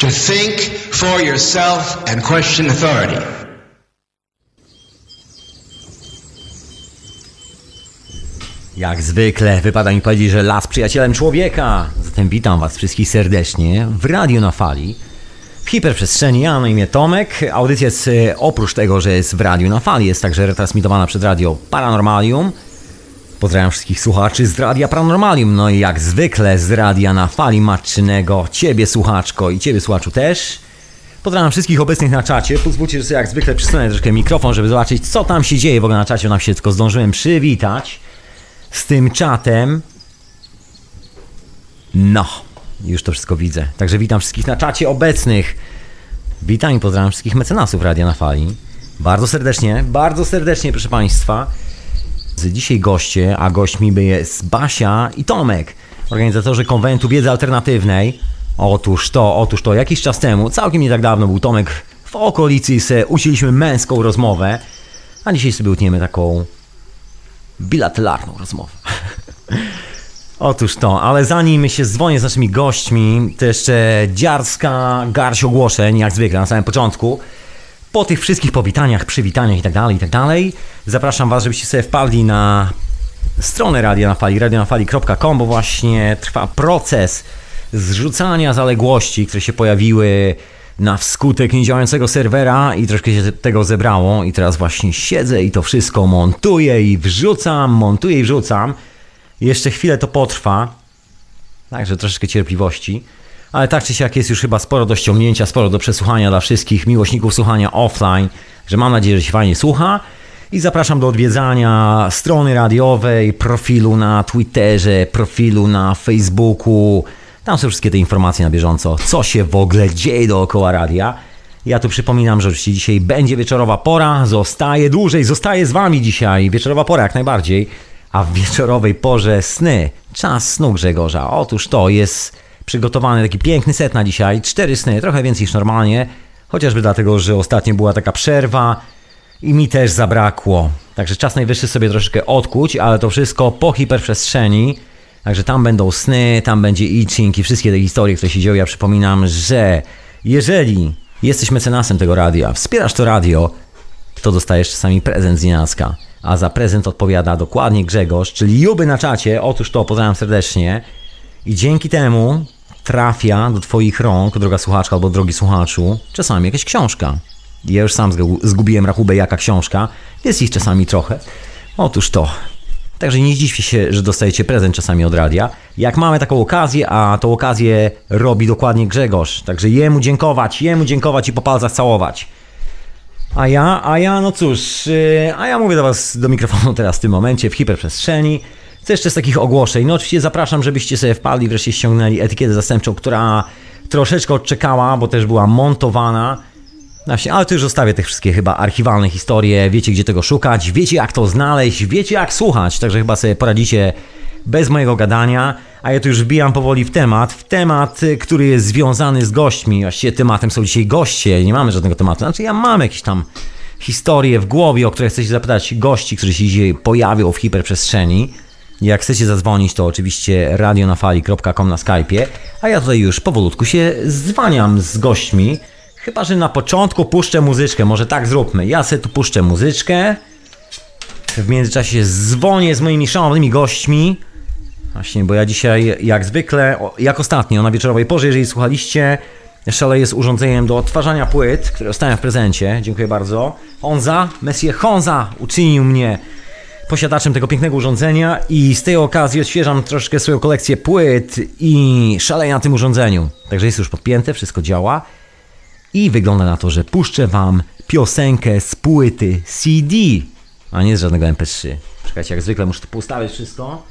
To think for yourself and question authority. Jak zwykle wypada mi powiedzieć, że las przyjacielem człowieka. Zatem witam Was wszystkich serdecznie w Radio na Fali. W hiperprzestrzeni ja na imię Tomek. Audycja jest e, oprócz tego, że jest w Radiu na Fali, jest także retransmitowana przez Radio Paranormalium. Pozdrawiam wszystkich słuchaczy z Radia Paranormalium. No i jak zwykle z Radia na Fali Matczynego. Ciebie słuchaczko i Ciebie słuchaczu też. Pozdrawiam wszystkich obecnych na czacie. Pozwólcie, że sobie jak zwykle przysunę troszkę mikrofon, żeby zobaczyć co tam się dzieje w ogóle na czacie. Nam się tylko zdążyłem przywitać z tym czatem. No, już to wszystko widzę. Także witam wszystkich na czacie obecnych. Witam i pozdrawiam wszystkich mecenasów Radia na Fali. Bardzo serdecznie, bardzo serdecznie, proszę Państwa. Dzisiaj goście, a gośćmi jest Basia i Tomek, organizatorzy konwentu wiedzy alternatywnej. Otóż to, otóż to, jakiś czas temu, całkiem nie tak dawno był Tomek w okolicy i se ucięliśmy męską rozmowę, a dzisiaj sobie utniemy taką bilateralną rozmowę. Otóż to, ale zanim się dzwonię z naszymi gośćmi, to jeszcze dziarska garść ogłoszeń, jak zwykle na samym początku. Po tych wszystkich powitaniach, przywitaniach tak i tak dalej, zapraszam Was, żebyście sobie wpadli na stronę Radia na Fali, radionafali.com, bo właśnie trwa proces zrzucania zaległości, które się pojawiły na wskutek niedziałającego serwera i troszkę się tego zebrało i teraz właśnie siedzę i to wszystko montuję i wrzucam, montuję i wrzucam. Jeszcze chwilę to potrwa, także troszeczkę cierpliwości. Ale tak czy siak jest już chyba sporo do ściągnięcia, sporo do przesłuchania dla wszystkich miłośników słuchania offline, że mam nadzieję, że się fajnie słucha. I zapraszam do odwiedzania strony radiowej, profilu na Twitterze, profilu na Facebooku. Tam są wszystkie te informacje na bieżąco, co się w ogóle dzieje dookoła radia. Ja tu przypominam, że oczywiście dzisiaj będzie wieczorowa pora, zostaje dłużej, zostaje z Wami dzisiaj. Wieczorowa pora jak najbardziej, a w wieczorowej porze sny. Czas snu Grzegorza. Otóż to jest przygotowany taki piękny set na dzisiaj. Cztery sny, trochę więcej niż normalnie, chociażby dlatego, że ostatnio była taka przerwa i mi też zabrakło. Także czas najwyższy sobie troszeczkę odkuć, ale to wszystko po hiperprzestrzeni. Także tam będą sny, tam będzie itching i wszystkie te historie, które się dzieją. Ja przypominam, że jeżeli jesteś mecenasem tego radia, wspierasz to radio, to dostajesz czasami prezent z Nienacka. A za prezent odpowiada dokładnie Grzegorz, czyli Juby na czacie. Otóż to, pozdrawiam serdecznie. I dzięki temu trafia do Twoich rąk, droga słuchaczka albo drogi słuchaczu, czasami jakaś książka. Ja już sam zgubiłem rachubę jaka książka. Jest ich czasami trochę. Otóż to. Także nie zdziwcie się, że dostajecie prezent czasami od radia. Jak mamy taką okazję, a tą okazję robi dokładnie Grzegorz. Także jemu dziękować, jemu dziękować i po palcach całować. A ja, a ja, no cóż, yy, a ja mówię do Was do mikrofonu teraz w tym momencie, w hiperprzestrzeni. Co jeszcze z takich ogłoszeń? No oczywiście zapraszam, żebyście sobie wpadli, wreszcie ściągnęli etykietę zastępczą, która troszeczkę odczekała, bo też była montowana. Właśnie, ale to już zostawię te wszystkie chyba archiwalne historie. Wiecie, gdzie tego szukać, wiecie, jak to znaleźć, wiecie, jak słuchać. Także chyba sobie poradzicie bez mojego gadania. A ja tu już wbijam powoli w temat. W temat, który jest związany z gośćmi. Właściwie tematem są dzisiaj goście. Nie mamy żadnego tematu. Znaczy, ja mam jakieś tam historie w głowie, o które chcecie zapytać gości, którzy się dzisiaj pojawią w hiperprzestrzeni. Jak chcecie zadzwonić, to oczywiście radionafali.com na Skype'ie. A ja tutaj już powolutku się zwaniam z gośćmi. Chyba, że na początku puszczę muzyczkę. Może tak zróbmy. Ja sobie tu puszczę muzyczkę. W międzyczasie dzwonię z moimi szanownymi gośćmi. Właśnie, bo ja dzisiaj, jak zwykle, jak ostatnio na wieczorowej porze, jeżeli słuchaliście, szaleję z urządzeniem do odtwarzania płyt, które dostałem w prezencie. Dziękuję bardzo. Honza, Messie Honza uczynił mnie posiadaczem tego pięknego urządzenia i z tej okazji odświeżam troszkę swoją kolekcję płyt i szaleję na tym urządzeniu. Także jest już podpięte, wszystko działa. I wygląda na to, że puszczę wam piosenkę z płyty CD, a nie z żadnego MP3. Czekajcie, jak zwykle muszę tu postawić wszystko.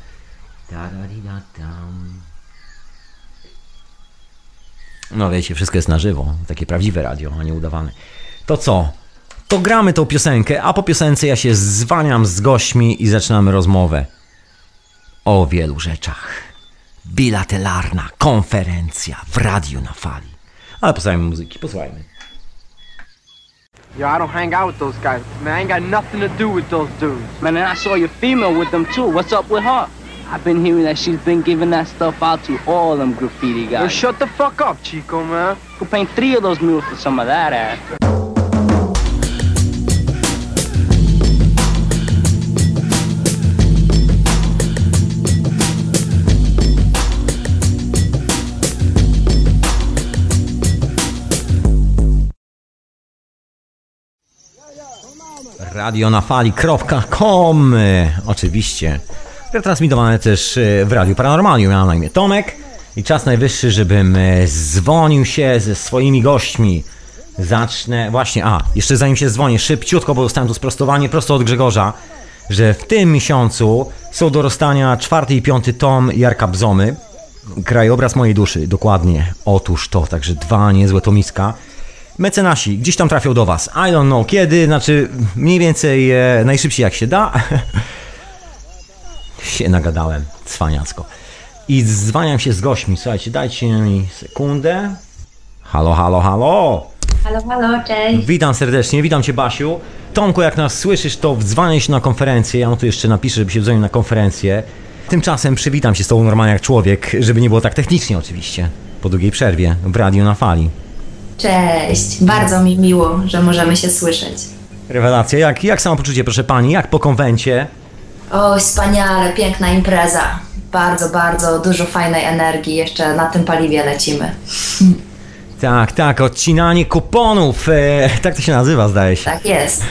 No wiecie, wszystko jest na żywo. Takie prawdziwe radio, a nie udawane. To co? To gramy tą piosenkę, a po piosence ja się zwaniam z gośćmi i zaczynamy rozmowę o wielu rzeczach. Bilateralna konferencja w radiu na fali. Ale posłuchajmy muzyki, posłuchajmy. Yo, I don't hang out with those guys, man. I ain't got nothing to do with those dudes. Man, and I saw your female with them too. What's up with her? I've been hearing that she's been giving that stuff out to all them graffiti Yo, guys. shut the fuck up, Chico, man. Could paint three of those mules for some of that ass. radionafali.com Oczywiście. Retransmitowane też e, w Radiu Paranormalium. Ja mam na imię Tomek i czas najwyższy, żebym e, dzwonił się ze swoimi gośćmi. Zacznę... Właśnie, a, jeszcze zanim się dzwonię, szybciutko, bo dostałem tu sprostowanie prosto od Grzegorza, że w tym miesiącu są do rozstania czwarty i piąty tom Jarka Bzomy. Krajobraz mojej duszy, dokładnie. Otóż to, także dwa niezłe tomiska. Mecenasi gdzieś tam trafią do Was. I don't know kiedy, znaczy mniej więcej e, najszybciej jak się da. się nagadałem, cwaniacko. I dzwaniam się z gośćmi. Słuchajcie, dajcie mi sekundę. Halo, halo, halo. Halo, halo, cześć. Witam serdecznie, witam Cię Basiu. Tomku, jak nas słyszysz, to wdzwaniaj się na konferencję. Ja mu tu jeszcze napiszę, żeby się dzwonił na konferencję. Tymczasem przywitam się z Tobą normalnie jak człowiek, żeby nie było tak technicznie oczywiście. Po długiej przerwie w radiu na fali. Cześć. Bardzo mi miło, że możemy się słyszeć. Rewelacja. Jak, jak samopoczucie, proszę Pani? Jak po konwencie? O, wspaniale, piękna impreza. Bardzo, bardzo dużo fajnej energii. Jeszcze na tym paliwie lecimy. Tak, tak, odcinanie kuponów. E, tak to się nazywa, zdaje się. Tak jest.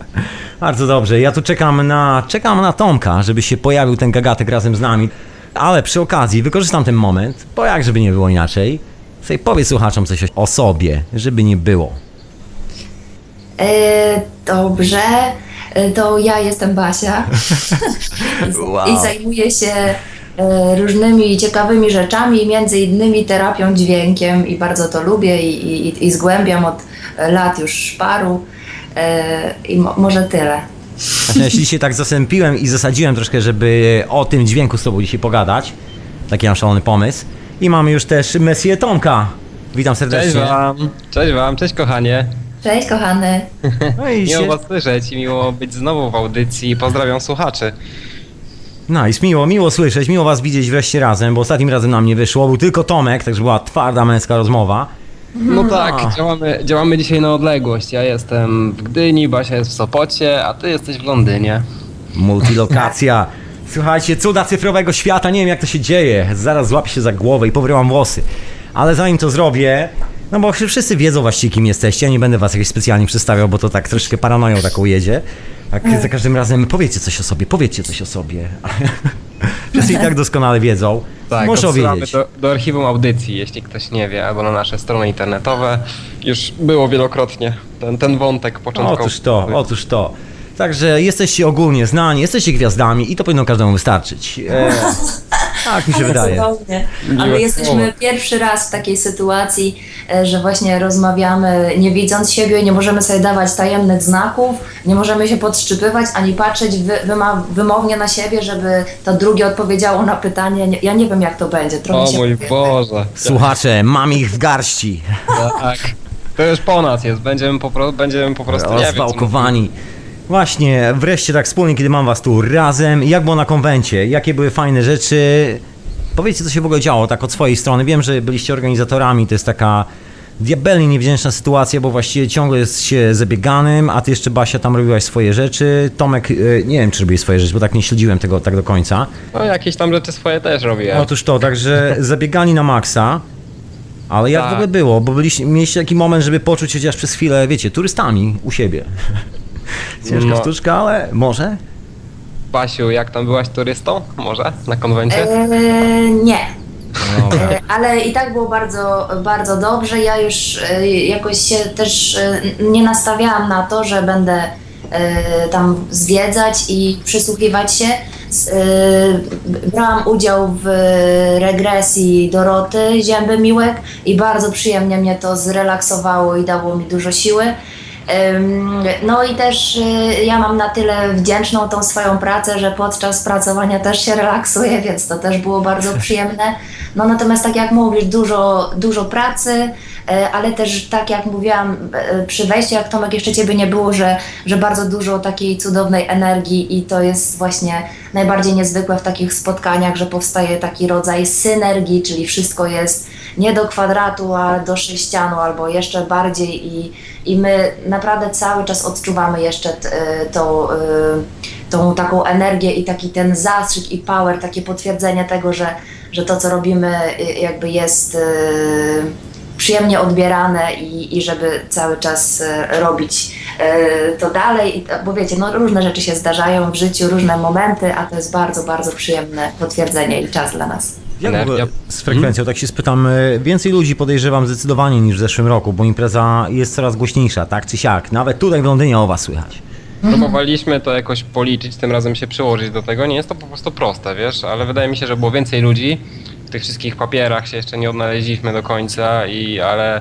Bardzo dobrze. Ja tu czekam na, czekam na Tomka, żeby się pojawił ten gagatek razem z nami. Ale przy okazji wykorzystam ten moment, bo jak żeby nie było inaczej, sobie powiedz słuchaczom coś o sobie, żeby nie było. E, dobrze. E, To ja jestem Basia Wow. i zajmuję się e, różnymi ciekawymi rzeczami, między innymi terapią dźwiękiem i bardzo to lubię i, i, i zgłębiam od lat już paru E, i mo, może tyle. Znaczy, ja się tak zasępiłem i zasadziłem troszkę, żeby o tym dźwięku z tobą dzisiaj pogadać. Taki mam szalony pomysł. I mamy już też Messię Tomka. Witam serdecznie. Cześć wam, cześć wam, cześć kochanie. Cześć kochany. No i Miło się... was słyszeć i miło być znowu w audycji. Pozdrawiam słuchaczy. Nice, miło, miło słyszeć, miło was widzieć wreszcie razem, bo ostatnim razem nam nie wyszło, był tylko Tomek, także była twarda męska rozmowa. No tak, działamy, działamy dzisiaj na odległość. Ja jestem w Gdyni, Basia jest w Sopocie, a ty jesteś w Londynie. Multilokacja. Słuchajcie, cuda cyfrowego świata, nie wiem jak to się dzieje. Zaraz złapię się za głowę i pobrywam włosy. Ale zanim to zrobię, no bo wszyscy wiedzą właściwie kim jesteście, ja nie będę was jakoś specjalnie przedstawiał, bo to tak troszkę paranoją taką jedzie. Tak za każdym razem powiedzcie coś o sobie, powiedzcie coś o sobie. Wszyscy i tak doskonale wiedzą. Tak, Muszą wiedzieć. do, do archiwum audycji, jeśli ktoś nie wie, albo na nasze strony internetowe. Już było wielokrotnie ten, ten wątek początkowy. Otóż to, otóż to. Także jesteście ogólnie znani, jesteście gwiazdami i to powinno każdemu wystarczyć. E, tak mi się wydaje. Cudownie. A Miłe my jesteśmy pierwszy raz w takiej sytuacji, e, że właśnie rozmawiamy nie widząc siebie, nie możemy sobie dawać tajemnych znaków, nie możemy się podszczypywać, ani patrzeć wy, wyma, wymownie na siebie, żeby to drugie odpowiedziało na pytanie. Nie- Ja nie wiem jak to będzie. Trochę O się mój boję. Boże. Słuchacze, mam ich w garści. Tak. To już po nas jest, będziemy po, pro, będziemy po prostu nie wiem, Rozwałkowani. Właśnie, wreszcie tak wspólnie, kiedy mam was tu razem. Jak było na konwencie? Jakie były fajne rzeczy? Powiedzcie, co się w ogóle działo, tak od swojej strony. Wiem, że byliście organizatorami, to jest taka diabelnie niewdzięczna sytuacja, bo właściwie ciągle jest się zabieganym, a ty jeszcze, Basia, tam robiłaś swoje rzeczy. Tomek, e, nie wiem, czy robiłeś swoje rzeczy, bo tak nie śledziłem tego tak do końca. No jakieś tam rzeczy swoje też robię. Otóż to, także zabiegali na maksa. Ale jak Tak. w ogóle było? Bo byliście, mieliście taki moment, żeby poczuć się chociaż przez chwilę, wiecie, turystami u siebie. Ciężka No. sztuczka, ale może? Basiu, jak tam byłaś turystą? Może? Na konwencie? E, nie. Dobra. E, Ale i tak było bardzo, bardzo dobrze. Ja już e, jakoś się też e, nie nastawiałam na to, że będę tam zwiedzać i przysłuchiwać się. Brałam udział w regresji Doroty Zięby Miłek i bardzo przyjemnie mnie to zrelaksowało i dało mi dużo siły. No i też y, ja mam na tyle wdzięczną tą swoją pracę, że podczas pracowania też się relaksuję, więc to też było bardzo przyjemne. No natomiast tak jak mówisz, dużo, dużo pracy, e, ale też tak jak mówiłam e, przy wejściu, jak Tomek jeszcze Ciebie nie było, że, że bardzo dużo takiej cudownej energii i to jest właśnie najbardziej niezwykłe w takich spotkaniach, że powstaje taki rodzaj synergii, czyli wszystko jest nie do kwadratu, a do sześcianu albo jeszcze bardziej i, i my naprawdę cały czas odczuwamy jeszcze t, y, tą, y, tą taką energię i taki ten zastrzyk i power, takie potwierdzenie tego, że, że to co robimy y, jakby jest przyjemnie odbierane i, i żeby cały czas robić to dalej, bo wiecie, no różne rzeczy się zdarzają w życiu, różne momenty, a to jest bardzo, bardzo przyjemne potwierdzenie i czas dla nas. Jak Energia. z frekwencją, tak się spytam, e, więcej ludzi podejrzewam zdecydowanie niż w zeszłym roku, bo impreza jest coraz głośniejsza, tak czy siak. Nawet tutaj w Londynie o was słychać. Próbowaliśmy to jakoś policzyć, tym razem się przyłożyć do tego. Nie jest to po prostu proste, wiesz, ale wydaje mi się, że było więcej ludzi. W tych wszystkich papierach się jeszcze nie odnaleźliśmy do końca, i, ale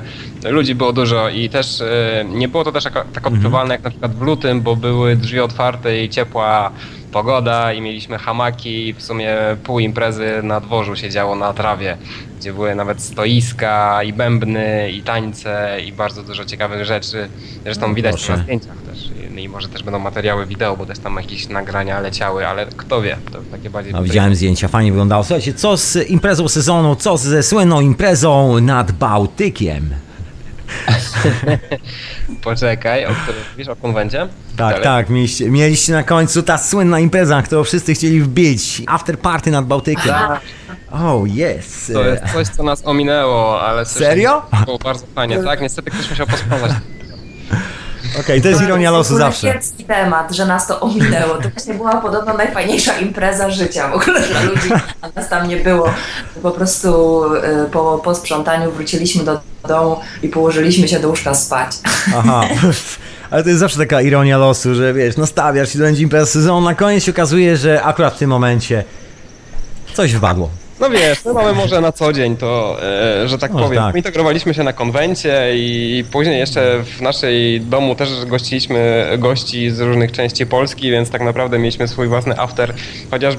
ludzi było dużo i też e, nie było to też taka- tak odczuwalne jak na przykład w lutym, bo były drzwi otwarte i ciepła pogoda i mieliśmy hamaki i w sumie pół imprezy na dworzu się działo na trawie, gdzie były nawet stoiska i bębny i tańce i bardzo dużo ciekawych rzeczy. Zresztą widać to proszę. na zdjęciach też i może też będą materiały wideo, bo też tam jakieś nagrania leciały, ale kto wie, to takie bardziej... No, widziałem zdjęcia, fajnie wyglądało. Słuchajcie, co z imprezą sezonu, co ze słynną imprezą nad Bałtykiem? Poczekaj, o którym mówisz, o konwencie? Tak, Dalej. tak, mieliście, mieliście na końcu ta słynna impreza, którą wszyscy chcieli wbić. After party nad Bałtykiem. Oh, yes. To jest coś, co nas ominęło, ale... Serio? Było bardzo fajnie, tak? Niestety ktoś musiał posprzątać. Okej, to jest ironia w losu ogóle zawsze. kiepski temat, że nas to ominęło. To właśnie była podobno najfajniejsza impreza życia w ogóle dla ludzi, a nas tam nie było. Po prostu y, po, po sprzątaniu wróciliśmy do domu i położyliśmy się do łóżka spać. Aha. Ale to jest zawsze taka ironia losu, że wiesz, nastawiasz się, to będzie impreza sezonu, na koniec się okazuje, że akurat w tym momencie coś wypadło. No wiesz, my mamy może na co dzień to, e, że tak Może powiem. tak. Integrowaliśmy się na konwencie i później jeszcze w naszej domu też gościliśmy gości z różnych części Polski, więc tak naprawdę mieliśmy swój własny after, chociaż e,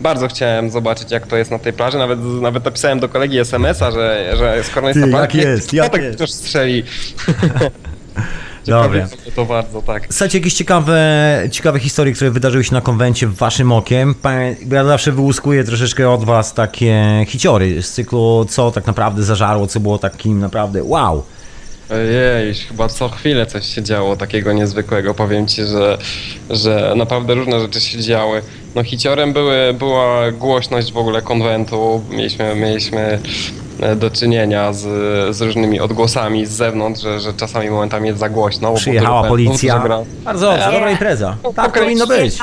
bardzo chciałem zobaczyć jak to jest na tej plaży, nawet, nawet napisałem do kolegi SMS-a, że, że skoro jest Ty, na plaży, jak jest, to jak tak jest. też strzeli. Ciekawe, To bardzo, tak. Słuchajcie, jakieś ciekawe, ciekawe historie, które wydarzyły się na konwencie waszym okiem. Ja zawsze wyłuskuję troszeczkę od was takie hiciory z cyklu, co tak naprawdę zażarło, co było takim naprawdę wow. Ojej, chyba co chwilę coś się działo takiego niezwykłego. Powiem ci, że, że naprawdę różne rzeczy się działy. No hiciorem były, była głośność w ogóle konwentu. Mieliśmy, mieliśmy e, do czynienia z, z różnymi odgłosami z zewnątrz, że, że czasami momentami jest za głośno. bo Przyjechała dużo policja. gra- Bardzo dobrze, dobra impreza. Tak okej. powinno być.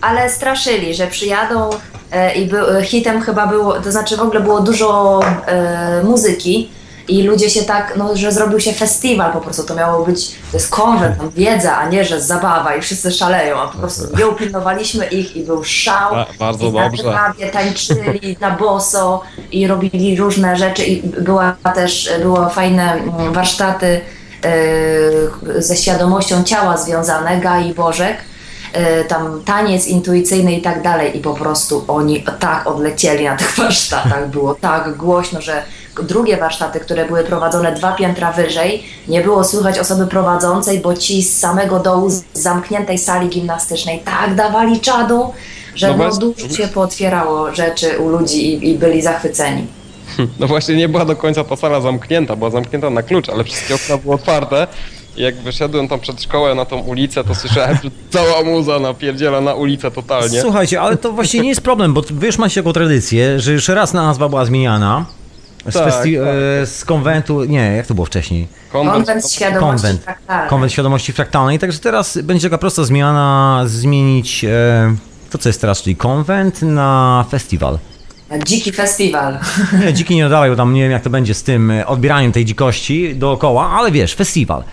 Ale straszyli, że przyjadą e, i był, hitem chyba było, to znaczy w ogóle było dużo e, muzyki i ludzie się tak, no, że zrobił się festiwal po prostu, to miało być, to jest konwent, tam wiedza, a nie, że zabawa i wszyscy szaleją, a po prostu nie upilnowaliśmy ich i był szał. Ba- bardzo I na dobrze. trawie tańczyli na boso i robili różne rzeczy i była też, były fajne mm, warsztaty e, ze świadomością ciała związane, Gai Bożek, e, tam taniec intuicyjny i tak dalej i po prostu oni tak odlecieli na tych warsztatach, było tak głośno, że drugie warsztaty, które były prowadzone dwa piętra wyżej, nie było słychać osoby prowadzącej, bo ci z samego dołu z zamkniętej sali gimnastycznej tak dawali czadu, że No no właśnie. dużo się pootwierało rzeczy u ludzi i, i byli zachwyceni. No właśnie nie była do końca ta sala zamknięta, była zamknięta na klucz, ale wszystkie okna były otwarte. I jak wyszedłem tam przed szkołę na tą ulicę, to słyszałem, że cała muza napierdziela na ulicę totalnie. Słuchajcie, ale to właściwie nie jest problem, bo wy już macie taką tradycję, że już raz nazwa była zmieniana. Z, Tak, festi- tak. e, z konwentu, nie, jak to było wcześniej? Konwent świadomości Konwent. fraktalnej. Konwent świadomości fraktalnej, także teraz będzie taka prosta zmiana, zmienić e, to, co jest teraz, czyli konwent na festiwal. Dziki festiwal. Nie, dziki nie dodawaj, bo tam nie wiem jak to będzie z tym e, odbieraniem tej dzikości dookoła, ale wiesz, festiwal.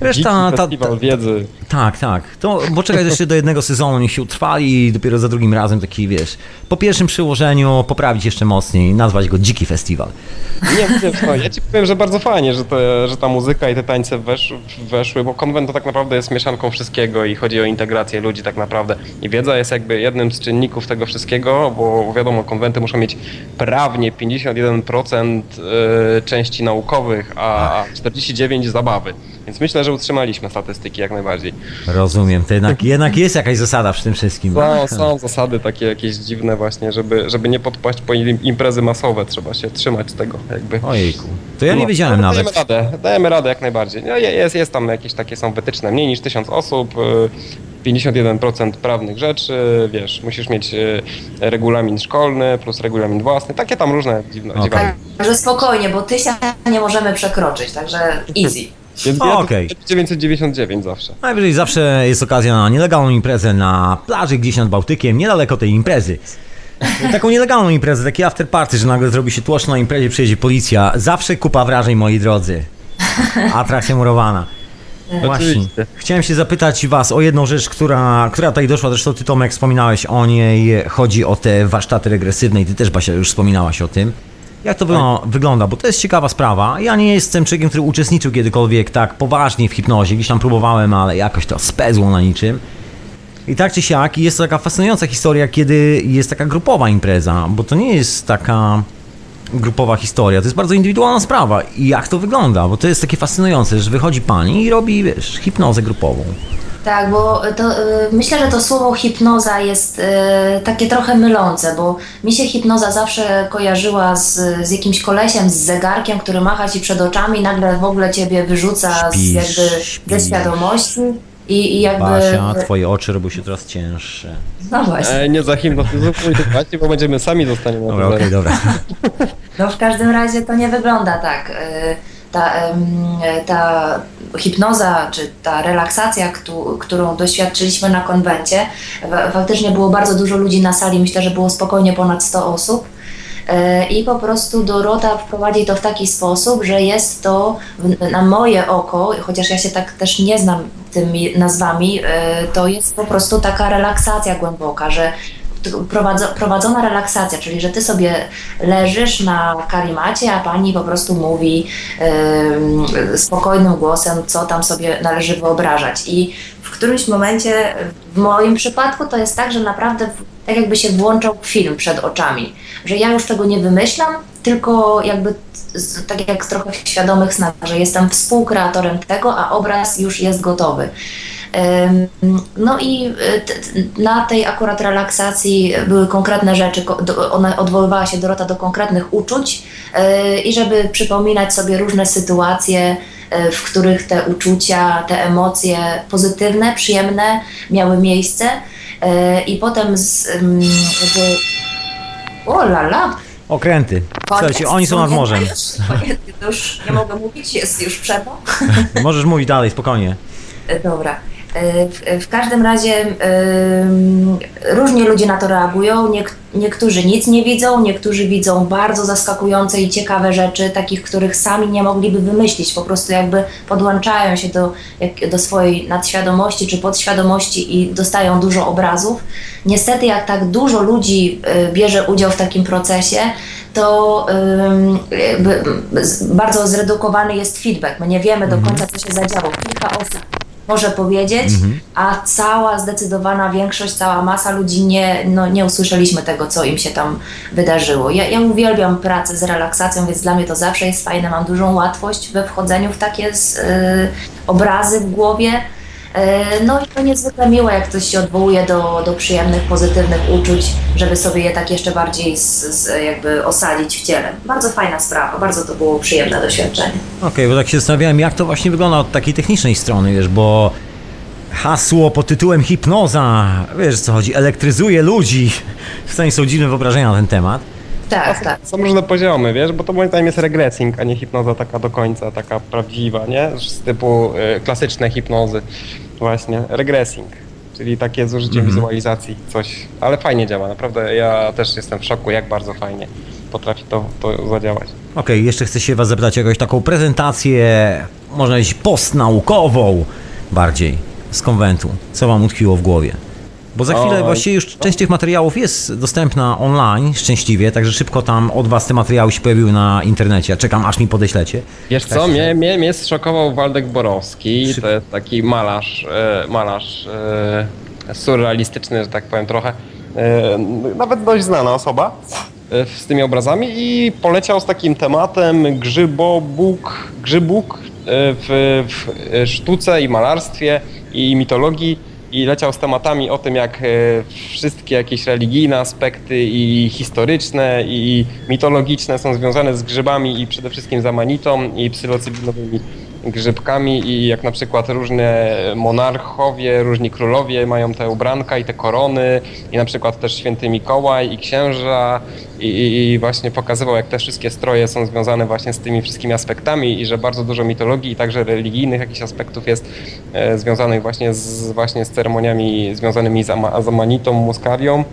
Reszta, ta, ta, wiedzy. tak, tak. To, bo czekaj jeszcze do jednego sezonu, niech się utrwali i dopiero za drugim razem taki, wiesz, po pierwszym przyłożeniu poprawić jeszcze mocniej, nazwać go Dziki Festiwal. Nie, wiesz, no, ja ci powiem, że bardzo fajnie, że, te, że ta muzyka i te tańce wesz, weszły, bo konwent to tak naprawdę jest mieszanką wszystkiego i chodzi o integrację ludzi tak naprawdę. I wiedza jest jakby jednym z czynników tego wszystkiego, bo wiadomo, konwenty muszą mieć prawnie 51% y, części naukowych, a 49% zabawy. Więc myślę, że utrzymaliśmy statystyki jak najbardziej. Rozumiem, to jednak, jednak jest jakaś zasada w tym wszystkim. Są, są zasady takie jakieś dziwne właśnie, żeby, żeby nie podpaść po im- imprezy masowe, trzeba się trzymać tego jakby. Ojejku, to ja nie No, wiedziałem nawet. Dajemy radę, dajemy radę jak najbardziej. No, je- jest, jest tam jakieś takie są wytyczne, mniej niż 1000 osób, y, 51% prawnych rzeczy, wiesz, musisz mieć y, regulamin szkolny plus regulamin własny, takie tam różne dziwne. Dziwne. Także spokojnie, bo tysiąc nie możemy przekroczyć, także easy. Więc O, ja okej. 999 zawsze. Najwyżej zawsze jest okazja na nielegalną imprezę na plaży gdzieś nad Bałtykiem, niedaleko tej imprezy. Taką nielegalną imprezę, taki after party, że nagle zrobi się tłoczno na imprezie, przyjedzie policja. Zawsze kupa wrażeń, moi drodzy. Atrakcja murowana. Właśnie. Chciałem się zapytać Was o jedną rzecz, która, która tutaj doszła. Zresztą Ty, Tomek, wspominałeś o niej. Chodzi o te warsztaty regresywne i Ty też, Basia, już wspominałaś o tym. Jak to wyglą- wygląda? Bo to jest ciekawa sprawa. Ja nie jestem człowiekiem, który uczestniczył kiedykolwiek tak poważnie w hipnozie. Gdzieś tam próbowałem, ale jakoś to spezło na niczym. I tak czy siak, jest to taka fascynująca historia, kiedy jest taka grupowa impreza, bo to nie jest taka grupowa historia, to jest bardzo indywidualna sprawa. I jak to wygląda? Bo to jest takie fascynujące, że wychodzi pani i robi, wiesz, hipnozę grupową. Tak, bo to, y, myślę, że to słowo hipnoza jest y, takie trochę mylące, bo mi się hipnoza zawsze kojarzyła z, z jakimś kolesiem, z zegarkiem, który macha ci przed oczami i nagle w ogóle ciebie wyrzuca Śpisz, z, jakby, śpisz. ze świadomości. I, i jakby. Basia, twoje oczy robią się coraz cięższe. No właśnie. E, nie zahipnotyzuj właśnie, bo będziemy sami zostaniemy na Dobra, to okej, dobra. No w każdym razie to nie wygląda tak. Y, Ta, ta hipnoza, czy ta relaksacja, któ- którą doświadczyliśmy na konwencie, fa- faktycznie było bardzo dużo ludzi na sali, myślę, że było spokojnie ponad 100 osób. E, I po prostu Dorota wprowadzi to w taki sposób, że jest to na moje oko, chociaż ja się tak też nie znam tymi nazwami, e, to jest po prostu taka relaksacja głęboka, że prowadzona relaksacja, czyli że ty sobie leżysz na karimacie, a pani po prostu mówi em, spokojnym głosem, co tam sobie należy wyobrażać. I w którymś momencie, w moim przypadku, to jest tak, że naprawdę tak jakby się włączał film przed oczami, że ja już tego nie wymyślam, tylko jakby z- tak jak trochę w świadomych snach, że jestem współkreatorem tego, a obraz już jest gotowy. No i e, na tej akurat relaksacji były konkretne rzeczy, ona odwoływała się Dorota do konkretnych uczuć e, i żeby przypominać sobie różne sytuacje, e, w których te uczucia, te emocje pozytywne, przyjemne miały miejsce i potem z, jakby, o la la, Okręty. Słuchajcie, oni są nad morzem. Koniec, już nie mogę mówić, jest już przerwa. Możesz mówić dalej, spokojnie. Dobra. E, W, w każdym razie różnie ludzie na to reagują. Niek, niektórzy nic nie widzą, niektórzy widzą bardzo zaskakujące i ciekawe rzeczy, takich, których sami nie mogliby wymyślić. Po prostu jakby podłączają się do, jak, do swojej nadświadomości czy podświadomości i dostają dużo obrazów. Niestety, jak tak dużo ludzi y, bierze udział w takim procesie, to bardzo zredukowany jest feedback. My nie wiemy do końca, co się zadziało. Kilka osób może powiedzieć, a cała zdecydowana większość, cała masa ludzi nie, no, nie usłyszeliśmy tego, co im się tam wydarzyło. Ja, ja uwielbiam pracę z relaksacją, więc dla mnie to zawsze jest fajne. Mam dużą łatwość we wchodzeniu w takie z, y, obrazy w głowie. Y, No i to niezwykle miłe, jak ktoś się odwołuje do, do przyjemnych, pozytywnych uczuć, żeby sobie je tak jeszcze bardziej z, z, jakby osadzić w ciele. Bardzo fajna sprawa, bardzo to było przyjemne doświadczenie. Okej, bo tak się zastanawiałem, jak to właśnie wygląda od takiej technicznej strony, wiesz, bo hasło pod tytułem hipnoza, wiesz co chodzi, elektryzuje ludzi. W stanie są dziwne wyobrażenia na ten temat. Tak, tak. Są różne poziomy, wiesz, bo to moim zdaniem jest regressing, a nie hipnoza taka do końca, taka prawdziwa, nie? Z typu y, klasyczne hipnozy. Właśnie, regressing, czyli takie z użyciem wizualizacji, coś, ale fajnie działa, naprawdę ja też jestem w szoku, jak bardzo fajnie potrafi to, to zadziałać. Okej, jeszcze chcę się was zapytać o jakąś taką prezentację można powiedzieć, postnaukową bardziej z konwentu. Co wam utkwiło w głowie? Bo za chwilę właściwie już część tych materiałów jest dostępna online, szczęśliwie, także szybko tam od was te materiały się pojawiły na internecie. Czekam aż mi podeślecie. Wiesz Tak co, się- mnie, mnie, mnie zszokował Waldek Borowski, Szyb- to jest taki malarz, e, malarz e, surrealistyczny, że tak powiem trochę, e, nawet dość znana osoba. Z tymi obrazami i poleciał z takim tematem grzybobóg, grzybóg w, w sztuce i malarstwie i mitologii i leciał z tematami o tym, jak e, wszystkie jakieś religijne aspekty i historyczne i mitologiczne są związane z grzybami i przede wszystkim z amanitą i psylocybilowymi grzybkami i jak na przykład różne monarchowie, różni królowie mają te ubranka i te korony i na przykład też święty Mikołaj i księża i, i, właśnie pokazywał jak te wszystkie stroje są związane właśnie z tymi wszystkimi aspektami i że bardzo dużo mitologii i także religijnych jakichś aspektów jest e, związanych właśnie z, właśnie z ceremoniami związanymi z, ama, z amanitą, muskawią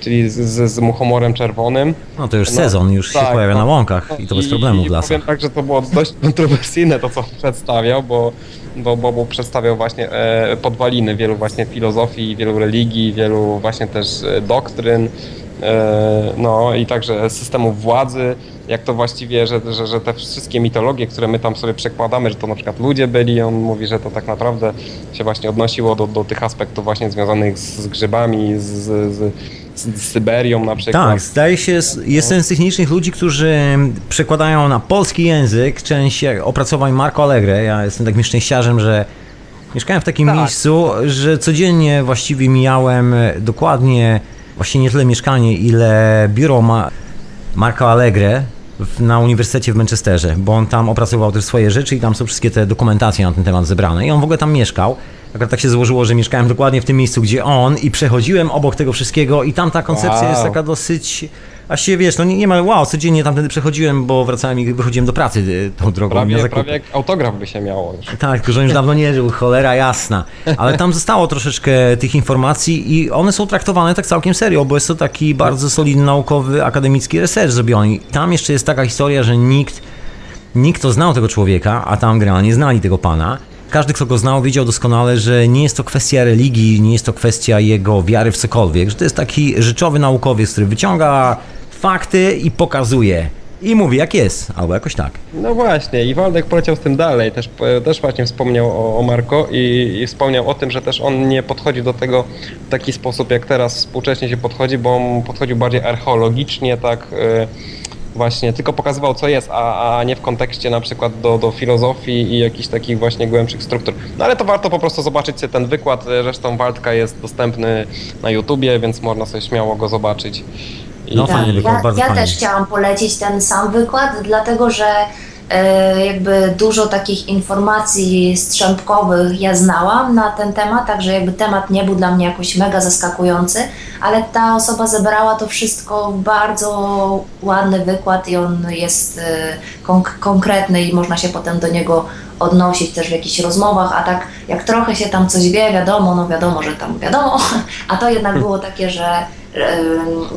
czyli z, z, z muchomorem czerwonym. No to już No, sezon, już się tak, pojawia no. na łąkach i to bez problemu w lasach. powiem tak, że to było dość kontrowersyjne to, co przedstawiał, bo, bo, bo, bo przedstawiał właśnie e, podwaliny wielu właśnie filozofii, wielu religii, wielu właśnie też e, doktryn, e, no i także systemów władzy, jak to właściwie, że, że, że te wszystkie mitologie, które my tam sobie przekładamy, że to na przykład ludzie byli, on mówi, że to tak naprawdę się właśnie odnosiło do, do tych aspektów właśnie związanych z, z grzybami, z, z, z, z Syberią na przykład. Tak, zdaje się, jestem z tych nielicznych ludzi, którzy przekładają na polski język część opracowań Marco Allegre. Ja jestem takim szczęściarzem, że mieszkałem w takim Tak. miejscu, że codziennie właściwie mijałem dokładnie, właściwie nie tyle mieszkanie, ile biuro Ma Marco Allegre na Uniwersytecie w Manchesterze, bo on tam opracował też swoje rzeczy i tam są wszystkie te dokumentacje na ten temat zebrane. I on w ogóle tam mieszkał. Akurat tak się złożyło, że mieszkałem dokładnie w tym miejscu, gdzie on i przechodziłem obok tego wszystkiego i tam ta koncepcja Wow. jest taka dosyć... Właściwie wiesz, no nie, nie ma, wow, codziennie tamtędy przechodziłem, bo wracałem i wychodziłem do pracy y, tą drogą Prawie, prawie jak autograf by się miało już. Tak, tylko że on już dawno nie żył, cholera jasna. Ale tam zostało troszeczkę tych informacji i one są traktowane tak całkiem serio, bo jest to taki bardzo solidny naukowy, akademicki research zrobiony. I Tam jeszcze jest taka historia, że nikt, nikt kto znał tego człowieka, a tam generalnie znali tego pana, każdy, kto go znał, wiedział doskonale, że nie jest to kwestia religii, nie jest to kwestia jego wiary w cokolwiek, że to jest taki rzeczowy naukowiec, który wyciąga fakty i pokazuje. I mówi, jak jest, albo jakoś tak. No właśnie, i Waldek poleciał z tym dalej, też, też właśnie wspomniał o, o Marco i, i wspomniał o tym, że też on nie podchodzi do tego w taki sposób, jak teraz współcześnie się podchodzi, bo on podchodził bardziej archeologicznie, tak e, właśnie, tylko pokazywał co jest, a, a nie w kontekście na przykład do, do filozofii i jakichś takich właśnie głębszych struktur. No ale to warto po prostu zobaczyć sobie ten wykład, zresztą Waldka jest dostępny na YouTubie, więc można sobie śmiało go zobaczyć. I, No, fajny wykład, ja, ja też chciałam polecić ten sam wykład, dlatego że jakby dużo takich informacji strzępkowych ja znałam na ten temat, także jakby temat nie był dla mnie jakoś mega zaskakujący, ale ta osoba zebrała to wszystko w bardzo ładny wykład i on jest e, konk- konkretny i można się potem do niego odnosić też w jakichś rozmowach, a tak jak trochę się tam coś wie, wiadomo, no wiadomo, że tam wiadomo, a to jednak było takie, że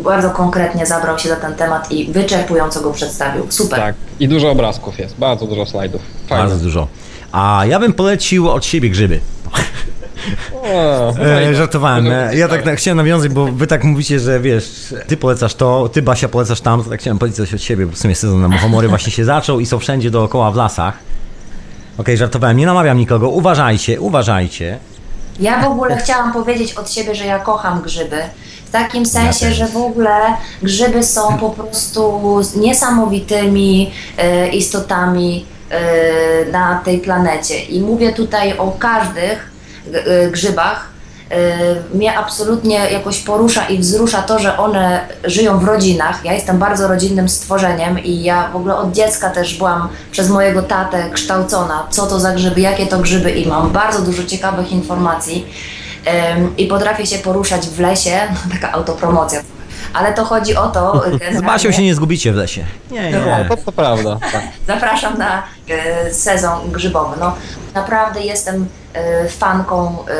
bardzo konkretnie zabrał się za ten temat i wyczerpująco go przedstawił. Super. Tak, i dużo obrazków jest, bardzo dużo slajdów. Fajnie. Bardzo dużo. A ja bym polecił od siebie grzyby. O, E, żartowałem. Ja tak, tak chciałem nawiązać, bo wy tak mówicie, że wiesz, ty polecasz to, ty Basia polecasz tam, to tak chciałem powiedzieć coś od siebie, bo w sumie sezon na Muchomory właśnie się zaczął i są wszędzie dookoła w lasach. Okej, żartowałem, nie namawiam nikogo, uważajcie, uważajcie. Ja w ogóle chciałam powiedzieć od siebie, że ja kocham grzyby. W takim sensie, że w ogóle grzyby są po prostu niesamowitymi e, istotami e, na tej planecie. I mówię tutaj o każdych e, grzybach. E, mnie absolutnie jakoś porusza i wzrusza to, że one żyją w rodzinach. Ja jestem bardzo rodzinnym stworzeniem i ja w ogóle od dziecka też byłam przez mojego tatę kształcona, co to za grzyby, jakie to grzyby i mam bardzo dużo ciekawych informacji i potrafię się poruszać w lesie, taka autopromocja. Ale to chodzi o to, Z generalnie, Basią się nie zgubicie w lesie. Nie, nie. No, to, to prawda. Tak. zapraszam na e, sezon grzybowy. No, naprawdę jestem e, fanką e,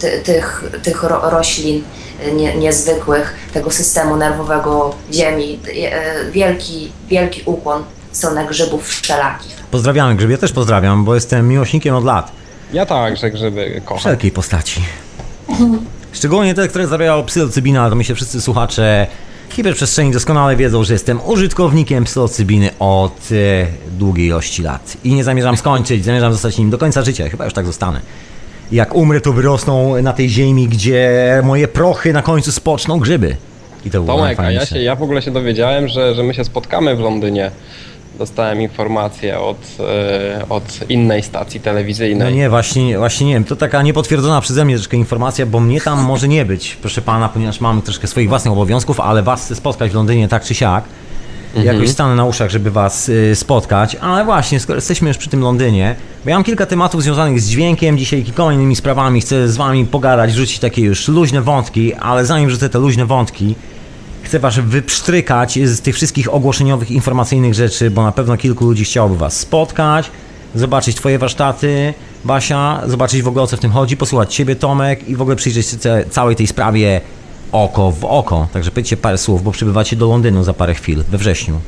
ty, tych, tych ro, roślin e, nie, niezwykłych, tego systemu nerwowego Ziemi. E, wielki, wielki ukłon. stronę grzybów wszelakich. Pozdrawiamy Grzyb, ja też pozdrawiam, bo jestem miłośnikiem od lat. Ja także grzyby kocham. Wszelkiej postaci. Szczególnie te, które zawierają psylocybinę, ale to myślę wszyscy słuchacze hiperprzestrzeni doskonale wiedzą, że jestem użytkownikiem psylocybiny od e, długiej ilości lat. I nie zamierzam skończyć, zamierzam zostać nim do końca życia, chyba już tak zostanę. Jak umrę, to wyrosną na tej ziemi, gdzie moje prochy na końcu spoczną grzyby. I to Tomek, a ja, się, ja w ogóle się dowiedziałem, że, że my się spotkamy w Londynie. Dostałem informację od, e, od innej stacji No telewizyjnej. nie, właśnie, właśnie nie wiem. To taka niepotwierdzona przeze mnie troszkę informacja, bo mnie tam może nie być, proszę pana, ponieważ mam troszkę swoich własnych obowiązków, ale was chcę spotkać w Londynie tak czy siak. Jakoś stanę na uszach, żeby was y, spotkać, ale właśnie, skoro jesteśmy już przy tym Londynie, bo ja mam kilka tematów związanych z dźwiękiem, dzisiaj kilkoma innymi sprawami, chcę z wami pogadać, rzucić takie już luźne wątki, ale zanim rzucę te luźne wątki, chcę was wypsztrykać z tych wszystkich ogłoszeniowych, informacyjnych rzeczy, bo na pewno kilku ludzi chciałoby was spotkać, zobaczyć twoje warsztaty, Basia, zobaczyć w ogóle o co w tym chodzi, posłuchać ciebie Tomek i w ogóle przyjrzeć się całej tej sprawie oko w oko. Także powiedzcie parę słów, bo przybywacie do Londynu za parę chwil, we wrześniu.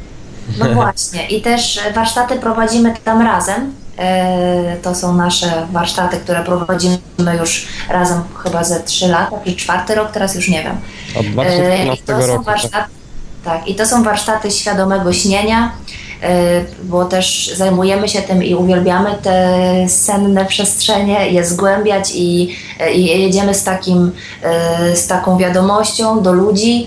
No właśnie. I też warsztaty prowadzimy tam razem. E, To są nasze warsztaty, które prowadzimy już razem chyba ze 3 lata, czy czwarty rok, teraz już nie wiem. Od E, 2012 I to są roku. warsztaty, tak, i to są warsztaty świadomego śnienia, e, bo też zajmujemy się tym i uwielbiamy te senne przestrzenie, je zgłębiać i, i jedziemy z, takim, z taką wiadomością do ludzi,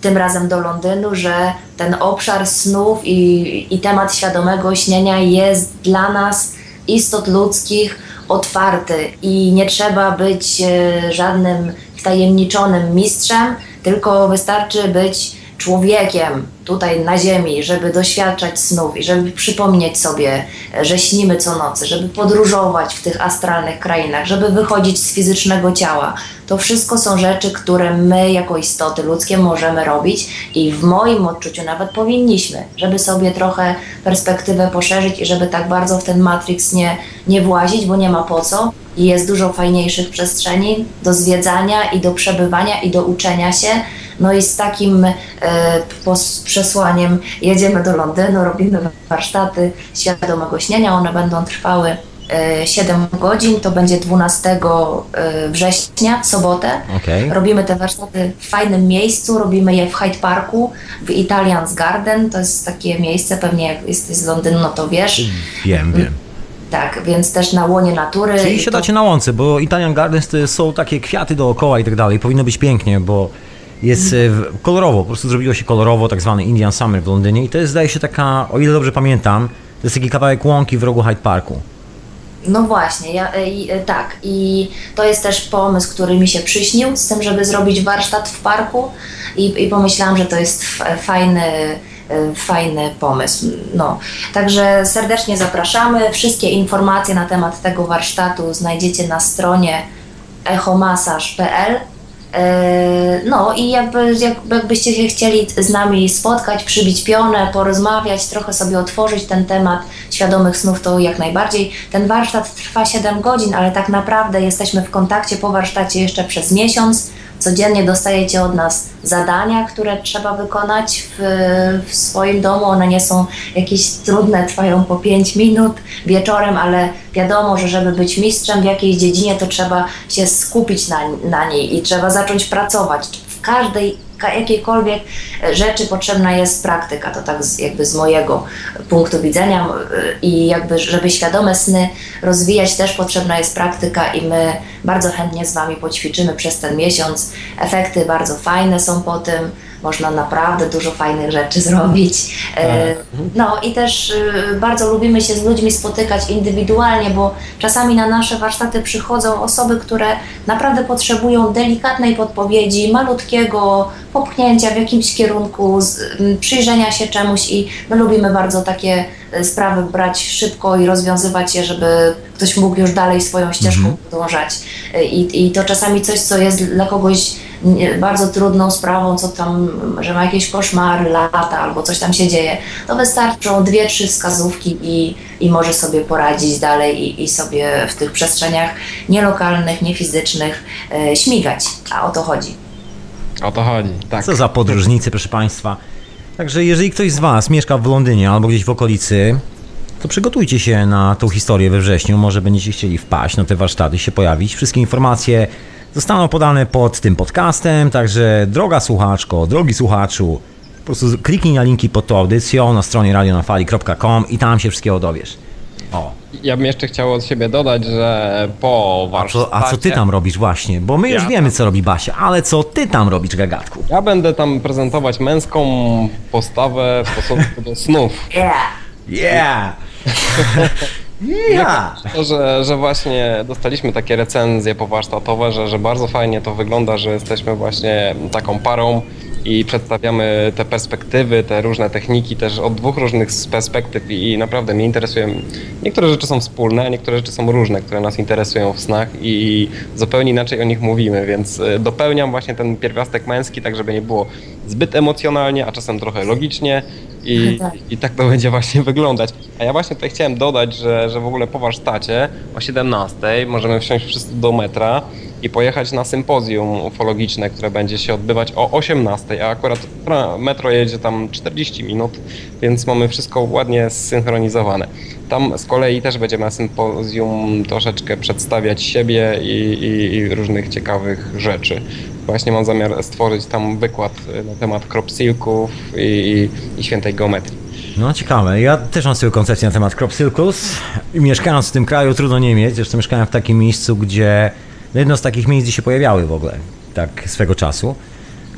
tym razem do Londynu, że ten obszar snów i, i temat świadomego śnienia jest dla nas istot ludzkich otwarty. I nie trzeba być e, żadnym wtajemniczonym mistrzem, tylko wystarczy być człowiekiem tutaj na ziemi, żeby doświadczać snów i żeby przypomnieć sobie, że śnimy co nocy, żeby podróżować w tych astralnych krainach, żeby wychodzić z fizycznego ciała. To wszystko są rzeczy, które my jako istoty ludzkie możemy robić i w moim odczuciu nawet powinniśmy, żeby sobie trochę perspektywę poszerzyć i żeby tak bardzo w ten Matrix nie, nie włazić, bo nie ma po co. I jest dużo fajniejszych przestrzeni do zwiedzania i do przebywania i do uczenia się. No i z takim e, przesłaniem jedziemy do Londynu, robimy warsztaty świadomego śnienia. One będą trwały e, 7 godzin, to będzie 12 e, września, w sobotę. Okej. Robimy te warsztaty w fajnym miejscu, robimy je w Hyde Parku, w Italian's Garden. To jest takie miejsce, pewnie jak jesteś z Londynu, no to wiesz. Wiem, wiem. Tak, więc też na łonie natury. Czyli się to- dacie na łące, bo Italian Gardens to są takie kwiaty dookoła i tak dalej. Powinno być pięknie, bo jest e, kolorowo, po prostu zrobiło się kolorowo, tak zwany Indian Summer w Londynie i to jest, zdaje się, taka, o ile dobrze pamiętam, to jest taki kawałek łąki w rogu Hyde Parku. No właśnie, ja, e, e, tak. I to jest też pomysł, który mi się przyśnił z tym, żeby zrobić warsztat w parku i, i pomyślałam, że to jest fajny, fajny pomysł. No, także serdecznie zapraszamy. Wszystkie informacje na temat tego warsztatu znajdziecie na stronie echomasaż.pl. E, No i jakby, jakby, jakbyście się chcieli z nami spotkać, przybić pionę, porozmawiać, trochę sobie otworzyć ten temat świadomych snów, to jak najbardziej. Ten warsztat trwa 7 godzin, ale tak naprawdę jesteśmy w kontakcie po warsztacie jeszcze przez miesiąc. Codziennie dostajecie od nas zadania, które trzeba wykonać w, w swoim domu. One nie są jakieś trudne, trwają po 5 minut wieczorem, ale wiadomo, że żeby być mistrzem w jakiejś dziedzinie, to trzeba się skupić na, na niej i trzeba zacząć pracować. W każdej ka- jakiejkolwiek e, rzeczy potrzebna jest praktyka, to tak z, jakby z mojego punktu widzenia y, i jakby żeby świadome sny rozwijać też potrzebna jest praktyka i my bardzo chętnie z Wami poćwiczymy przez ten miesiąc. Efekty bardzo fajne są po tym, można naprawdę dużo fajnych rzeczy zrobić. E, No i też y, bardzo lubimy się z ludźmi spotykać indywidualnie, bo czasami na nasze warsztaty przychodzą osoby, które naprawdę potrzebują delikatnej podpowiedzi, malutkiego popchnięcia w jakimś kierunku, przyjrzenia się czemuś i my lubimy bardzo takie e, sprawy brać szybko i rozwiązywać je, żeby ktoś mógł już dalej swoją ścieżką podążać. E, I, I to czasami coś, co jest dla kogoś bardzo trudną sprawą, co tam, że ma jakieś koszmary, lata albo coś tam się dzieje, to wystarczą dwie, trzy wskazówki i, i może sobie poradzić dalej i, i sobie w tych przestrzeniach nielokalnych, niefizycznych e, śmigać. A o to chodzi. O to chodzi, tak. Co za podróżnicy, proszę Państwa. Także jeżeli ktoś z Was mieszka w Londynie albo gdzieś w okolicy, to przygotujcie się na tą historię we wrześniu. Może będziecie chcieli wpaść na te warsztaty, się pojawić. Wszystkie informacje zostaną podane pod tym podcastem, także droga słuchaczko, drogi słuchaczu, po prostu kliknij na linki pod tą audycją na stronie radionafali.com i tam się wszystkiego dowiesz. O, Ja bym jeszcze chciał od siebie dodać, że po a warsztacie... co, a co ty tam robisz właśnie? Bo my już Ja wiemy, tam- co robi Basia, ale co ty tam robisz, gagatku? Ja będę tam prezentować męską postawę w stosunku do snów. Yeah. Yeah! yeah! To, że, że właśnie dostaliśmy takie recenzje powarsztatowe, że, że bardzo fajnie to wygląda, że jesteśmy właśnie taką parą i przedstawiamy te perspektywy, te różne techniki też od dwóch różnych perspektyw i, naprawdę mnie interesują. Niektóre rzeczy są wspólne, a niektóre rzeczy są różne, które nas interesują w snach i zupełnie inaczej o nich mówimy, więc y, dopełniam właśnie ten pierwiastek męski, tak żeby nie było zbyt emocjonalnie, a czasem trochę logicznie i, Tak. i tak to będzie właśnie wyglądać. A ja właśnie tutaj chciałem dodać, że, że w ogóle po warsztacie o 17 możemy wsiąść wszyscy do metra i pojechać na sympozjum ufologiczne, które będzie się odbywać o 18, a akurat metro jedzie tam 40 minut, więc mamy wszystko ładnie zsynchronizowane. Tam z kolei też będziemy na sympozjum troszeczkę przedstawiać siebie i, i, i różnych ciekawych rzeczy. Właśnie mam zamiar stworzyć tam wykład na temat kropsilków i, i, świętej geometrii. No ciekawe, ja też mam swoją koncepcję na temat crop circles mieszkając w tym kraju trudno nie mieć, zresztą mieszkałem w takim miejscu, gdzie jedno z takich miejsc, gdzie się pojawiały w ogóle, tak swego czasu,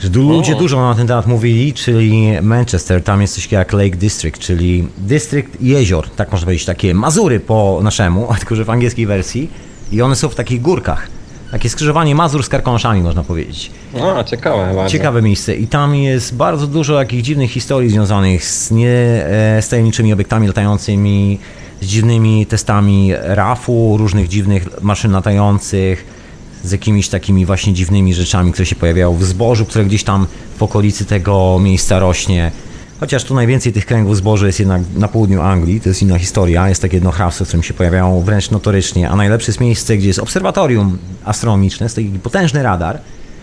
że ludzie dużo na ten temat mówili, czyli Manchester, tam jest coś takiego jak Lake District, czyli dystrykt jezior, tak można powiedzieć, takie Mazury po naszemu, tylko że w angielskiej wersji i one są w takich górkach, takie skrzyżowanie Mazur z Karkonoszami można powiedzieć. A, ciekawe bardzo. Ciekawe miejsce i tam jest bardzo dużo takich dziwnych historii związanych z, nie, e, z tajemniczymi obiektami latającymi, z dziwnymi testami RAF-u, różnych dziwnych maszyn latających, z jakimiś takimi właśnie dziwnymi rzeczami, które się pojawiają w zbożu, które gdzieś tam w okolicy tego miejsca rośnie. Chociaż tu najwięcej tych kręgów zbożu jest jednak na południu Anglii, to jest inna historia, jest takie jedno hrabstwo, w którym się pojawiają wręcz notorycznie, a najlepsze jest miejsce, gdzie jest obserwatorium astronomiczne, jest taki potężny radar,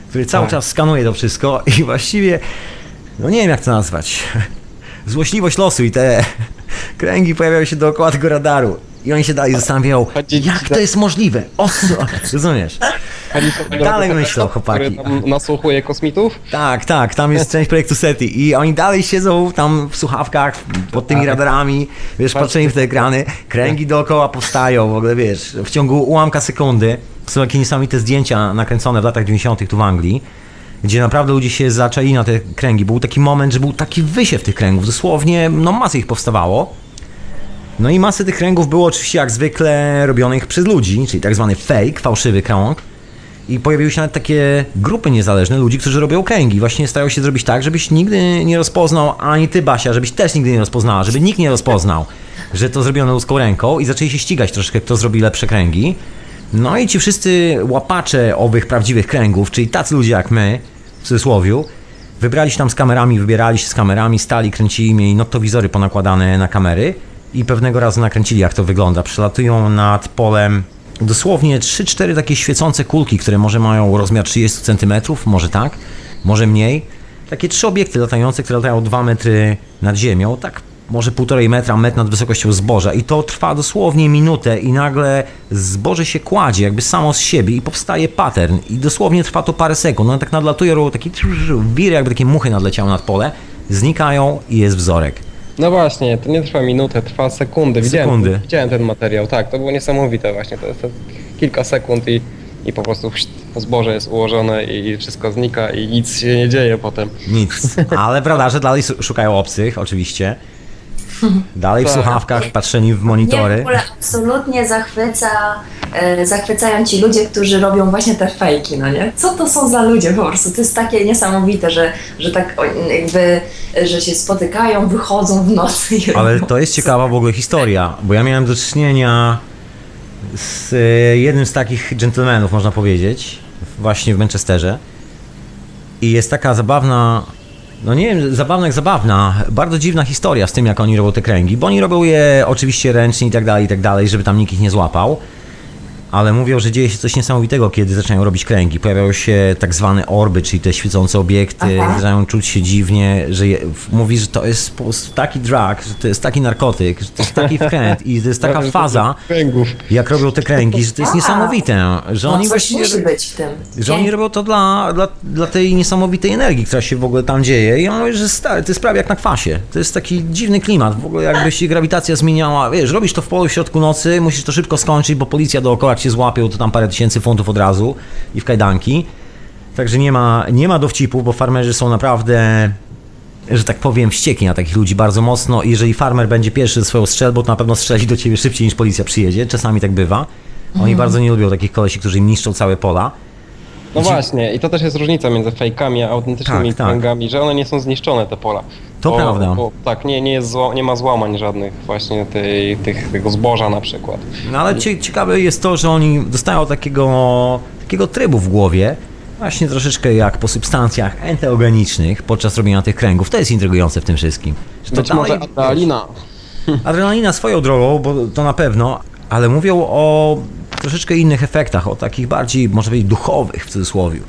który cały Tak. czas skanuje to wszystko i właściwie, no nie wiem jak to nazwać, złośliwość losu i te kręgi pojawiają się dookoła tego radaru i oni się dalej zastanawiają, jak to jest możliwe, o rozumiesz? Dalej myślą, chłopaki. Nasłuchuje kosmitów? Tak, tak, tam jest część projektu SETI i oni dalej siedzą tam w słuchawkach, pod tymi radarami, wiesz, patrzyli w te ekrany, kręgi dookoła powstają, w ogóle wiesz, w ciągu ułamka sekundy. Są takie niesamowite zdjęcia nakręcone w latach 90. tu w Anglii, gdzie naprawdę ludzie się zaczęli na te kręgi. Był taki moment, że był taki wysiew tych kręgów, dosłownie, no masy ich powstawało. No i masy tych kręgów było oczywiście jak zwykle robionych przez ludzi, czyli tak zwany fake, fałszywy krąg. I pojawiły się nawet takie grupy niezależne ludzi, którzy robią kręgi. Właśnie starają się zrobić tak, żebyś nigdy nie rozpoznał, ani ty, Basia, żebyś też nigdy nie rozpoznała, żeby nikt nie rozpoznał, że to zrobiono ludzką ręką i zaczęli się ścigać troszkę, kto zrobi lepsze kręgi. No i ci wszyscy łapacze owych prawdziwych kręgów, czyli tacy ludzie jak my, w cudzysłowiu, wybrali się tam z kamerami, wybierali się z kamerami, stali, kręcili, mieli noktowizory ponakładane na kamery i pewnego razu nakręcili, jak to wygląda. Przelatują nad polem dosłownie 3-4 takie świecące kulki, które może mają rozmiar 30 cm, może tak, może mniej. Takie trzy obiekty latające, które latają 2 metry nad ziemią, tak może półtorej metra, metr nad wysokością zboża i to trwa dosłownie minutę i nagle zboże się kładzie jakby samo z siebie i powstaje pattern i dosłownie trwa to parę sekund. One tak nadlatują, robią taki wir, jakby takie muchy nadleciały nad pole, znikają i jest wzorek. No właśnie, to nie trwa minutę, trwa sekundy. Widziałem, Sekundy. widziałem ten materiał, tak, to było niesamowite właśnie, to jest to kilka sekund i, i po prostu zboże jest ułożone i wszystko znika i nic się nie dzieje potem. Nic. Ale bradarze dalej su- szukają obcych, oczywiście. Dalej w Tak. słuchawkach, patrzeni w Mnie w monitory. ogóle absolutnie zachwyca, e, zachwycają ci ludzie, którzy robią właśnie te fejki, no nie? Co to są za ludzie po prostu? To jest takie niesamowite, że, że tak jakby, że się spotykają, wychodzą w nocy Ale to jest ciekawa w ogóle historia, bo ja miałem do czynienia z e, jednym z takich dżentelmenów, można powiedzieć, właśnie w Manchesterze. I jest taka zabawna, no nie wiem, zabawna jak zabawna, bardzo dziwna historia z tym, jak oni robią te kręgi, bo oni robią je oczywiście ręcznie i tak dalej, i tak dalej, żeby tam nikt ich nie złapał. Ale mówią, że dzieje się coś niesamowitego, kiedy zaczynają robić kręgi. Pojawiają się tak zwane orby, czyli te świecące obiekty, Aha. zaczynają czuć się dziwnie, że je, mówi, że to jest po prostu taki drug, że to jest taki narkotyk, że to jest taki wkręt i to jest taka faza, jak robią te kręgi, że to jest niesamowite, że No oni coś właściwie... musi być w tym. Że oni robią to dla, dla, dla tej niesamowitej energii, która się w ogóle tam dzieje. I on mówi, że stary, to jest prawie jak na kwasie. To jest taki dziwny klimat. W ogóle jakby się grawitacja zmieniała. Wiesz, robisz to w polu w środku nocy, musisz to szybko skończyć, bo policja dookoła jak cię złapie, to tam parę tysięcy funtów od razu i w kajdanki. Także nie ma, nie ma dowcipu, bo farmerzy są naprawdę, że tak powiem, wściekli na takich ludzi bardzo mocno. I jeżeli farmer będzie pierwszy ze swoją strzelbą, to na pewno strzeli do ciebie szybciej niż policja przyjedzie. Czasami tak bywa. Oni bardzo nie lubią takich kolesi, którzy im niszczą całe pola. No właśnie, i to też jest różnica między fejkami a autentycznymi Tak, tak. kręgami, że one nie są zniszczone, te pola. To prawda. Bo, tak, nie, nie, jest zła, nie ma złamań żadnych właśnie tej, tych, tego zboża na przykład. No ale cie, ciekawe jest to, że oni dostają takiego, takiego trybu w głowie, właśnie troszeczkę jak po substancjach enteogenicznych podczas robienia tych kręgów. To jest intrygujące w tym wszystkim. Że to Być może dalej- adrenalina. Adrenalina swoją drogą, bo to na pewno, ale mówią o troszeczkę innych efektach, o takich bardziej, może powiedzieć, duchowych w cudzysłowie.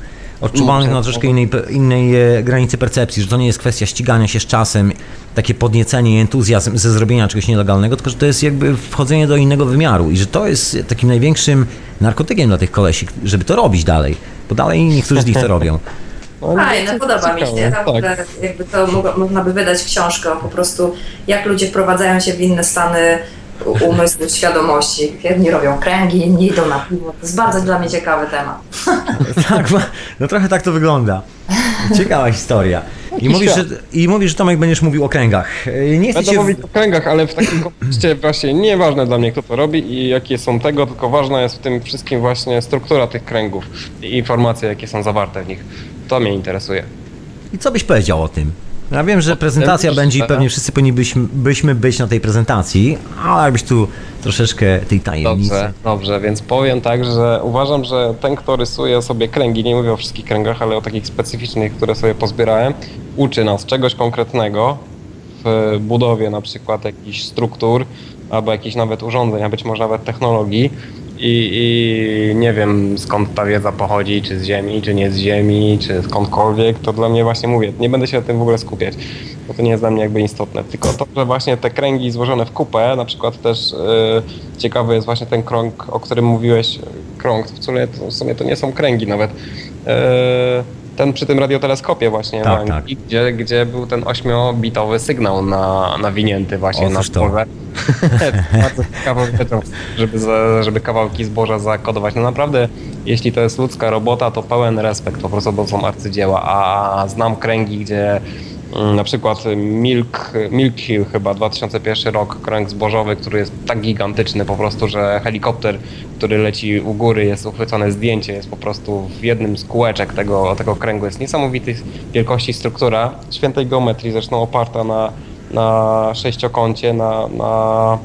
Odczuwanych No, na troszeczkę innej, innej e, granicy percepcji, że to nie jest kwestia ścigania się z czasem, takie podniecenie i entuzjazm ze zrobienia czegoś nielegalnego, tylko że to jest jakby wchodzenie do innego wymiaru i że to jest takim największym narkotykiem dla tych kolesi, żeby to robić dalej, bo dalej niektórzy z nich to robią. No, Fajne, to podoba mi się. ciekawe, Tak, tak. tak. Jakby to mogło, można by wydać książkę o po prostu jak ludzie wprowadzają się w inne stany umysłu, świadomości. Jedni robią kręgi, inni idą na piwo. To jest bardzo dla mnie ciekawy temat. Tak, no trochę tak to wygląda. Ciekawa historia. I mówisz, że, I mówisz, że Tomek będziesz mówił o kręgach. E, Nie chcę Będę cię... mówić o kręgach, ale w takim kontekście właśnie nieważne dla mnie kto to robi i jakie są tego, tylko ważna jest w tym wszystkim właśnie struktura tych kręgów i informacje jakie są zawarte w nich. To mnie interesuje. I co byś powiedział o tym? Ja wiem, że prezentacja będzie i e, pewnie wszyscy powinni byśmy, byśmy być na tej prezentacji, ale jakbyś tu troszeczkę tej tajemnicy. Dobrze, dobrze, więc powiem tak, że uważam, że ten, kto rysuje sobie kręgi, nie mówię o wszystkich kręgach, ale o takich specyficznych, które sobie pozbierałem, uczy nas czegoś konkretnego w budowie na przykład jakichś struktur albo jakichś nawet urządzeń, a być może nawet technologii. I, I nie wiem skąd ta wiedza pochodzi, czy z Ziemi, czy nie z Ziemi, czy skądkolwiek, to dla mnie właśnie mówię, nie będę się na tym w ogóle skupiać, bo to nie jest dla mnie jakby istotne. Tylko to, że właśnie te kręgi złożone w kupę, na przykład też yy, ciekawy jest właśnie ten krąg, o którym mówiłeś, krąg, w sumie, w sumie to nie są kręgi nawet. Yy, ten przy tym radioteleskopie właśnie Tak, tak. gdzie, gdzie był ten ośmiobitowy sygnał na, nawinięty właśnie Otóż na zboże. Bardzo ciekawą rzeczą, żeby, za, żeby kawałki zboża zakodować. No naprawdę, jeśli to jest ludzka robota, to pełen respekt po prostu, bo są arcydzieła, a znam kręgi, gdzie na przykład Milk, Milk Hill chyba 2001 rok, kręg zbożowy, który jest tak gigantyczny po prostu, że helikopter, który leci u góry, jest uchwycone zdjęcie, jest po prostu w jednym z kółeczek tego, tego kręgu. Jest niesamowitej wielkości struktura, świętej geometrii, zresztą oparta na, na sześciokącie, na, na,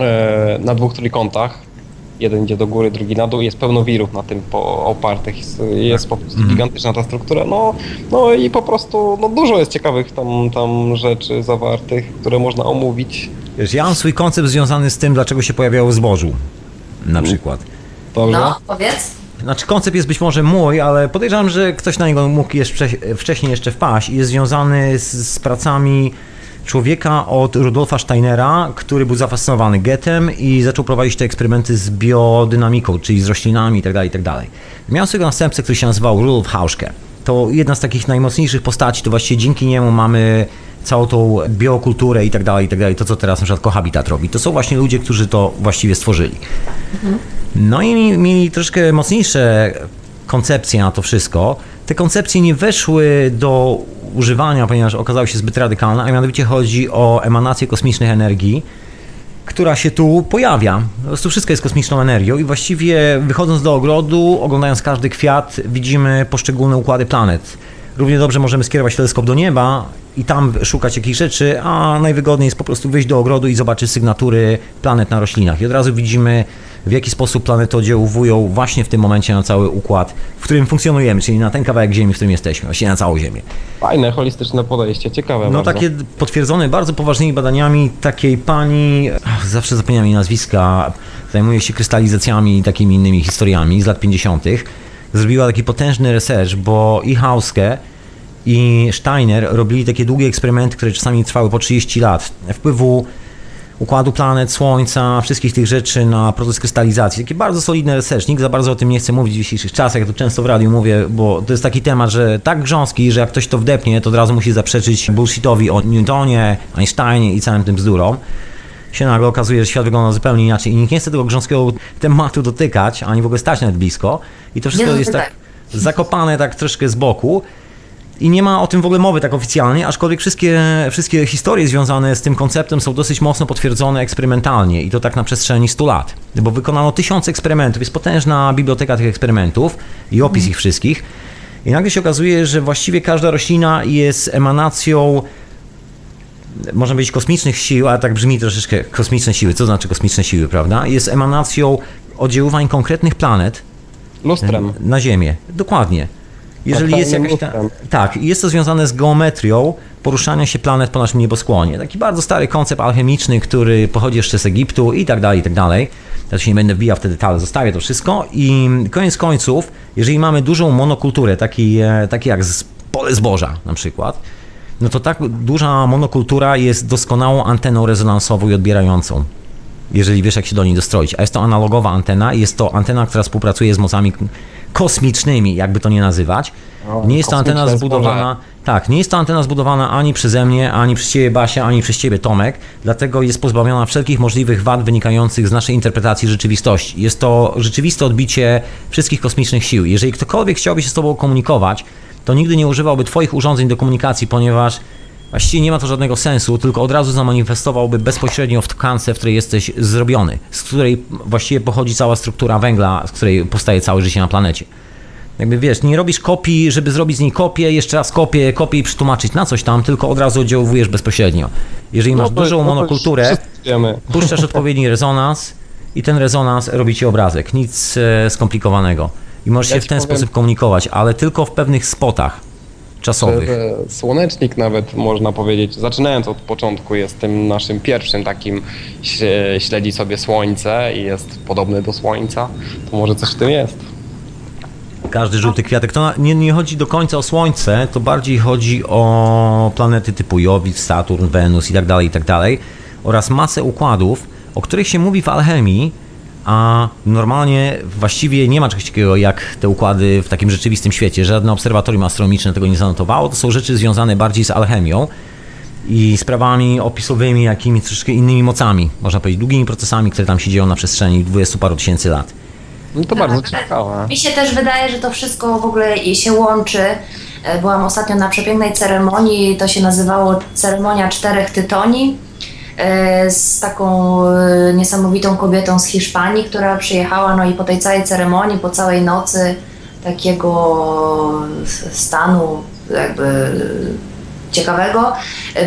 e, na dwóch trójkątach. Jeden idzie do góry, drugi na dół. Jest pełno wirów na tym po, opartych. Jest, jest po prostu gigantyczna ta struktura. No, no i po prostu no, dużo jest ciekawych tam, tam rzeczy zawartych, które można omówić. Wiesz, ja mam swój koncept związany z tym, dlaczego się pojawiało w zbożu. Na przykład. Dobrze? No, powiedz. Znaczy koncept jest być może mój, ale podejrzewam, że ktoś na niego mógł jeszcze wcześniej jeszcze wpaść i jest związany z, z pracami człowieka od Rudolfa Steinera, który był zafascynowany getem i zaczął prowadzić te eksperymenty z biodynamiką, czyli z roślinami itd. itd. Miał swojego następcę, który się nazywał Rudolf Hauschke. To jedna z takich najmocniejszych postaci, to właściwie dzięki niemu mamy całą tą biokulturę i tak dalej, i tak dalej, to co teraz na przykład Cohabitat robi. To są właśnie ludzie, którzy to właściwie stworzyli. No i mi- mieli troszkę mocniejsze koncepcje na to wszystko. Te koncepcje nie weszły do używania, ponieważ okazały się zbyt radykalne, a mianowicie chodzi o emanację kosmicznych energii, która się tu pojawia. Po prostu wszystko jest kosmiczną energią i właściwie wychodząc do ogrodu, oglądając każdy kwiat, widzimy poszczególne układy planet. Równie dobrze możemy skierować teleskop do nieba i tam szukać jakichś rzeczy, a najwygodniej jest po prostu wyjść do ogrodu i zobaczyć sygnatury planet na roślinach. I od razu widzimy w jaki sposób planety oddziaływują właśnie w tym momencie na cały układ, w którym funkcjonujemy, czyli na ten kawałek Ziemi, w którym jesteśmy, właściwie na całą Ziemię. Fajne, holistyczne podejście, ciekawe No bardzo. takie potwierdzone bardzo poważnymi badaniami takiej pani, ach, zawsze zapomniałem jej nazwiska, zajmuje się krystalizacjami i takimi innymi historiami z lat 50. Zrobiła taki potężny research, bo i Hauske i Steiner robili takie długie eksperymenty, które czasami trwały po 30 lat. Wpływu układu planet, Słońca, wszystkich tych rzeczy na proces krystalizacji. Takie bardzo solidne research. Nikt za bardzo o tym nie chce mówić w dzisiejszych czasach. Ja to często w radiu mówię, bo to jest taki temat, że tak grząski, że jak ktoś to wdepnie, to od razu musi zaprzeczyć bullshitowi o Newtonie, Einsteinie i całym tym bzdurom. Się nagle okazuje, że świat wygląda zupełnie inaczej i nikt nie chce tego grząskiego tematu dotykać, ani w ogóle stać nawet blisko. I to wszystko Nie jest tak dotykaj. zakopane tak troszkę z boku. I nie ma o tym w ogóle mowy tak oficjalnie, aczkolwiek wszystkie, wszystkie historie związane z tym konceptem są dosyć mocno potwierdzone eksperymentalnie i to tak na przestrzeni 100 lat. Bo wykonano tysiące eksperymentów, jest potężna biblioteka tych eksperymentów i opis ich wszystkich. I nagle się okazuje, że właściwie każda roślina jest emanacją można powiedzieć kosmicznych sił, ale tak brzmi troszeczkę kosmiczne siły. Co znaczy kosmiczne siły, prawda? Jest emanacją oddziaływań konkretnych planet, Lustrem. na Ziemię. Dokładnie. Jeżeli jest Totalnym jakaś ta, tak, jest to związane z geometrią poruszania się planet po naszym nieboskłonie. Taki bardzo stary koncept alchemiczny, który pochodzi jeszcze z Egiptu i tak dalej, i tak dalej. Ja się nie będę wbijał w te detale, zostawię to wszystko i koniec końców, jeżeli mamy dużą monokulturę, taki, e, taki jak z pole zboża na przykład, no to tak duża monokultura jest doskonałą anteną rezonansową i odbierającą jeżeli wiesz, jak się do niej dostroić. A jest to analogowa antena jest to antena, która współpracuje z mocami kosmicznymi, jakby to nie nazywać. Nie jest to antena zbudowana. Tak, nie jest to antena zbudowana ani przeze mnie, ani przez ciebie Basia, ani przez ciebie Tomek, dlatego jest pozbawiona wszelkich możliwych wad wynikających z naszej interpretacji rzeczywistości. Jest to rzeczywiste odbicie wszystkich kosmicznych sił. Jeżeli ktokolwiek chciałby się z tobą komunikować, to nigdy nie używałby twoich urządzeń do komunikacji, ponieważ Właściwie nie ma to żadnego sensu, tylko od razu zamanifestowałby bezpośrednio w tkance, w której jesteś zrobiony, z której właściwie pochodzi cała struktura węgla, z której powstaje całe życie na planecie. Jakby wiesz, nie robisz kopii, żeby zrobić z niej kopię, jeszcze raz kopię, kopię i przetłumaczyć na coś tam, tylko od razu oddziałujesz bezpośrednio. Jeżeli masz No to- dużą no monokulturę, puszczasz odpowiedni rezonans i ten rezonans robi ci obrazek. Nic e, skomplikowanego. I możesz Ja się w ten powiem- sposób komunikować, ale tylko w pewnych spotach czasowych. Słonecznik nawet można powiedzieć, zaczynając od początku, jest tym naszym pierwszym takim śle- śledzi sobie Słońce i jest podobny do Słońca, to może coś w tym jest. Każdy żółty kwiatek. To nie, nie chodzi do końca o Słońce, to bardziej chodzi o planety typu Jowisz, Saturn, Wenus i tak dalej, i tak dalej. Oraz masę układów, o których się mówi w alchemii, a normalnie właściwie nie ma czegoś takiego jak te układy w takim rzeczywistym świecie. Żadne obserwatorium astronomiczne tego nie zanotowało. To są rzeczy związane bardziej z alchemią i sprawami opisowymi, jakimiś troszeczkę innymi mocami, można powiedzieć, długimi procesami, które tam się dzieją na przestrzeni 20 paru tysięcy lat. No to bardzo ciekawe. Mi się też wydaje, że to wszystko w ogóle się łączy. E, Byłam ostatnio na przepięknej ceremonii, to się nazywało ceremonia czterech tytoni z taką e, niesamowitą kobietą z Hiszpanii, która przyjechała, no i po tej całej ceremonii, po całej nocy takiego stanu jakby ciekawego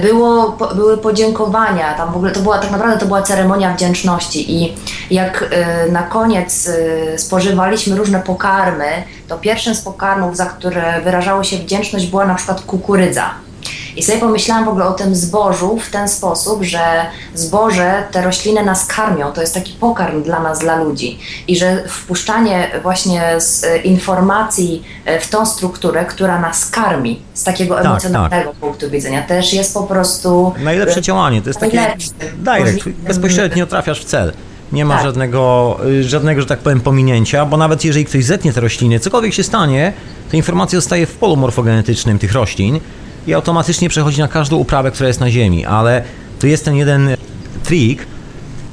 było, po- były podziękowania. Tam w ogóle to była tak naprawdę to była ceremonia wdzięczności i jak e, na koniec e, spożywaliśmy różne pokarmy, to pierwszym z pokarmów, za które wyrażało się wdzięczność była na przykład kukurydza. I sobie pomyślałam w ogóle o tym zbożu w ten sposób, że zboże, te rośliny nas karmią, to jest taki pokarm dla nas, dla ludzi. I że wpuszczanie właśnie z e, informacji e, w tą strukturę, która nas karmi z takiego Tak, emocjonalnego punktu widzenia, też jest po prostu... Najlepsze e, działanie, to jest takie direct, bezpośrednio trafiasz w cel. Nie ma Tak. żadnego, y, żadnego, że tak powiem, pominięcia, bo nawet jeżeli ktoś zetnie te rośliny, cokolwiek się stanie, to informacja zostaje w polu morfogenetycznym tych roślin i automatycznie przechodzi na każdą uprawę, która jest na ziemi, ale to jest ten jeden trik,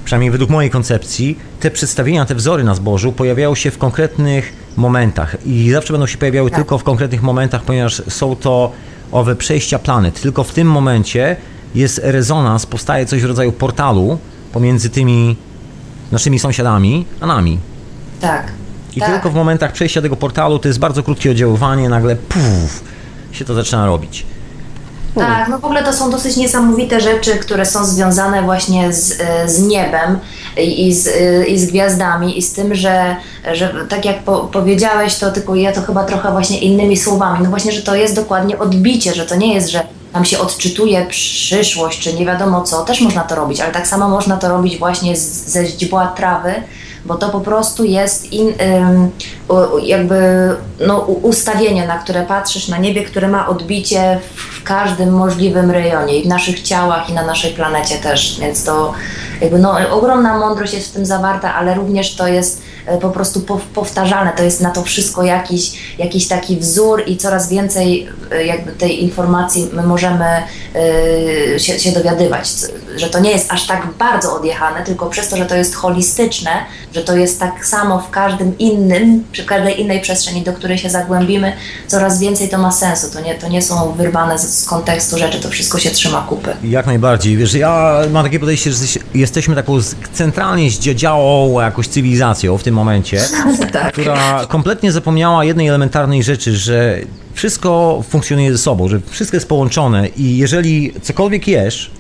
przynajmniej według mojej koncepcji, te przedstawienia, te wzory na zbożu pojawiają się w konkretnych momentach i zawsze będą się pojawiały Tak. tylko w konkretnych momentach, ponieważ są to owe przejścia planet. Tylko w tym momencie jest rezonans, powstaje coś w rodzaju portalu pomiędzy tymi naszymi sąsiadami a nami. Tak. I tak. tylko w momentach przejścia tego portalu to jest bardzo krótkie oddziaływanie, nagle puf, się to zaczyna robić. Tak, no w ogóle to są dosyć niesamowite rzeczy, które są związane właśnie z, e, z niebem i, z, e, i z gwiazdami i z tym, że, że tak jak po, powiedziałeś, to tylko ja to chyba trochę właśnie innymi słowami, no właśnie, że to jest dokładnie odbicie, że to nie jest, że tam się odczytuje przyszłość, czy nie wiadomo co, też można to robić, ale tak samo można to robić właśnie z, ze źdźbła trawy, bo to po prostu jest in, jakby no, ustawienie, na które patrzysz na niebie, które ma odbicie w każdym możliwym rejonie i w naszych ciałach i na naszej planecie też, więc to jakby no, ogromna mądrość jest w tym zawarta, ale również to jest po prostu powtarzalne, to jest na to wszystko jakiś, jakiś taki wzór i coraz więcej e, jakby tej informacji my możemy y, się, się dowiadywać, że to nie jest aż tak bardzo odjechane, tylko przez to, że to jest holistyczne, że to jest tak samo w każdym innym, przy każdej innej przestrzeni, do której się zagłębimy, coraz więcej to ma sensu. To nie, to nie są wyrwane z, z kontekstu rzeczy, to wszystko się trzyma kupy. Jak najbardziej. Wiesz, ja mam takie podejście, że jesteśmy taką centralnie zdziedziałą jakąś cywilizacją w tym momencie, tak. która kompletnie zapomniała jednej elementarnej rzeczy, że wszystko funkcjonuje ze sobą, że wszystko jest połączone i jeżeli cokolwiek jesz,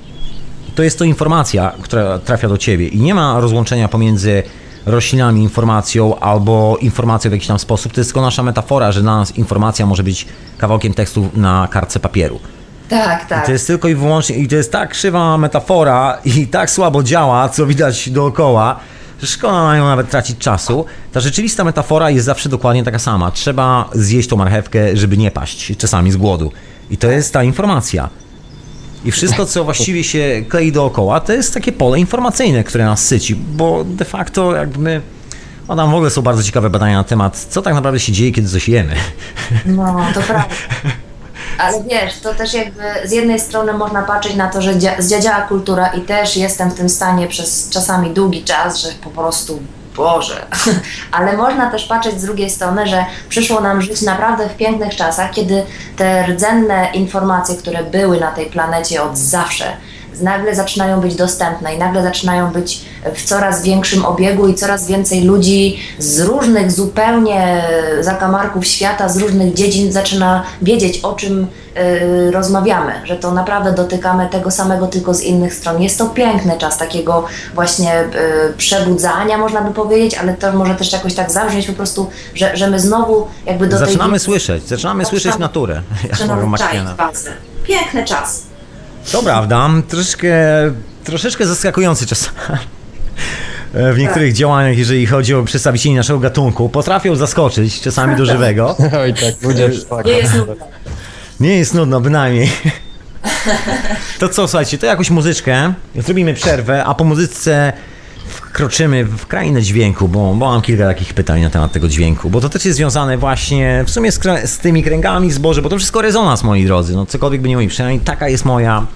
to jest to informacja, która trafia do ciebie i nie ma rozłączenia pomiędzy roślinami informacją albo informacją w jakiś tam sposób. To jest tylko nasza metafora, że dla nas informacja może być kawałkiem tekstu na kartce papieru. Tak, tak. I to jest tylko i wyłącznie, i to jest tak krzywa metafora i tak słabo działa, co widać dookoła, że szkoda nią nawet tracić czasu. Ta rzeczywista metafora jest zawsze dokładnie taka sama. Trzeba zjeść tą marchewkę, żeby nie paść czasami z głodu. I to jest ta informacja. I wszystko, co właściwie się klei dookoła, to jest takie pole informacyjne, które nas syci, bo de facto jakby... O, tam w ogóle są bardzo ciekawe badania na temat, co tak naprawdę się dzieje, kiedy coś jemy. No, to prawda. Ale wiesz, to też jakby z jednej strony można patrzeć na to, że zdziadziała kultura i też jestem w tym stanie przez czasami długi czas, że po prostu Boże. Ale można też patrzeć z drugiej strony, że przyszło nam żyć naprawdę w pięknych czasach, kiedy te rdzenne informacje, które były na tej planecie od zawsze, nagle zaczynają być dostępne i nagle zaczynają być w coraz większym obiegu i coraz więcej ludzi z różnych zupełnie zakamarków świata, z różnych dziedzin zaczyna wiedzieć o czym y, rozmawiamy, że to naprawdę dotykamy tego samego tylko z innych stron. Jest to piękny czas takiego właśnie y, przebudzania, można by powiedzieć, ale to może też jakoś tak zabrzmieć po prostu, że, że my znowu jakby do Zaczynamy tej... słyszeć, zaczynamy słyszeć naturę. Zaczynamy Piękny czas. To prawda, troszeczkę, troszeczkę zaskakujący czas. W niektórych tak. działaniach, jeżeli chodzi o przedstawicieli naszego gatunku, potrafią zaskoczyć czasami do żywego. Oj tak, ludzie tak. Nie jest nudno. Nie jest nudno, bynajmniej. To co, słuchajcie, to jakąś muzyczkę, zrobimy przerwę, a po muzyce wkroczymy w krainę dźwięku, bo, bo mam kilka takich pytań na temat tego dźwięku, bo to też jest związane właśnie w sumie z, z tymi kręgami zboże, bo to wszystko rezonans, moi drodzy, no cokolwiek by nie mówił, przynajmniej taka jest moja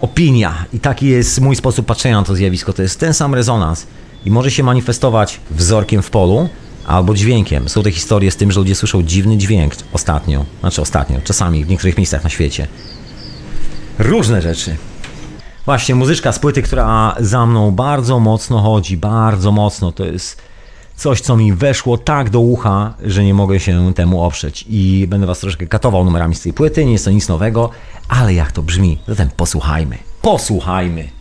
opinia i taki jest mój sposób patrzenia na to zjawisko, to jest ten sam rezonans i może się manifestować wzorkiem w polu, albo dźwiękiem. Są te historie z tym, że ludzie słyszą dziwny dźwięk ostatnio, znaczy ostatnio, czasami w niektórych miejscach na świecie. Różne rzeczy. Właśnie, muzyczka z płyty, która za mną bardzo mocno chodzi, bardzo mocno. To jest coś, co mi weszło tak do ucha, że nie mogę się temu oprzeć. I będę was troszkę katował numerami z tej płyty, nie jest to nic nowego, ale jak to brzmi, zatem posłuchajmy. Posłuchajmy.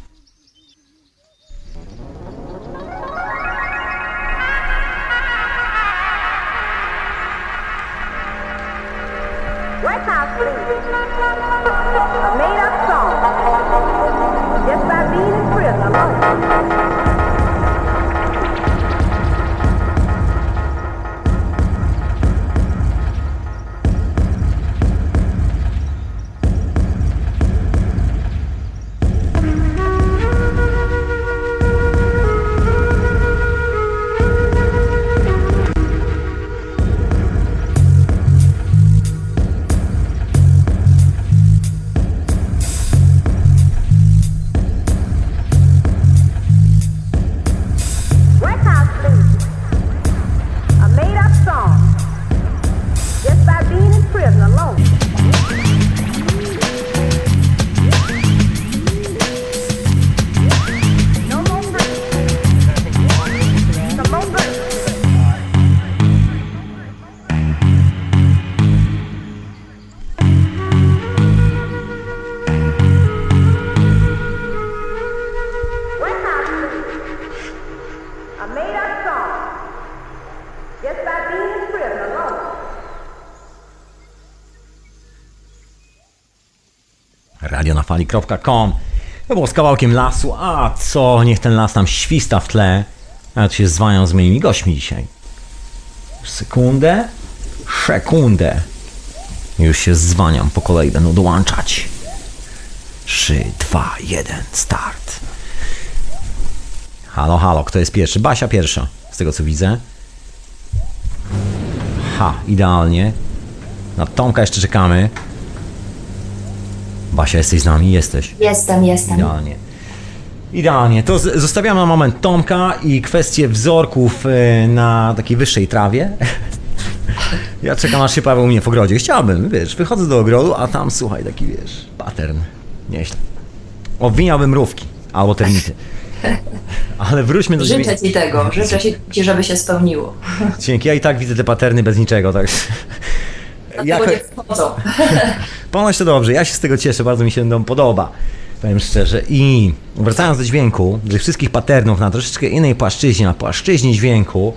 radionafali.com. To było z kawałkiem lasu, a co, niech ten las tam śwista w tle. A się zwaniam z moimi gośćmi dzisiaj. Sekundę, sekundę. Już się zwaniam, po kolei będą dołączać. 3, 2, 1, start. Halo, halo, kto jest pierwszy? Basia pierwsza, z tego co widzę. Ha, idealnie. Na Tomka jeszcze czekamy. Basia, jesteś z nami? Jesteś. Jestem, jestem. Idealnie. Idealnie. To zostawiam na moment Tomka i kwestię wzorków e, na takiej wyższej trawie. Ja czekam aż się Paweł u mnie w ogrodzie. Chciałbym, wiesz, wychodzę do ogrodu, a tam słuchaj, taki wiesz, pattern. Nieźle. Obwiniałbym mrówki albo termity. Ale wróćmy do. Życzę Ci tego, życzę Ci, żeby się spełniło. Dzięki. Ja i tak widzę te paterny bez niczego, tak. Dlatego nie wchodzą. Ponoć to dobrze, ja się z tego cieszę, bardzo mi się to podoba. Powiem szczerze. I wracając do dźwięku, tych wszystkich patternów na troszeczkę innej płaszczyźnie, na płaszczyźnie dźwięku.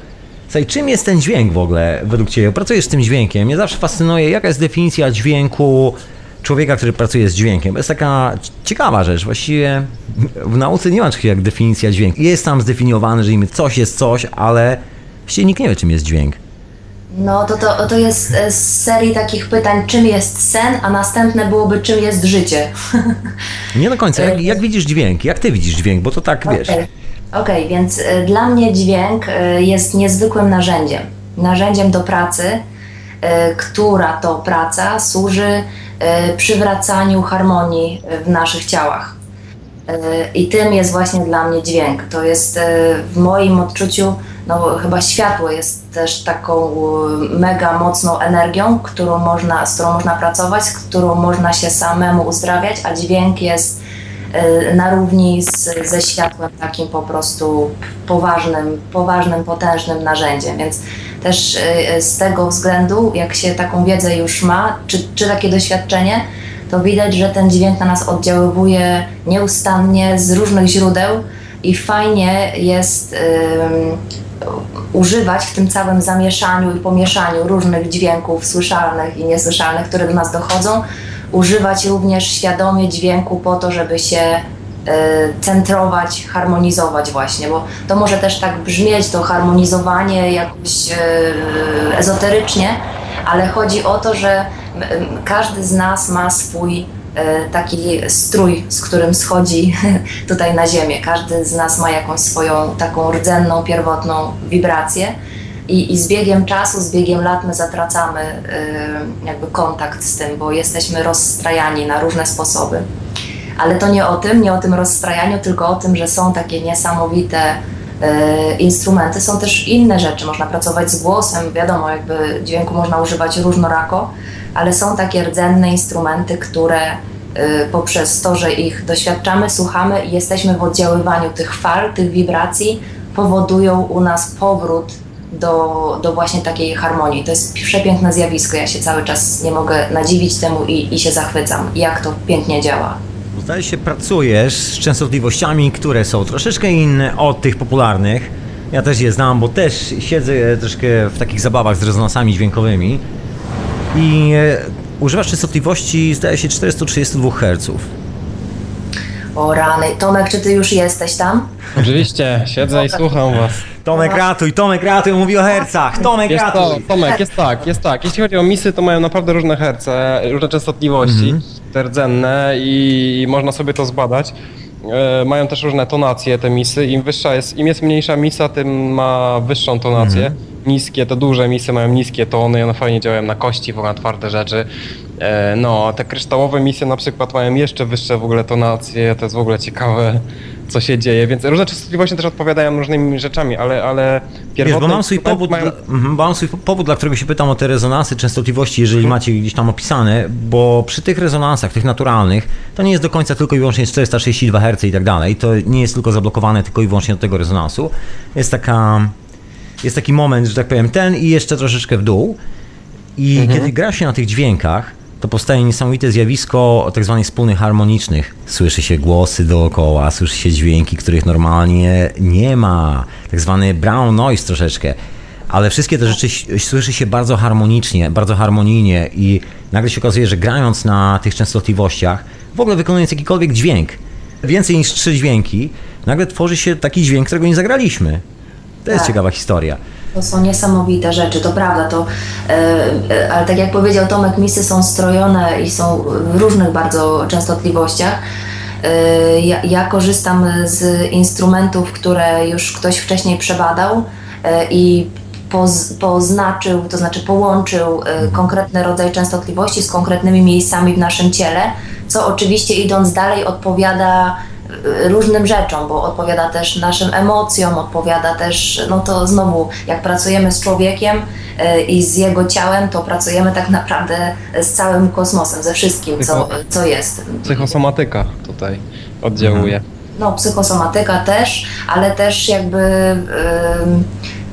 Słuchaj, czym jest ten dźwięk w ogóle według Ciebie? Pracujesz z tym dźwiękiem. Mnie zawsze fascynuje, jaka jest definicja dźwięku człowieka, który pracuje z dźwiękiem. To jest taka ciekawa rzecz. Właściwie w nauce nie ma czegoś jak definicja dźwięku. Jest tam zdefiniowane, że coś jest coś, ale właściwie nikt nie wie, czym jest dźwięk. No to, to, to jest e, z serii takich pytań, czym jest sen, a następne byłoby, czym jest życie. Nie do końca. Jak, jak widzisz dźwięk? Jak Ty widzisz dźwięk? Bo to tak, wiesz... Okej, Okej, więc y, dla mnie dźwięk jest niezwykłym narzędziem. Narzędziem do pracy, która to praca służy przywracaniu harmonii w naszych ciałach. I tym jest właśnie dla mnie dźwięk. To jest y, w moim odczuciu, no chyba światło jest też taką y, mega mocną energią, którą można, z którą można pracować, z którą można się samemu uzdrawiać, a dźwięk jest y, na równi z, ze światłem takim po prostu poważnym, poważnym, potężnym narzędziem. Więc też z tego względu, jak się taką wiedzę już ma, czy, czy takie doświadczenie, to widać, że ten dźwięk na nas oddziaływuje nieustannie z różnych źródeł i fajnie jest ym, używać w tym całym zamieszaniu i pomieszaniu różnych dźwięków słyszalnych i niesłyszalnych, które do nas dochodzą, używać również świadomie dźwięku po to, żeby się y, centrować, harmonizować właśnie, bo to może też tak brzmieć, to harmonizowanie jakoś y, ezoterycznie, ale chodzi o to, że każdy z nas ma swój e, taki strój, z którym schodzi tutaj na ziemię. Każdy z nas ma jakąś swoją taką rdzenną, pierwotną wibrację i, i z biegiem czasu, z biegiem lat my zatracamy e, jakby kontakt z tym, bo jesteśmy rozstrajani na różne sposoby. Ale to nie o tym, nie o tym rozstrajaniu, tylko o tym, że są takie niesamowite e, instrumenty. Są też inne rzeczy, można pracować z głosem, wiadomo, jakby dźwięku można używać różnorako, ale są takie rdzenne instrumenty, które e, poprzez to, że ich doświadczamy, słuchamy i jesteśmy w oddziaływaniu tych fal, tych wibracji, powodują u nas powrót do, do właśnie takiej harmonii. To jest przepiękne zjawisko. Ja się cały czas nie mogę nadziwić temu i, i się zachwycam, jak to pięknie działa. Zdaje się, pracujesz z częstotliwościami, które są troszeczkę inne od tych popularnych. Ja też je znam, bo też siedzę troszkę w takich zabawach z rezonansami dźwiękowymi i e, używasz częstotliwości, zdaje się, 432 Hz. O rany. Tomek, czy ty już jesteś tam? Oczywiście, siedzę i słucham was. Tomek ratuj, Tomek ratuj, mówi o hercach, Tomek Jest to, ratuj. Tomek, jest tak, jest tak. Jeśli chodzi o misy, to mają naprawdę różne herce, różne częstotliwości, te rdzenne i można sobie to zbadać. E, mają też różne tonacje te misy. Im wyższa jest, im jest mniejsza misa, tym ma wyższą tonację. Niskie, te duże misy mają niskie tony, one fajnie działają na kości, w ogóle na twarde rzeczy. E, no, te kryształowe misy na przykład mają jeszcze wyższe w ogóle tonacje, to jest w ogóle ciekawe, co się dzieje, więc różne częstotliwości też odpowiadają różnymi rzeczami, ale, ale Wiesz, pierwotne bo mam swój powód, mają... dla, mhm, mam swój powód, dla którego się pytam o te rezonansy częstotliwości, jeżeli macie gdzieś tam opisane, bo przy tych rezonansach, tych naturalnych, to nie jest do końca tylko i wyłącznie 462 Hz i tak dalej, to nie jest tylko zablokowane tylko i wyłącznie do tego rezonansu. Jest taka, jest taki moment, że tak powiem, ten i jeszcze troszeczkę w dół i kiedy gra się na tych dźwiękach, to powstaje niesamowite zjawisko tak zwanych wspólnych harmonicznych. Słyszy się głosy dookoła, słyszy się dźwięki, których normalnie nie ma. Tak zwany brown noise troszeczkę. Ale wszystkie te rzeczy słyszy się bardzo harmonicznie, bardzo harmonijnie i nagle się okazuje, że grając na tych częstotliwościach w ogóle wykonując jakikolwiek dźwięk, więcej niż trzy dźwięki, nagle tworzy się taki dźwięk, którego nie zagraliśmy. To jest Tak. ciekawa historia. To są niesamowite rzeczy, to prawda, to, e, e, ale tak jak powiedział Tomek, misy są strojone i są w różnych bardzo częstotliwościach. E, ja, ja korzystam z instrumentów, które już ktoś wcześniej przebadał i poz, poznaczył, to znaczy połączył e, konkretny rodzaj częstotliwości z konkretnymi miejscami w naszym ciele, co oczywiście idąc dalej odpowiada różnym rzeczom, bo odpowiada też naszym emocjom, odpowiada też, no to znowu, jak pracujemy z człowiekiem e, i z jego ciałem, to pracujemy tak naprawdę z całym kosmosem, ze wszystkim, co, co jest. Psychosomatyka tutaj oddziałuje. No, psychosomatyka też, ale też jakby ym,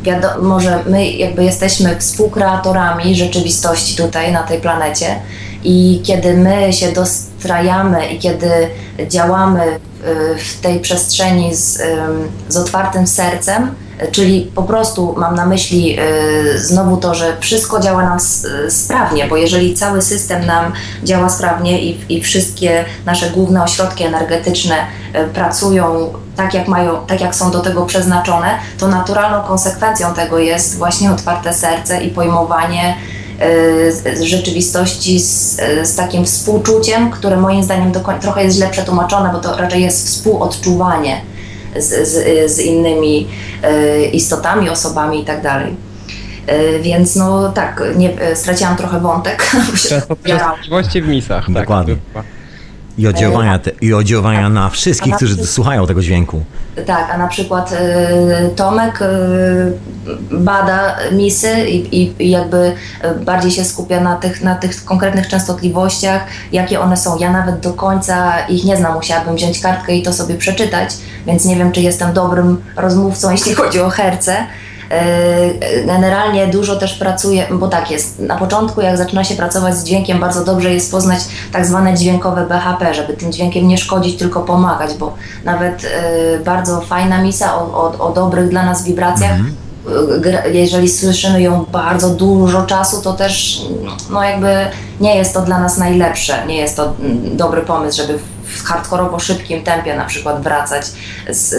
wiado- może my jakby jesteśmy współkreatorami rzeczywistości tutaj na tej planecie i kiedy my się dostrajamy i kiedy działamy y, w tej przestrzeni z, z otwartym sercem, y, czyli po prostu mam na myśli y, znowu to, że wszystko działa nam sprawnie, bo jeżeli cały system nam działa sprawnie i, i wszystkie nasze główne ośrodki energetyczne pracują tak jak mają, tak jak są do tego przeznaczone, to naturalną konsekwencją tego jest właśnie otwarte serce i pojmowanie rzeczywistości z, z takim współczuciem, które moim zdaniem do trochę jest źle przetłumaczone, bo to raczej jest współodczuwanie z, z, z innymi y, istotami, osobami i tak dalej. Y, Więc no tak, nie, y, straciłam trochę wątek. częstotliwości w misach. Dokładnie. I oddziaływania, te, i oddziaływania na wszystkich, na którzy słuchają tego dźwięku. Tak, a na przykład y, Tomek y, bada misy i, i, i jakby bardziej się skupia na tych, na tych konkretnych częstotliwościach, jakie one są. Ja nawet do końca ich nie znam, musiałabym wziąć kartkę i to sobie przeczytać, więc nie wiem, czy jestem dobrym rozmówcą, jeśli chodzi o herce. Y, Generalnie dużo też pracuję, bo tak jest, na początku jak zaczyna się pracować z dźwiękiem, bardzo dobrze jest poznać tak zwane dźwiękowe BHP, żeby tym dźwiękiem nie szkodzić, tylko pomagać, bo nawet y, bardzo fajna misa o, o, o dobrych dla nas wibracjach, y, gra- jeżeli słyszymy ją bardzo dużo czasu, to też no jakby nie jest to dla nas najlepsze, nie jest to mm, dobry pomysł, żeby w hardkorowo szybkim tempie na przykład wracać z,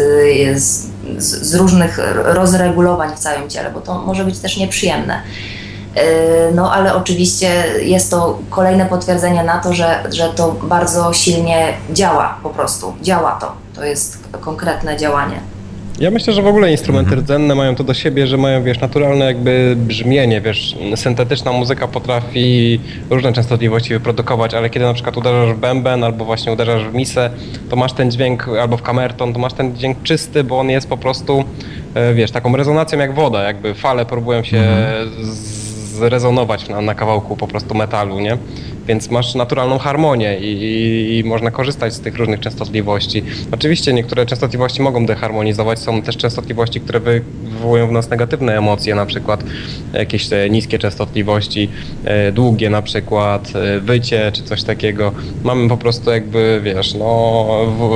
z, z z różnych rozregulowań w całym ciele, bo to może być też nieprzyjemne. Yy, No ale oczywiście jest to kolejne potwierdzenie na to, że, że to bardzo silnie działa po prostu. Działa to. To jest konkretne działanie. Ja myślę, że w ogóle instrumenty rdzenne mają to do siebie, że mają, wiesz, naturalne jakby brzmienie, wiesz, syntetyczna muzyka potrafi różne częstotliwości wyprodukować, ale kiedy na przykład uderzasz w bęben albo właśnie uderzasz w misę, to masz ten dźwięk, albo w kamerton, to masz ten dźwięk czysty, bo on jest po prostu, e, wiesz, taką rezonacją jak woda, jakby fale próbują się zrezonować na, na kawałku po prostu metalu, nie? Więc masz naturalną harmonię i, i, i można korzystać z tych różnych częstotliwości. Oczywiście niektóre częstotliwości mogą deharmonizować, są też częstotliwości, które wy- wywołują w nas negatywne emocje, na przykład jakieś te niskie częstotliwości, e, długie na przykład, e, wycie czy coś takiego. Mamy po prostu jakby, wiesz, no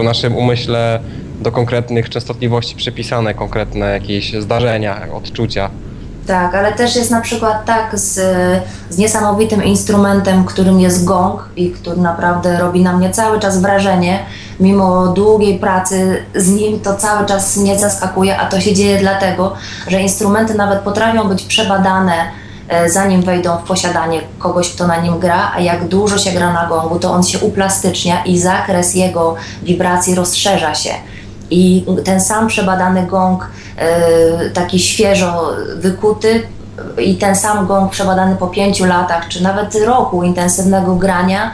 w naszym umyśle do konkretnych częstotliwości przypisane konkretne jakieś zdarzenia, odczucia. Tak, ale też jest na przykład tak z, z niesamowitym instrumentem, którym jest gong i który naprawdę robi na mnie cały czas wrażenie. Mimo długiej pracy z nim to cały czas mnie zaskakuje, a to się dzieje dlatego, że instrumenty nawet potrafią być przebadane e, zanim wejdą w posiadanie kogoś, kto na nim gra, a jak dużo się gra na gongu, to on się uplastycznia i zakres jego wibracji rozszerza się. I ten sam przebadany gong, e, taki świeżo wykuty, i ten sam gong przebadany po pięciu latach, czy nawet roku intensywnego grania,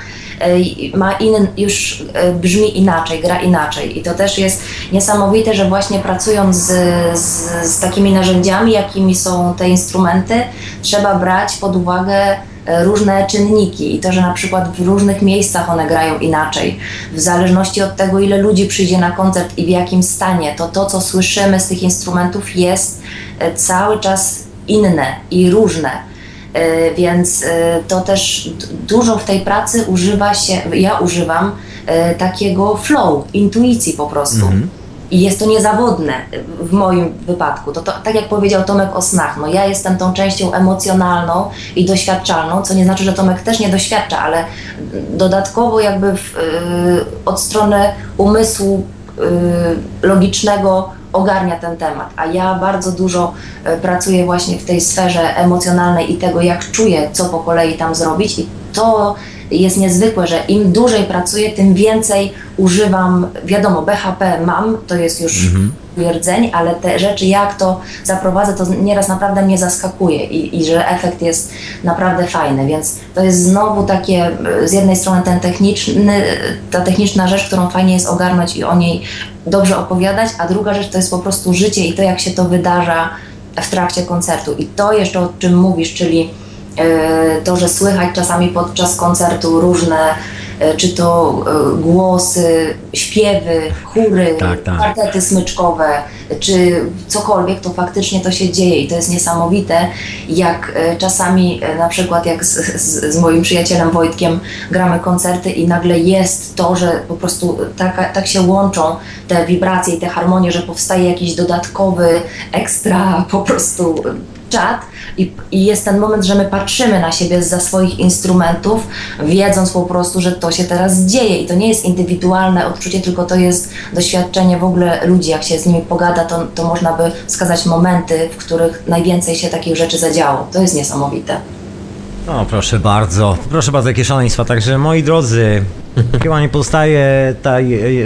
ma inny, już e, brzmi inaczej, gra inaczej. I to też jest niesamowite, że właśnie pracując z, z, z takimi narzędziami, jakimi są te instrumenty, trzeba brać pod uwagę e, różne czynniki i to, że na przykład w różnych miejscach one grają inaczej. W zależności od tego, ile ludzi przyjdzie na koncert i w jakim stanie, to to, co słyszymy z tych instrumentów jest e, cały czas inne i różne. E, Więc e, to też dużo w tej pracy używa się, ja używam e, takiego flow, intuicji po prostu. i jest to niezawodne w moim wypadku. To, to, tak jak powiedział Tomek o snach, no ja jestem tą częścią emocjonalną i doświadczalną, co nie znaczy, że Tomek też nie doświadcza, ale dodatkowo jakby w, yy, od strony umysłu yy, logicznego ogarnia ten temat, a ja bardzo dużo y, pracuję właśnie w tej sferze emocjonalnej i tego, jak czuję, co po kolei tam zrobić. I to jest niezwykłe, że im dłużej pracuję, tym więcej używam, wiadomo, BHP mam, to jest już mhm. rdzeń, ale te rzeczy, jak to zaprowadzę, to nieraz naprawdę mnie zaskakuje i, i że efekt jest naprawdę fajny, więc to jest znowu takie, z jednej strony ten techniczny, ta techniczna rzecz, którą fajnie jest ogarnąć i o niej dobrze opowiadać, a druga rzecz to jest po prostu życie i to, jak się to wydarza w trakcie koncertu. I to jeszcze o czym mówisz, czyli E, to, że słychać czasami podczas koncertu różne, czy to e, głosy, śpiewy, chóry, tak, tak. kwartety smyczkowe, czy cokolwiek, to faktycznie to się dzieje i to jest niesamowite, jak czasami na przykład jak z, z, z moim przyjacielem Wojtkiem gramy koncerty i nagle jest to, że po prostu tak, tak się łączą te wibracje i te harmonie, że powstaje jakiś dodatkowy, ekstra po prostu czat i, i, jest ten moment, że my patrzymy na siebie za swoich instrumentów, wiedząc po prostu, że to się teraz dzieje i to nie jest indywidualne odczucie, tylko to jest doświadczenie w ogóle ludzi. Jak się z nimi pogada, to, to można by wskazać momenty, w których najwięcej się takich rzeczy zadziało. To jest niesamowite. O, proszę bardzo, proszę bardzo, jakie szaleństwa. Także moi drodzy, chyba nie pozostaje ta,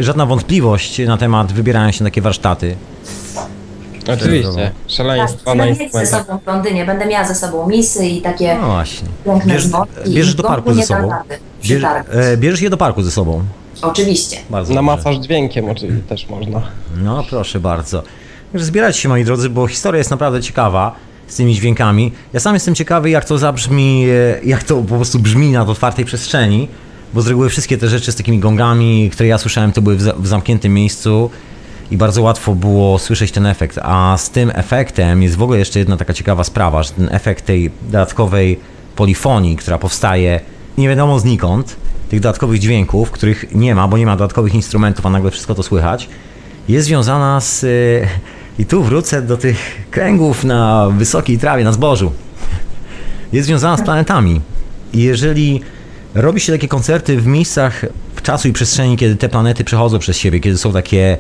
żadna wątpliwość na temat wybierania się na takie warsztaty. Oczywiście, szaleństwo tak, na ze sobą w Londynie, będę miała ze sobą misy i takie no właśnie. piękne Bierz, Bierzesz do parku ze sobą? Bierz, e, bierzesz je do parku ze sobą? Oczywiście. Bardzo Na masaż dźwiękiem oczywiście też można. No proszę bardzo. Zbierać się moi drodzy, bo historia jest naprawdę ciekawa z tymi dźwiękami. Ja sam jestem ciekawy jak to zabrzmi, e, jak to po prostu brzmi na otwartej przestrzeni, bo z reguły wszystkie te rzeczy z takimi gongami, które ja słyszałem, to były w, w zamkniętym miejscu i bardzo łatwo było słyszeć ten efekt. A z tym efektem jest w ogóle jeszcze jedna taka ciekawa sprawa, że ten efekt tej dodatkowej polifonii, która powstaje nie wiadomo znikąd, tych dodatkowych dźwięków, których nie ma, bo nie ma dodatkowych instrumentów, a nagle wszystko to słychać, jest związana z. I tu wrócę do tych kręgów na wysokiej trawie, na zbożu. Jest związana z planetami. I jeżeli robi się takie koncerty w miejscach w czasu i przestrzeni, kiedy te planety przechodzą przez siebie, kiedy są takie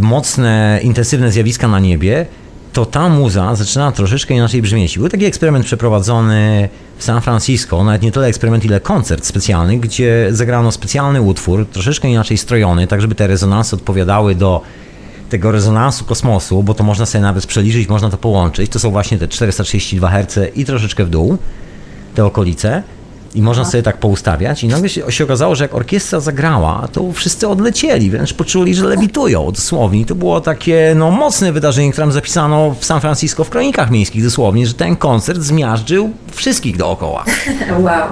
mocne, intensywne zjawiska na niebie, to ta muza zaczyna troszeczkę inaczej brzmieć. Był taki eksperyment przeprowadzony w San Francisco, nawet nie tyle eksperyment, ile koncert specjalny, gdzie zagrano specjalny utwór, troszeczkę inaczej strojony, tak żeby te rezonansy odpowiadały do tego rezonansu kosmosu, bo to można sobie nawet przeliczyć, można to połączyć. To są właśnie te 432 Hz i troszeczkę w dół, te okolice. I można sobie tak poustawiać. I nagle się, się, okazało, że jak orkiestra zagrała, to wszyscy odlecieli, wręcz poczuli, że lewitują dosłownie. I to było takie no, mocne wydarzenie, które zapisano w San Francisco w kronikach miejskich dosłownie, że ten koncert zmiażdżył wszystkich dookoła. Wow.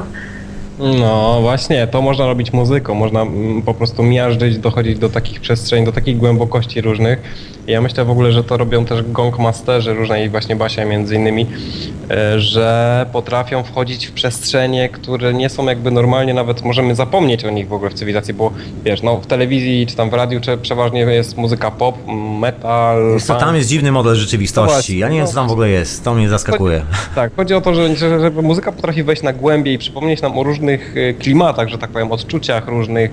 No właśnie, to można robić muzyką, można mm, po prostu miażdżyć, dochodzić do takich przestrzeni, do takich głębokości różnych. Ja myślę w ogóle, że to robią też gongmasterzy różnej właśnie Basia między innymi, e, że potrafią wchodzić w przestrzenie, które nie są jakby normalnie, nawet możemy zapomnieć o nich w ogóle w cywilizacji, bo wiesz, no w telewizji czy tam w radiu czy przeważnie jest muzyka pop, metal. To tam jest dziwny model rzeczywistości. Ja nie wiem co tam w ogóle jest, to mnie zaskakuje. Chodzi, tak, chodzi o to, że, że, że muzyka potrafi wejść na głębiej i przypomnieć nam o różnych e, klimatach, że tak powiem, odczuciach, różnych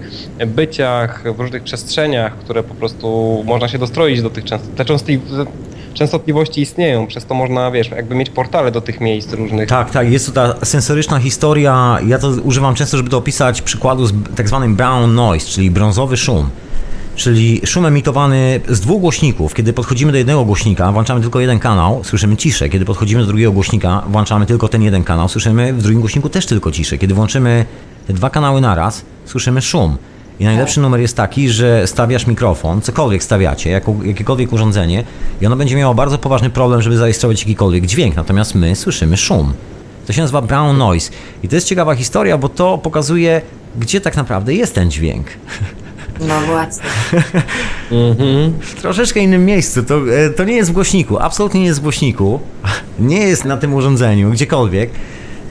byciach, w różnych przestrzeniach, które po prostu można się dostroić do tych tych te częstotliwości istnieją, przez to można, wiesz, jakby mieć portale do tych miejsc różnych. Tak, tak, jest to ta sensoryczna historia, ja to używam często, żeby to opisać przykładu z tak zwanym brown noise, czyli brązowy szum. Czyli szum emitowany z dwóch głośników. Kiedy podchodzimy do jednego głośnika, włączamy tylko jeden kanał, słyszymy ciszę. Kiedy podchodzimy do drugiego głośnika, włączamy tylko ten jeden kanał, słyszymy w drugim głośniku też tylko ciszę. Kiedy włączymy te dwa kanały naraz, słyszymy szum. I najlepszy numer jest taki, że stawiasz mikrofon, cokolwiek stawiacie, jako, jakiekolwiek urządzenie i ono będzie miało bardzo poważny problem, żeby zarejestrować jakikolwiek dźwięk, natomiast my słyszymy szum. To się nazywa brown noise. I to jest ciekawa historia, bo to pokazuje, gdzie tak naprawdę jest ten dźwięk. No właśnie. w troszeczkę innym miejscu. To, e, to nie jest w głośniku, absolutnie nie jest w głośniku. Nie jest na tym urządzeniu, gdziekolwiek.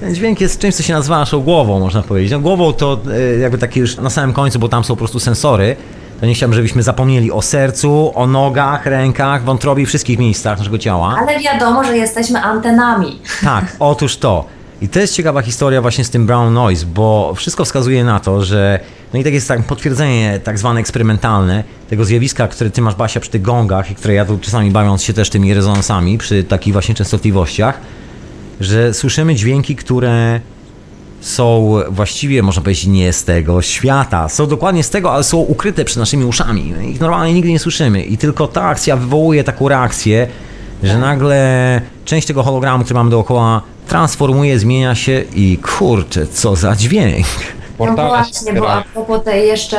Ten dźwięk jest czymś, co się nazywa naszą głową, można powiedzieć. No, głową to e, jakby taki już na samym końcu, bo tam są po prostu sensory. to nie chciałbym, żebyśmy zapomnieli o sercu, o nogach, rękach, wątrobie wszystkich miejscach naszego ciała. Ale wiadomo, że jesteśmy antenami. Tak, otóż to. I to jest ciekawa historia właśnie z tym brown noise, bo wszystko wskazuje na to, że no i tak jest tak potwierdzenie tak zwane eksperymentalne tego zjawiska, które ty masz Basia przy tych gongach i które ja tu czasami bawiąc się też tymi rezonansami przy takich właśnie częstotliwościach, że słyszymy dźwięki, które są właściwie, można powiedzieć, nie z tego świata. Są dokładnie z tego, ale są ukryte przed naszymi uszami. Ich normalnie nigdy nie słyszymy. I tylko ta akcja wywołuje taką reakcję, że nagle część tego hologramu, który mamy dookoła, transformuje, zmienia się i kurczę, co za dźwięk. No Portale się właśnie, bo a propos tej jeszcze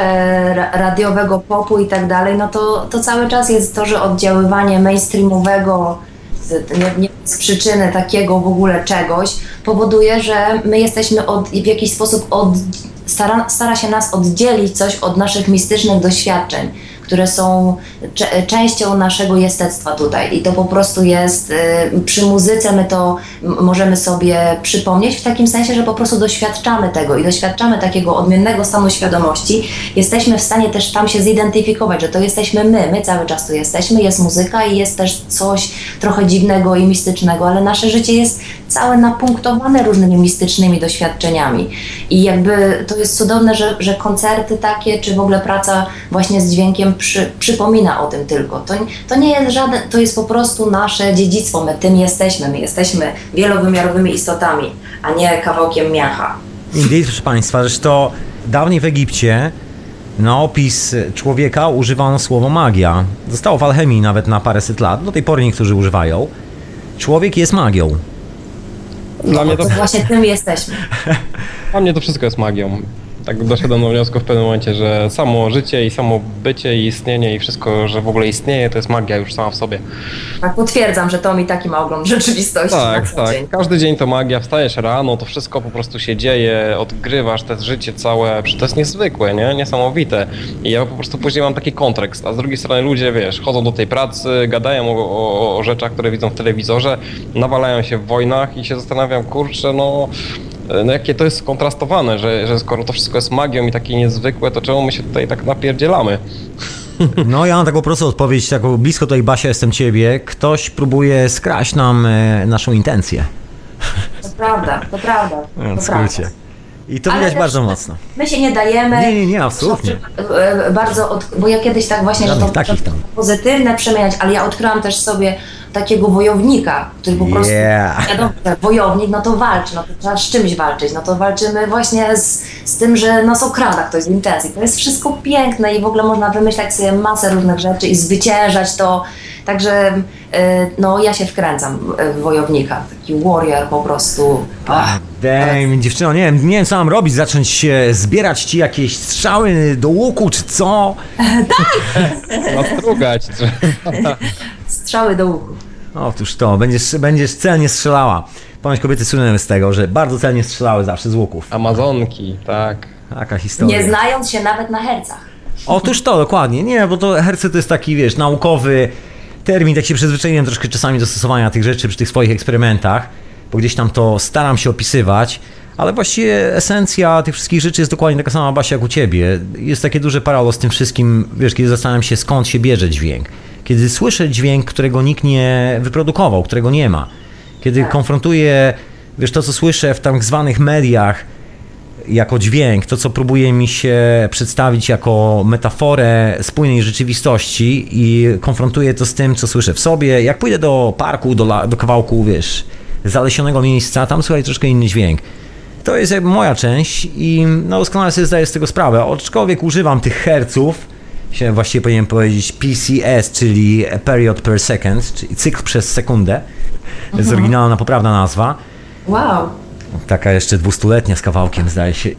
ra- radiowego popu i tak dalej, no to, to cały czas jest to, że oddziaływanie mainstreamowego z, nie, nie z przyczyny takiego w ogóle czegoś powoduje, że my jesteśmy od, w jakiś sposób od, stara, stara się nas oddzielić coś od naszych mistycznych doświadczeń, które są częścią naszego jestestwa tutaj i to po prostu jest y, przy muzyce my to możemy sobie przypomnieć w takim sensie, że po prostu doświadczamy tego i doświadczamy takiego odmiennego stanu świadomości. Jesteśmy w stanie też tam się zidentyfikować, że to jesteśmy my, my cały czas tu jesteśmy, jest muzyka i jest też coś trochę dziwnego i mistycznego, ale nasze życie jest całe napunktowane różnymi mistycznymi doświadczeniami. I jakby to jest cudowne, że, że koncerty takie, czy w ogóle praca właśnie z dźwiękiem przy, przypomina o tym tylko. To, to nie jest żaden, to jest po prostu nasze dziedzictwo, my tym jesteśmy, my jesteśmy wielowymiarowymi istotami, a nie kawałkiem miacha. Indeed, proszę Państwa, zresztą dawniej w Egipcie na opis człowieka używano słowo magia. Zostało w alchemii nawet na paręset lat. Do tej pory niektórzy używają. Człowiek jest magią. Dla mnie to, To właśnie tym jesteśmy. dla mnie to wszystko jest magią. Tak doszedłem do wniosku w pewnym momencie, że samo życie i samo bycie i istnienie i wszystko, że w ogóle istnieje, to jest magia już sama w sobie. Tak potwierdzam, że to mi taki ma ogląd rzeczywistości Tak, tak. dzień. Każdy dzień to magia, wstajesz rano, to wszystko po prostu się dzieje, odgrywasz te życie całe, to jest niezwykłe, nie? Niesamowite. I ja po prostu później mam taki kontekst, a z drugiej strony ludzie, wiesz, chodzą do tej pracy, gadają o, o, o rzeczach, które widzą w telewizorze, nawalają się w wojnach i się zastanawiam, kurczę, no, no jakie to jest kontrastowane, że, że skoro to wszystko jest magią i takie niezwykłe, to czemu my się tutaj tak napierdzielamy? No ja mam taką prostą odpowiedź, taką blisko tutaj Basia jestem ciebie. Ktoś próbuje skraść nam e, naszą intencję. To prawda, to prawda. No, To prawda. I to widać bardzo mocno. My się nie dajemy. Nie, nie, nie, absolutnie. E, Bardzo, od, bo ja kiedyś tak właśnie, że to, Żadnych takich to tam. pozytywne przemieniać, ale ja odkryłam też sobie takiego wojownika, który po prostu, Yeah. wiadomo, że wojownik, no to walczy, no to trzeba z czymś walczyć, no to walczymy właśnie z, z tym, że nas okrada ktoś z intencji. To jest wszystko piękne i w ogóle można wymyślać sobie masę różnych rzeczy i zwyciężać to, także e, no ja się wkręcam w wojownika, taki warrior po prostu. Ach. Dej, dziewczyno, nie wiem, nie wiem co mam robić, zacząć się zbierać ci jakieś strzały do łuku, czy co? Nastrugać, że... Strzały do łuku. Otóż to, będziesz, będziesz celnie strzelała. Ponoć kobiety słynęły z tego, że bardzo celnie strzelały zawsze z łuków. Amazonki, tak. Taka historia. Nie znając się nawet na hercach. Otóż to, dokładnie. Nie, bo to herce to jest taki, wiesz, naukowy termin, tak się przyzwyczaiłem troszkę czasami do stosowania tych rzeczy przy tych swoich eksperymentach, bo gdzieś tam to staram się opisywać, ale właściwie esencja tych wszystkich rzeczy jest dokładnie taka sama, Basia, jak u ciebie. Jest takie duże paralo z tym wszystkim, wiesz, kiedy zastanawiam się, skąd się bierze dźwięk. Kiedy słyszę dźwięk, którego nikt nie wyprodukował, którego nie ma. Kiedy konfrontuję, wiesz, to co słyszę w tak zwanych mediach, jako dźwięk, to co próbuje mi się przedstawić jako metaforę spójnej rzeczywistości i konfrontuję to z tym, co słyszę w sobie. Jak pójdę do parku, do, la, do kawałku, wiesz, zalesionego miejsca, tam słuchaj troszkę inny dźwięk. To jest jakby moja część i no, doskonale sobie zdaję z tego sprawę, aczkolwiek używam tych herców, się właściwie powinienem powiedzieć PCS, czyli period per second, czyli cykl przez sekundę. To jest oryginalna, poprawna nazwa. Wow. Taka jeszcze dwustuletnia z kawałkiem, zdaje się.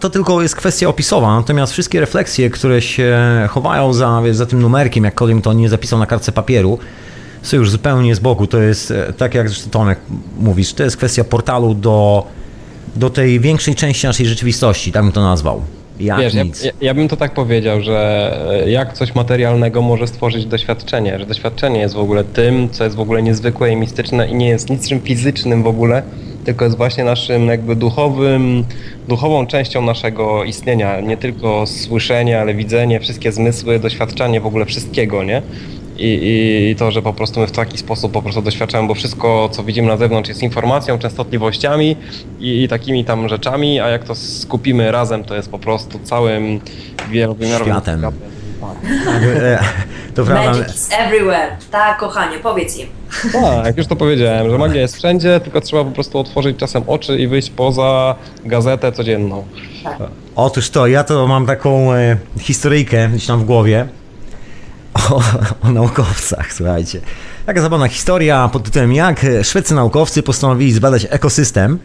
To tylko jest kwestia opisowa, natomiast wszystkie refleksje, które się chowają za, za tym numerkiem, jakkolwiek to nie zapisał na kartce papieru, są już zupełnie z boku. To jest, e, tak jak zresztą Tomek mówisz, to jest kwestia portalu do, do tej większej części naszej rzeczywistości, tak bym to nazwał. Jak Wiesz, ja, ja, ja bym to tak powiedział, że e, jak coś materialnego może stworzyć doświadczenie, że doświadczenie jest w ogóle tym, co jest w ogóle niezwykłe i mistyczne i nie jest niczym fizycznym w ogóle, tylko jest właśnie naszym jakby duchowym, duchową częścią naszego istnienia. Nie tylko słyszenie, ale widzenie, wszystkie zmysły, doświadczanie w ogóle wszystkiego, nie? I, I to, że po prostu my w taki sposób po prostu doświadczamy, bo wszystko, co widzimy na zewnątrz jest informacją, częstotliwościami i, i takimi tam rzeczami, a jak to skupimy razem, to jest po prostu całym wielowymiarowym Światem. światem. E, To prawda. Magic is everywhere. Tak, kochanie, powiedz im. Tak, już to powiedziałem, że magia jest wszędzie, tylko trzeba po prostu otworzyć czasem oczy i wyjść poza gazetę codzienną. Otóż to, ja to mam taką e, historyjkę gdzieś tam w głowie o, o naukowcach, słuchajcie. Taka zabawna historia pod tytułem jak szwedzcy naukowcy postanowili zbadać ekosystem,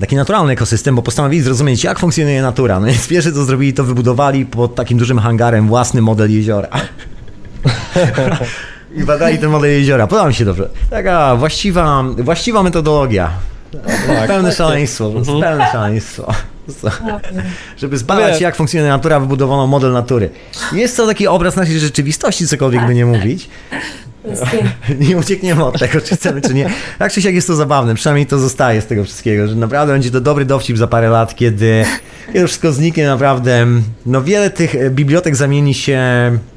taki naturalny ekosystem, bo postanowili zrozumieć jak funkcjonuje natura. No więc pierwsze co zrobili to wybudowali pod takim dużym hangarem własny model jeziora. I badali ten model jeziora. Podoba mi się dobrze. Taka właściwa, właściwa metodologia. Pełne szaleństwo, po prostu pełne szaleństwo. Żeby zbadać, jak funkcjonuje natura, wybudowano model natury. Jest to taki obraz naszej rzeczywistości, cokolwiek by nie mówić. Nie uciekniemy od tego, czy chcemy, czy nie. Tak czy siak jest to zabawne, przynajmniej to zostaje z tego wszystkiego, że naprawdę będzie to dobry dowcip za parę lat, kiedy, kiedy wszystko zniknie naprawdę. No wiele tych bibliotek zamieni się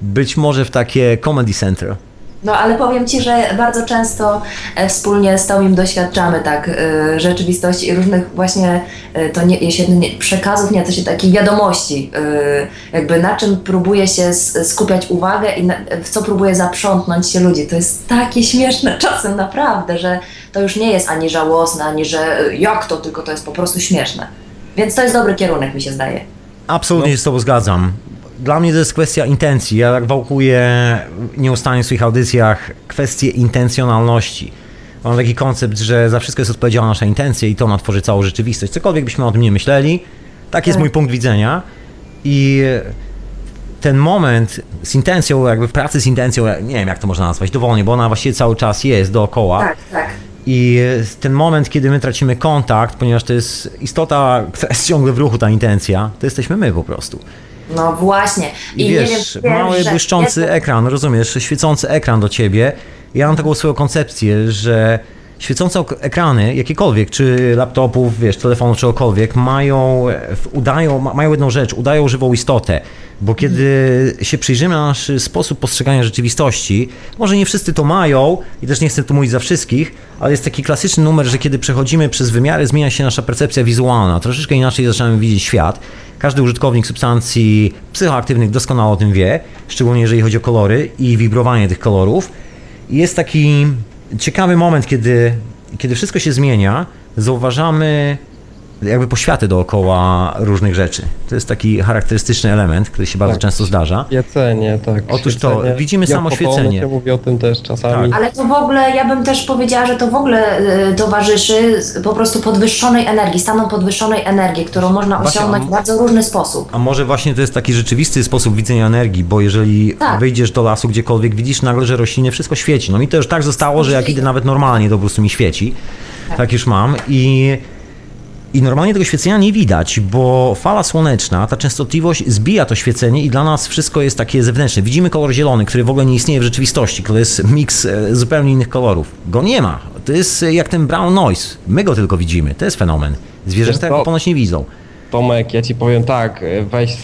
być może w takie comedy center. No ale powiem Ci, że bardzo często e, wspólnie z Tomim doświadczamy tak e, rzeczywistości i różnych właśnie, e, to nie, jeśli nie, przekazów, nie, to się takich wiadomości, jakby na czym próbuje się skupiać uwagę i na, w co próbuje zaprzątnąć się ludzi. To jest takie śmieszne czasem naprawdę, że to już nie jest ani żałosne, ani że jak to, tylko to jest po prostu śmieszne. Więc to jest dobry kierunek, mi się zdaje. Absolutnie się z Tobą zgadzam. Dla mnie to jest kwestia intencji. Ja tak wałkuję nieustannie w swoich audycjach kwestię intencjonalności. Mam taki koncept, że za wszystko jest odpowiedzialna nasza intencja i to ona tworzy całą rzeczywistość. Cokolwiek byśmy o tym nie myśleli, tak jest mój punkt widzenia. I ten moment z intencją, jakby w pracy z intencją, nie wiem jak to można nazwać, dowolnie, bo ona właściwie cały czas jest dookoła. Tak, tak. I ten moment, kiedy my tracimy kontakt, ponieważ to jest istota, która jest ciągle w ruchu, ta intencja, to jesteśmy my po prostu. No właśnie. I, nie wiesz, wiem, mały że błyszczący jest- ekran, rozumiesz, świecący ekran do ciebie. Ja mam taką swoją koncepcję, że świecące ekrany, jakiekolwiek, czy laptopów, wiesz, telefonów, czegokolwiek, mają, e, udają, ma- mają jedną rzecz, udają żywą istotę. Bo kiedy się przyjrzymy na nasz sposób postrzegania rzeczywistości, może nie wszyscy to mają i też nie chcę tu mówić za wszystkich, ale jest taki klasyczny numer, że kiedy przechodzimy przez wymiary, zmienia się nasza percepcja wizualna. Troszeczkę inaczej zaczynamy widzieć świat. Każdy użytkownik substancji psychoaktywnych doskonale o tym wie, szczególnie jeżeli chodzi o kolory i wibrowanie tych kolorów. I jest taki ciekawy moment, kiedy, kiedy wszystko się zmienia, zauważamy jakby poświaty dookoła różnych rzeczy. To jest taki charakterystyczny element, który się bardzo Tak. często zdarza. Świecenie, tak. Otóż to, świecenie. widzimy samo Diafotony świecenie. się mówi o tym też czasami. Tak. Ale to w ogóle, ja bym też powiedziała, że to w ogóle y, towarzyszy po prostu podwyższonej energii, stanom podwyższonej energii, którą można Właśnie, osiągnąć a- w bardzo różny sposób. A może właśnie to jest taki rzeczywisty sposób widzenia energii, bo jeżeli Tak. wyjdziesz do lasu gdziekolwiek, widzisz nagle, że rośliny wszystko świeci. No mi to już tak zostało, że jak idę nawet normalnie, to po prostu mi świeci. Tak już mam i i normalnie tego świecenia nie widać, bo fala słoneczna, ta częstotliwość zbija to świecenie i dla nas wszystko jest takie zewnętrzne. Widzimy kolor zielony, który w ogóle nie istnieje w rzeczywistości, to jest miks e, zupełnie innych kolorów. Go nie ma. To jest e, jak ten brown noise. My go tylko widzimy. To jest fenomen. Zwierzęta go ponoć nie widzą. Tomek, ja ci powiem tak, weź,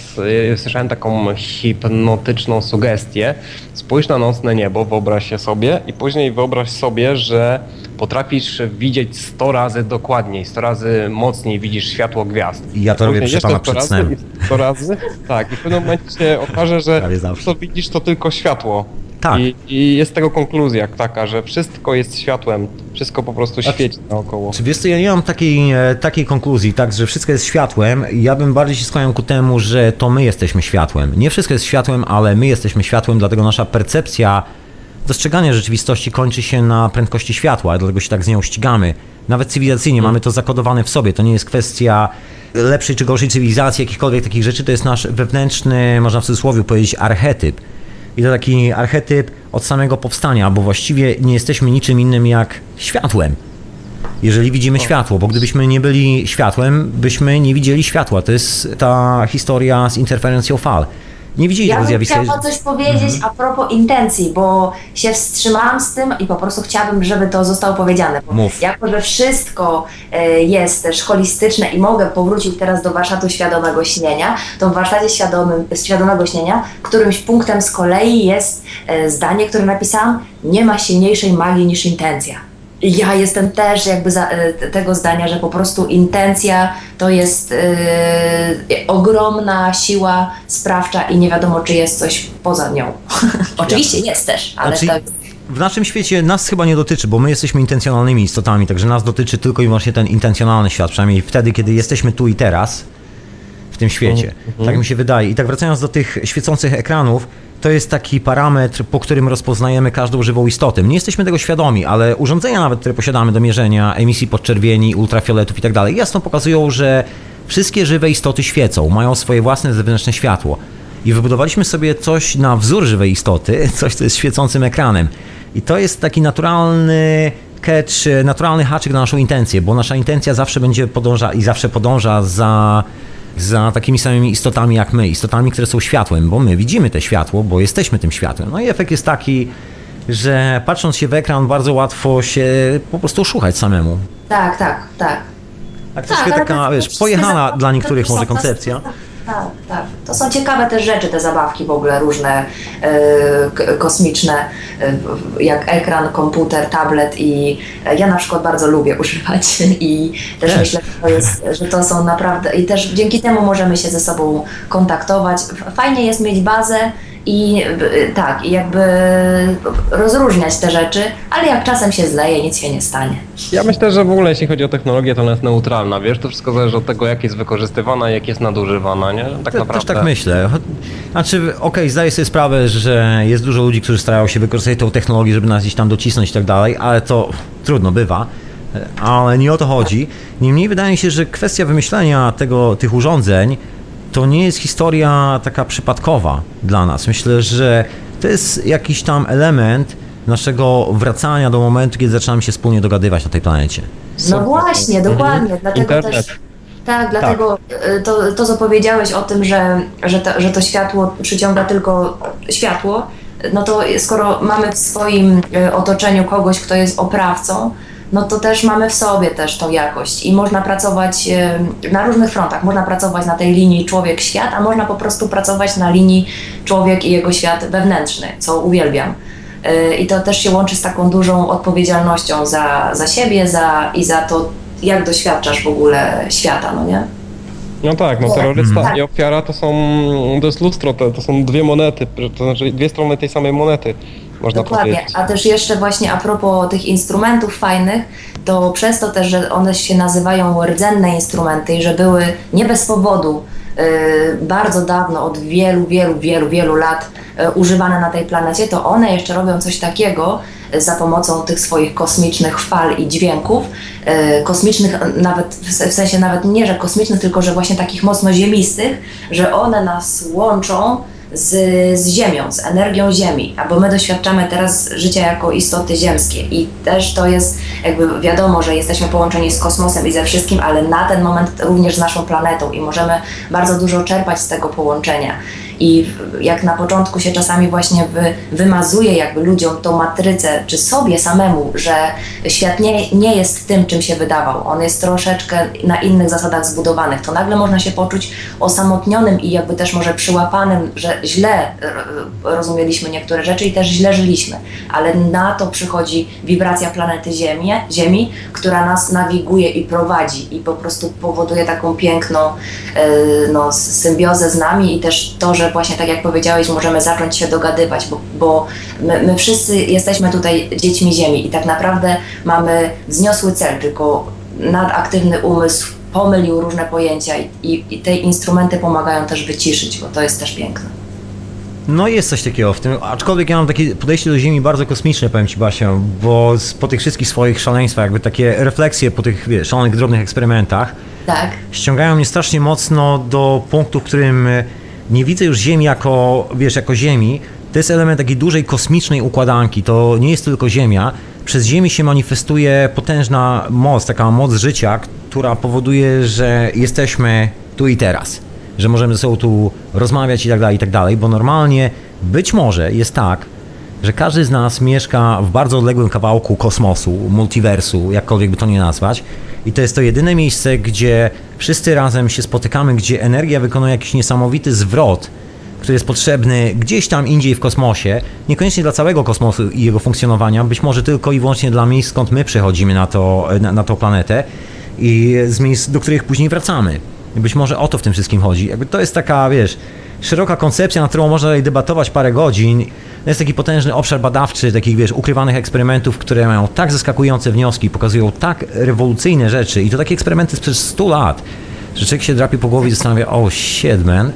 y, słyszałem taką hipnotyczną sugestię. Spójrz na nocne niebo, wyobraź się sobie i później wyobraź sobie, że potrafisz widzieć 100 razy dokładniej, 100 razy mocniej widzisz światło gwiazd. I ja to robię, proszę pana, jeszcze 100 przed razy snem. i 100 razy, tak. I w pewnym momencie się okaże, że to widzisz to tylko światło. Tak. I, I jest tego konkluzja taka, że wszystko jest światłem, wszystko po prostu świeci naokoło. Czy wiesz co, ja nie mam takiej, e, takiej konkluzji, tak, że wszystko jest światłem. Ja bym bardziej się skłaniał ku temu, że to my jesteśmy światłem. Nie wszystko jest światłem, ale my jesteśmy światłem, dlatego nasza percepcja dostrzegania rzeczywistości kończy się na prędkości światła, dlatego się tak z nią ścigamy. Nawet cywilizacyjnie mamy to zakodowane w sobie. To nie jest kwestia lepszej czy gorszej cywilizacji, jakichkolwiek takich rzeczy. To jest nasz wewnętrzny, można w cudzysłowie powiedzieć, archetyp. I to taki archetyp od samego powstania, bo właściwie nie jesteśmy niczym innym jak światłem. Jeżeli widzimy światło, bo gdybyśmy nie byli światłem, byśmy nie widzieli światła. To jest ta historia z interferencją fal. Nie widzieli Ja tego zjawiska. chciała coś powiedzieć a propos intencji, bo się wstrzymałam z tym i po prostu chciałabym, żeby to zostało powiedziane. Mów. Jako, że wszystko e, jest też holistyczne i mogę powrócić teraz do warsztatu świadomego śnienia, to w warsztacie świadomym, świadomego śnienia którymś punktem z kolei jest e, zdanie, które napisałam, nie ma silniejszej magii niż intencja. Ja jestem też jakby za, e, tego zdania, że po prostu intencja to jest e, ogromna siła sprawcza i nie wiadomo, czy jest coś poza nią. Oczywiście jest też, ale Znaczy, to. W naszym świecie nas chyba nie dotyczy, bo my jesteśmy intencjonalnymi istotami, także nas dotyczy tylko i wyłącznie ten intencjonalny świat, przynajmniej wtedy, kiedy jesteśmy tu i teraz tym świecie. Tak mi się wydaje. I tak wracając do tych świecących ekranów, to jest taki parametr, po którym rozpoznajemy każdą żywą istotę. Nie jesteśmy tego świadomi, ale urządzenia nawet, które posiadamy do mierzenia emisji podczerwieni, ultrafioletów i tak dalej, jasno pokazują, że wszystkie żywe istoty świecą, mają swoje własne zewnętrzne światło. I wybudowaliśmy sobie coś na wzór żywej istoty, coś, co jest świecącym ekranem. I to jest taki naturalny catch, naturalny haczyk na naszą intencję, bo nasza intencja zawsze będzie podąża i zawsze podąża za, za takimi samymi istotami jak my, istotami, które są światłem, bo my widzimy te światło, bo jesteśmy tym światłem. No i efekt jest taki, że patrząc się w ekran, bardzo łatwo się po prostu oszukać samemu. Tak, tak, tak. Tak, troszkę ale taka, wiesz, pojechana dla niektórych może koncepcja. Tak, tak. To są ciekawe też rzeczy, te zabawki w ogóle różne, e, kosmiczne, e, jak ekran, komputer, tablet i e, ja na przykład bardzo lubię używać i też, Też. myślę, że to, jest, że to są naprawdę i też dzięki temu możemy się ze sobą kontaktować. Fajnie jest mieć bazę i tak, i jakby rozróżniać te rzeczy, ale jak czasem się zleje, nic się nie stanie. Ja myślę, że w ogóle jeśli chodzi o technologię, to ona jest neutralna, wiesz? To wszystko zależy od tego, jak jest wykorzystywana, jak jest nadużywana, nie? Tak Te- naprawdę. Też tak myślę. Znaczy, okej, zdaję sobie sprawę, że jest dużo ludzi, którzy starają się wykorzystać tą technologię, żeby nas gdzieś tam docisnąć i tak dalej, ale to trudno bywa. Ale nie o to chodzi. Niemniej wydaje mi się, że kwestia wymyślenia tego, tych urządzeń to nie jest historia taka przypadkowa dla nas. Myślę, że to jest jakiś tam element naszego wracania do momentu, kiedy zaczynamy się wspólnie dogadywać na tej planecie. No właśnie, dokładnie, dlatego Internet. też. Tak, dlatego y, to, to, co powiedziałeś o tym, że, że, to, że to światło przyciąga tylko światło, no to skoro mamy w swoim y, otoczeniu kogoś, kto jest oprawcą, no to też mamy w sobie też tą jakość i można pracować na różnych frontach. Można pracować na tej linii człowiek-świat, a można po prostu pracować na linii człowiek i jego świat wewnętrzny, co uwielbiam. Y, I to też się łączy z taką dużą odpowiedzialnością za, za siebie za, i za to, jak doświadczasz w ogóle świata, no nie? No tak, no terrorysta Tak. i ofiara to są, to jest lustro, to, to są dwie monety, to znaczy dwie strony tej samej monety, można Dokładnie. powiedzieć. A też jeszcze właśnie a propos tych instrumentów fajnych, to przez to też, że one się nazywają rdzenne instrumenty i że były nie bez powodu y, bardzo dawno, od wielu, wielu, wielu, wielu lat y, używane na tej planecie, to one jeszcze robią coś takiego y, za pomocą tych swoich kosmicznych fal i dźwięków, kosmicznych nawet, w sensie nawet nie, że kosmicznych, tylko że właśnie takich mocno ziemistych, że one nas łączą z, z Ziemią, z energią Ziemi, a bo my doświadczamy teraz życia jako istoty ziemskie. I też to jest jakby wiadomo, że jesteśmy połączeni z kosmosem i ze wszystkim, ale na ten moment również z naszą planetą. I możemy bardzo dużo czerpać z tego połączenia. I jak na początku się czasami właśnie wy, wymazuje jakby ludziom tą matrycę, czy sobie samemu, że świat nie, nie jest tym, czym się wydawał. On jest troszeczkę na innych zasadach zbudowanych. To nagle można się poczuć osamotnionym i jakby też może przyłapanym, że źle e, rozumieliśmy niektóre rzeczy i też źle żyliśmy. Ale na to przychodzi wibracja planety Ziemi, Ziemi która nas nawiguje i prowadzi i po prostu powoduje taką piękną e, no, symbiozę z nami i też to, że właśnie tak jak powiedziałeś, możemy zacząć się dogadywać, bo, bo my, my wszyscy jesteśmy tutaj dziećmi Ziemi i tak naprawdę mamy wzniosły cel, tylko nadaktywny umysł pomylił różne pojęcia i, i, i te instrumenty pomagają też wyciszyć, bo to jest też piękne. No jest coś takiego w tym, aczkolwiek ja mam takie podejście do Ziemi bardzo kosmiczne, powiem Ci Basia, bo po tych wszystkich swoich szaleństwach, jakby takie refleksje po tych wiesz, szalonych, drobnych eksperymentach, Tak, ściągają mnie strasznie mocno do punktu, w którym nie widzę już Ziemi jako, wiesz, jako Ziemi. To jest element takiej dużej kosmicznej układanki. To nie jest tylko Ziemia. Przez Ziemię się manifestuje potężna moc, taka moc życia, która powoduje, że jesteśmy tu i teraz. że możemy ze sobą tu rozmawiać i tak dalej, i tak dalej, bo normalnie być może jest tak, że każdy z nas mieszka w bardzo odległym kawałku kosmosu, multiversu, jakkolwiek by to nie nazwać. I to jest to jedyne miejsce, gdzie wszyscy razem się spotykamy, gdzie energia wykonuje jakiś niesamowity zwrot, który jest potrzebny gdzieś tam indziej w kosmosie, niekoniecznie dla całego kosmosu i jego funkcjonowania, być może tylko i wyłącznie dla miejsc, skąd my przychodzimy na, to, na, na tą planetę i z miejsc, do których później wracamy. I być może o to w tym wszystkim chodzi. Jakby to jest taka, wiesz, szeroka koncepcja, nad którą można debatować parę godzin. To jest taki potężny obszar badawczy, takich, wiesz, ukrywanych eksperymentów, które mają tak zaskakujące wnioski, pokazują tak rewolucyjne rzeczy i to takie eksperymenty sprzed 100 lat, że człowiek się drapie po głowie i zastanawia, o shit, man.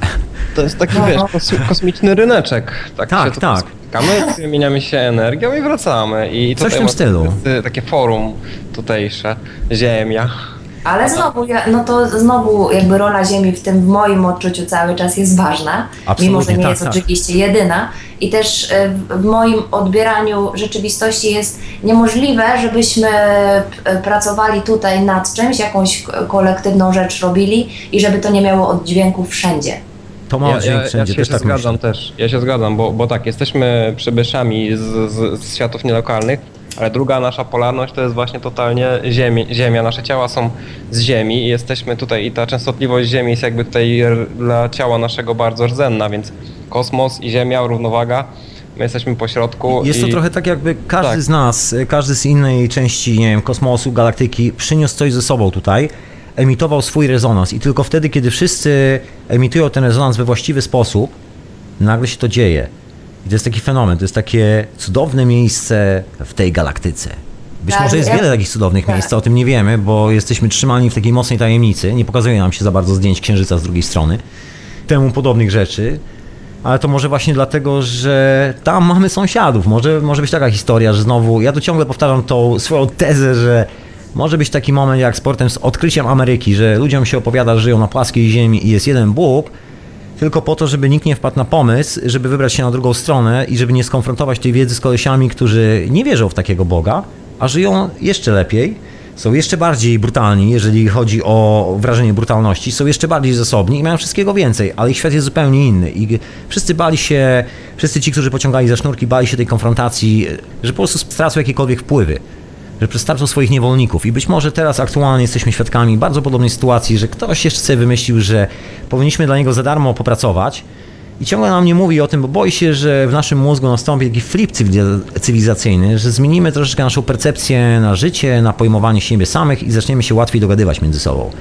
To jest taki, wiesz, kos kosmiczny ryneczek. Tak, Tak, tak. spotykamy, wymieniamy się energią i wracamy. I Coś w tym stylu. to jest, Takie forum tutejsze, Ziemia. Ale znowu, ja, no to znowu jakby rola Ziemi w tym w moim odczuciu cały czas jest ważna, Absolutnie, mimo że nie tak, jest tak. oczywiście jedyna. I też e, w- moim odbieraniu rzeczywistości jest niemożliwe, żebyśmy e, pracowali tutaj nad czymś, jakąś kolektywną rzecz robili i żeby to nie miało oddźwięków wszędzie. To ma Ja, oddźwięk ja, ja się, też się tak zgadzam myślę. też. Ja się zgadzam, bo, bo tak, jesteśmy przybyszami z, z, z światów nielokalnych, ale druga nasza polarność to jest właśnie totalnie ziemi, Ziemia. Nasze ciała są z Ziemi i jesteśmy tutaj i ta częstotliwość Ziemi jest jakby tutaj dla ciała naszego bardzo rdzenna, więc kosmos i Ziemia, równowaga, my jesteśmy po środku. Jest to i... trochę tak, jakby każdy Tak. z nas, każdy z innej części, nie wiem, kosmosu, galaktyki, przyniósł coś ze sobą tutaj, emitował swój rezonans i tylko wtedy, kiedy wszyscy emitują ten rezonans we właściwy sposób, nagle się to dzieje. I to jest taki fenomen, to jest takie cudowne miejsce w tej galaktyce. Być Tak, może jest ja- wiele takich cudownych tak. miejsc, o tym nie wiemy, bo jesteśmy trzymani w takiej mocnej tajemnicy. Nie pokazuje nam się za bardzo zdjęć księżyca z drugiej strony. Temu podobnych rzeczy. Ale to może właśnie dlatego, że tam mamy sąsiadów. Może, może być taka historia, że znowu. Ja tu ciągle powtarzam tą swoją tezę, że może być taki moment jak z portem z odkryciem Ameryki, że ludziom się opowiada, że żyją na płaskiej ziemi i jest jeden Bóg, tylko po to, żeby nikt nie wpadł na pomysł, żeby wybrać się na drugą stronę i żeby nie skonfrontować tej wiedzy z kolesiami, którzy nie wierzą w takiego Boga, a żyją jeszcze lepiej, są jeszcze bardziej brutalni, jeżeli chodzi o wrażenie brutalności, są jeszcze bardziej zasobni i mają wszystkiego więcej, ale ich świat jest zupełnie inny. I wszyscy bali się, wszyscy ci, którzy pociągali za sznurki, bali się tej konfrontacji, że po prostu stracą jakiekolwiek wpływy że przestarczą swoich niewolników. I być może teraz aktualnie jesteśmy świadkami bardzo podobnej sytuacji, że ktoś jeszcze sobie wymyślił, że powinniśmy dla niego za darmo popracować i ciągle nam nie mówi o tym, bo boi się, że w naszym mózgu nastąpi taki flip cywiliza- cywilizacyjny, że zmienimy troszeczkę naszą percepcję na życie, na pojmowanie siebie samych i zaczniemy się łatwiej dogadywać między sobą.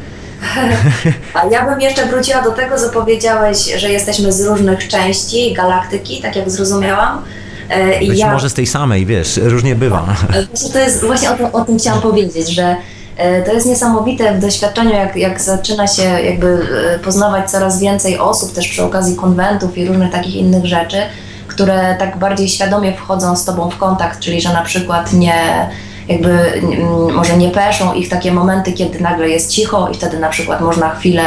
A ja bym jeszcze wróciła do tego, co powiedziałeś, że jesteśmy z różnych części galaktyki, tak jak zrozumiałam. E, Być ja, może z tej samej, wiesz, różnie bywa. E, Właśnie to jest właśnie o, to, o tym chciałam powiedzieć, że e, to jest niesamowite w doświadczeniu, jak, jak zaczyna się jakby poznawać coraz więcej osób, też przy okazji konwentów i różnych takich innych rzeczy, które tak bardziej świadomie wchodzą z tobą w kontakt, czyli że na przykład nie jakby może nie peszą ich takie momenty, kiedy nagle jest cicho i wtedy na przykład można chwilę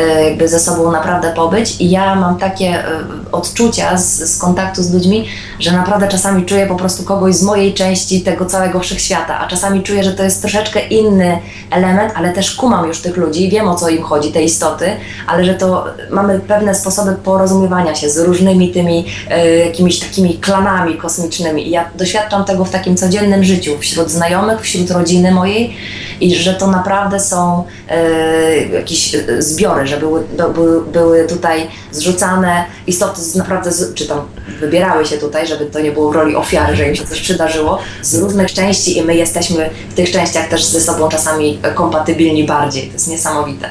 jakby ze sobą naprawdę pobyć. I ja mam takie e, odczucia z, z kontaktu z ludźmi, że naprawdę czasami czuję po prostu kogoś z mojej części tego całego wszechświata, a czasami czuję, że to jest troszeczkę inny element, ale też kumam już tych ludzi, wiem o co im chodzi, te istoty, ale że to mamy pewne sposoby porozumiewania się z różnymi tymi e, jakimiś takimi klanami kosmicznymi. I ja doświadczam tego w takim codziennym życiu, wśród znajomych, wśród rodziny mojej i że to naprawdę są e, jakieś e, zbiory, że były, do, były, były tutaj zrzucane istoty z, naprawdę, z, czy tam wybierały się tutaj, żeby to nie było w roli ofiary, że im się coś przydarzyło, z różnych części i my jesteśmy w tych częściach też ze sobą czasami kompatybilni bardziej. To jest niesamowite.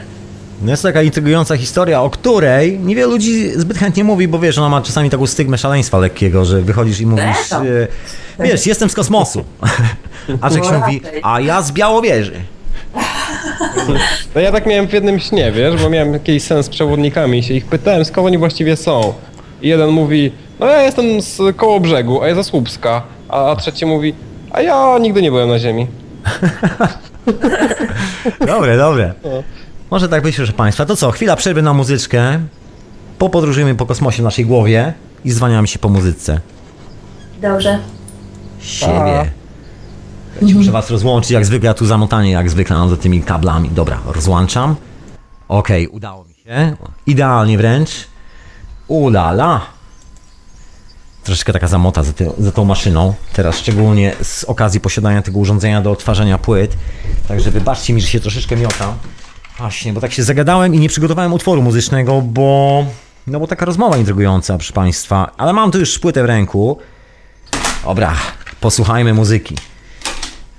No jest taka intrygująca historia, o której niewielu ludzi zbyt chętnie mówi, bo wiesz, ona ma czasami taką stygmę szaleństwa lekkiego, że wychodzisz i mówisz, e, wiesz, jestem z kosmosu. A się No mówi, a ja z Białowieży. No ja tak miałem w jednym śnie, wiesz, bo miałem jakiś sen z przewodnikami i się ich pytałem, skąd oni właściwie są. I jeden mówi, no ja jestem z koło brzegu, a ja ze Słupska. A, trzeci mówi, a ja nigdy nie byłem na ziemi. Dobre, dobre. Może tak być, proszę Państwa. To co, chwila przerwy na muzyczkę. Popodróżujemy po kosmosie w naszej głowie i zwaniamy się po muzyce. Dobrze. Siebie. Się muszę Was rozłączyć, jak zwykle, ja tu zamotanie, jak zwykle, no, za tymi kablami. Dobra, rozłączam. Okej, udało mi się. Nie? Idealnie wręcz. Ulala. Troszeczkę taka zamota za, ty, za tą maszyną. Teraz szczególnie z okazji posiadania tego urządzenia do odtwarzania płyt. Także wybaczcie mi, że się troszeczkę miotam. Właśnie, bo tak się zagadałem i nie przygotowałem utworu muzycznego, bo... No bo taka rozmowa intrygująca, proszę Państwa. Ale mam tu już płytę w ręku. Dobra, posłuchajmy muzyki.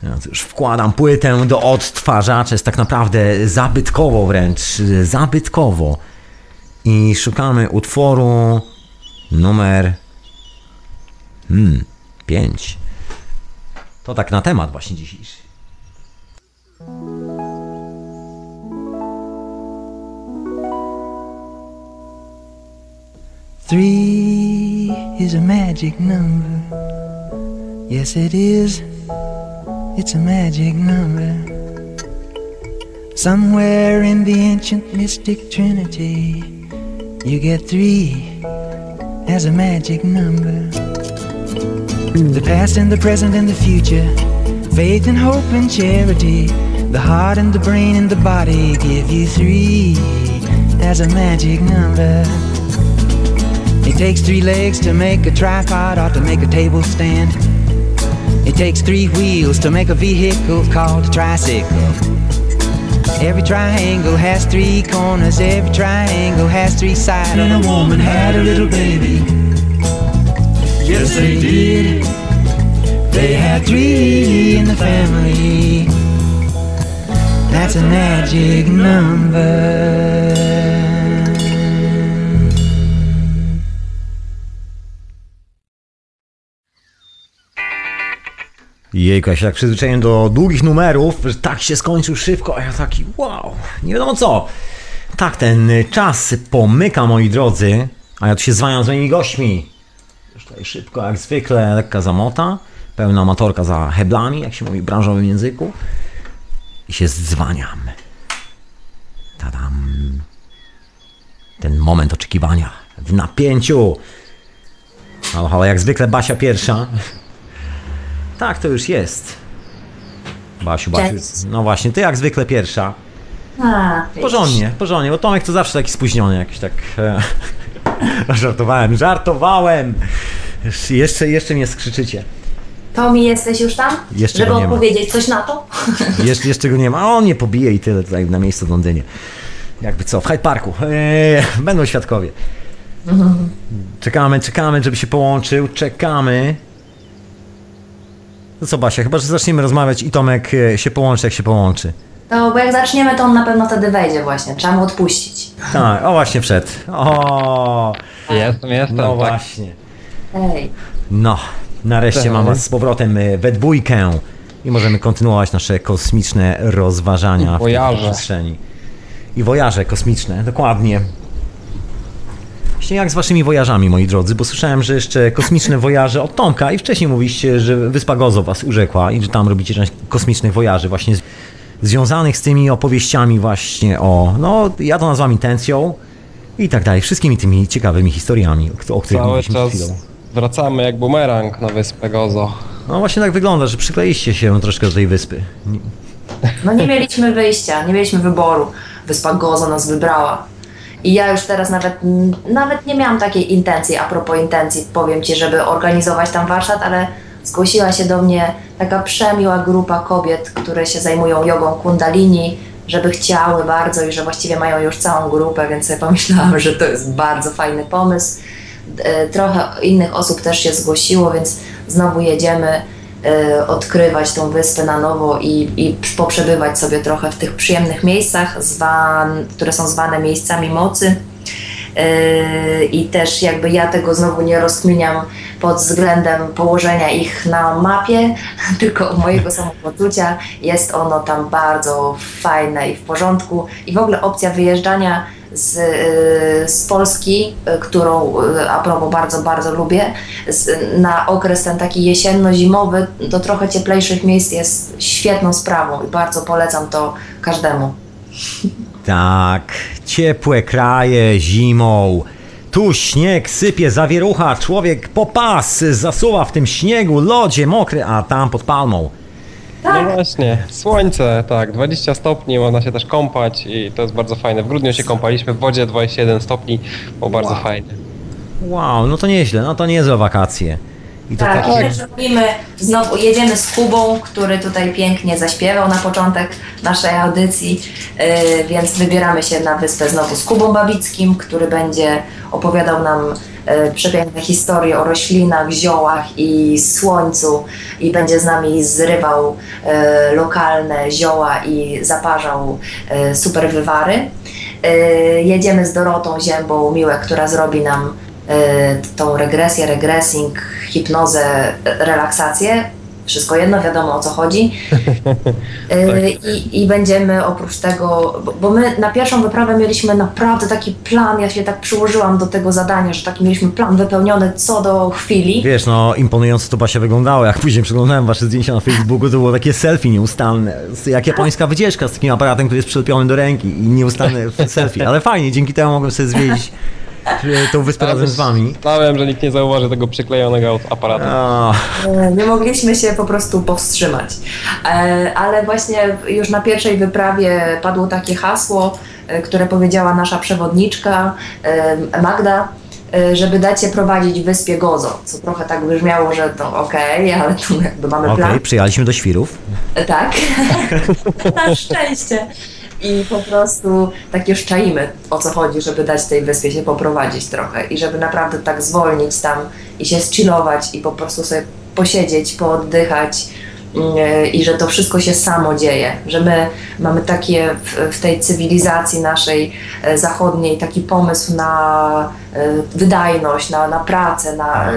Tu już wkładam płytę do odtwarzacza, jest tak naprawdę zabytkowo wręcz, zabytkowo. I szukamy utworu numer hmm, 5. To tak na temat właśnie dzisiejszy. Three is a magic number. Yes, it is. It's a magic number. Somewhere in the ancient mystic trinity, you get three as a magic number. The past and the present and the future, faith and hope and charity, the heart and the brain and the body give you three as a magic number. It takes three legs to make a tripod or to make a table stand. It takes three wheels to make a vehicle called a tricycle. Every triangle has three corners, every triangle has three sides. And a woman had a little baby. Yes, they did. They had three in the family. That's a magic number. Jejku, ja się tak przyzwyczaiłem do długich numerów, że tak się skończył szybko, a ja taki wow, nie wiadomo co. Tak, ten czas pomyka, moi drodzy, a ja tu się zwaniam z moimi gośćmi. Już tutaj szybko, jak zwykle, lekka zamota, pełna amatorka za heblami, jak się mówi w branżowym języku. I się dzwaniam. Tadam. Ten moment oczekiwania w napięciu. Halo, halo, jak zwykle Basia pierwsza. Tak, to już jest. Basiu, Basiu. No właśnie, ty jak zwykle pierwsza. A, Porządnie, porządnie, bo Tomek to zawsze taki spóźniony jakiś tak... E, żartowałem, żartowałem! Jeszcze, jeszcze mnie skrzyczycie. Tomi, jesteś już tam? Jeszcze Żeby nie ma. odpowiedzieć coś na to? Jeszcze, jeszcze go nie ma, on nie pobije i tyle tutaj na miejscu w Londynie. Jakby co, w Hyde Parku. Eee, będą świadkowie. Czekamy, czekamy, żeby się połączył, czekamy. No co Basia, chyba, że zaczniemy rozmawiać i Tomek e, się połączy, jak się połączy. To, bo jak zaczniemy, to on na pewno wtedy wejdzie właśnie. Trzeba mu odpuścić. Tak, o właśnie wszedł. O, Jestem, jestem, no tak. właśnie. Ej. No, nareszcie mam was z powrotem e, we dwójkę i możemy kontynuować nasze kosmiczne rozważania I w wojaże. tej przestrzeni. I wojaże kosmiczne, dokładnie. Właśnie jak z waszymi wojażami, moi drodzy, bo słyszałem, że jeszcze kosmiczne wojaże od Tomka i wcześniej mówiliście, że Wyspa Gozo was urzekła i że tam robicie część kosmicznych wojaży właśnie z, związanych z tymi opowieściami właśnie o, no ja to nazwam intencją i tak dalej, wszystkimi tymi ciekawymi historiami, o, o których Cały mówiliśmy czas chwilą. wracamy jak bumerang na wyspę Gozo. No właśnie tak wygląda, że przykleiliście się troszkę do tej wyspy. No nie mieliśmy wyjścia, nie mieliśmy wyboru. Wyspa Gozo nas wybrała. I ja już teraz nawet, nawet nie miałam takiej intencji, a propos intencji, powiem Ci, żeby organizować tam warsztat, ale zgłosiła się do mnie taka przemiła grupa kobiet, które się zajmują jogą kundalini, żeby chciały bardzo i że właściwie mają już całą grupę, więc sobie pomyślałam, że to jest bardzo fajny pomysł. E, Trochę innych osób też się zgłosiło, więc znowu jedziemy odkrywać tą wyspę na nowo i, i poprzebywać sobie trochę w tych przyjemnych miejscach, zwan, które są zwane miejscami mocy. Yy, I też jakby ja tego znowu nie rozkminiam pod względem położenia ich na mapie, tylko mojego samopoczucia. Jest ono tam bardzo fajne i w porządku. I w ogóle opcja wyjeżdżania z, yy, z Polski, yy, którą yy, a propos bardzo, bardzo lubię, z, na okres ten taki jesienno-zimowy do trochę cieplejszych miejsc jest świetną sprawą i bardzo polecam to każdemu. Tak, ciepłe kraje zimą. Tu śnieg sypie, zawierucha, człowiek po pas zasuwa w tym śniegu, lodzie, mokry, a tam pod palmą. No właśnie, słońce, tak, 20 stopni, można się też kąpać i to jest bardzo fajne. W grudniu się kąpaliśmy w wodzie 21 stopni, było bardzo fajnie. Wow, no to nieźle, no to niezłe wakacje. I to Tak, takie... i też robimy, znowu jedziemy z Kubą, który tutaj pięknie zaśpiewał na początek naszej audycji, yy, więc wybieramy się na wyspę znowu z Kubą Babickim, który będzie opowiadał nam yy, przepiękne historie o roślinach, ziołach i słońcu i będzie z nami zrywał yy, lokalne zioła i zaparzał yy, super wywary. Yy, jedziemy z Dorotą Ziębą Miłek, która zrobi nam y, tą regresję, regressing, hipnozę, relaksację. Wszystko jedno, wiadomo o co chodzi. Y, I, I będziemy oprócz tego, bo, bo my na pierwszą wyprawę mieliśmy naprawdę taki plan, ja się tak przyłożyłam do tego zadania, że taki mieliśmy plan wypełniony co do chwili. Wiesz, no imponująco to Basia wyglądało. Jak później przeglądałem wasze zdjęcia na Facebooku, to było takie selfie nieustanne. Jak japońska wycieczka z takim aparatem, który jest przyczepiony do ręki i nieustanne selfie. Ale fajnie, dzięki temu mogłem sobie zwiedzić tą wyspę razem z wami. Znałem, że nikt nie zauważy tego przyklejonego aparatu. A, Nie mogliśmy się po prostu powstrzymać. E, Ale właśnie już na pierwszej wyprawie padło takie hasło, e, które powiedziała nasza przewodniczka e, Magda, żeby dać się prowadzić w wyspie Gozo. Co trochę tak brzmiało, że to okej, ale tu jakby mamy Okej, plan. przyjechaliśmy do świrów. Tak, na szczęście. I po prostu tak już czaimy o co chodzi, żeby dać tej wyspie się poprowadzić trochę i żeby naprawdę tak zwolnić tam i się zchillować i po prostu sobie posiedzieć, pooddychać i że to wszystko się samo dzieje, że my mamy takie w, w tej cywilizacji naszej e, zachodniej taki pomysł na e, wydajność, na, na pracę, na e,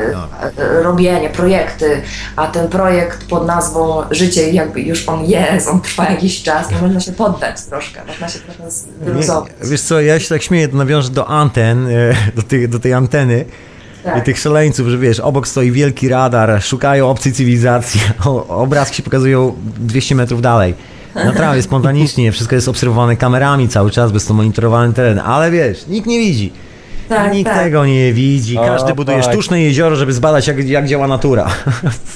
e, robienie, projekty, a ten projekt pod nazwą życie jakby już on jest, on trwa jakiś czas, to można się poddać troszkę, można się trochę zluzować. Wiesz co, ja się tak śmieję, to nawiążę do anten, e, do, tej, do tej anteny. Tak. I tych szaleńców, że wiesz, obok stoi wielki radar, szukają obcej cywilizacji, o, obrazki się pokazują 200 metrów dalej. Naprawdę, spontanicznie, wszystko jest obserwowane kamerami cały czas, bez to monitorowany teren, ale wiesz, nikt nie widzi. Tak, nikt tak. tego nie widzi, każdy O, buduje tak. sztuczne jezioro, żeby zbadać jak, jak działa natura.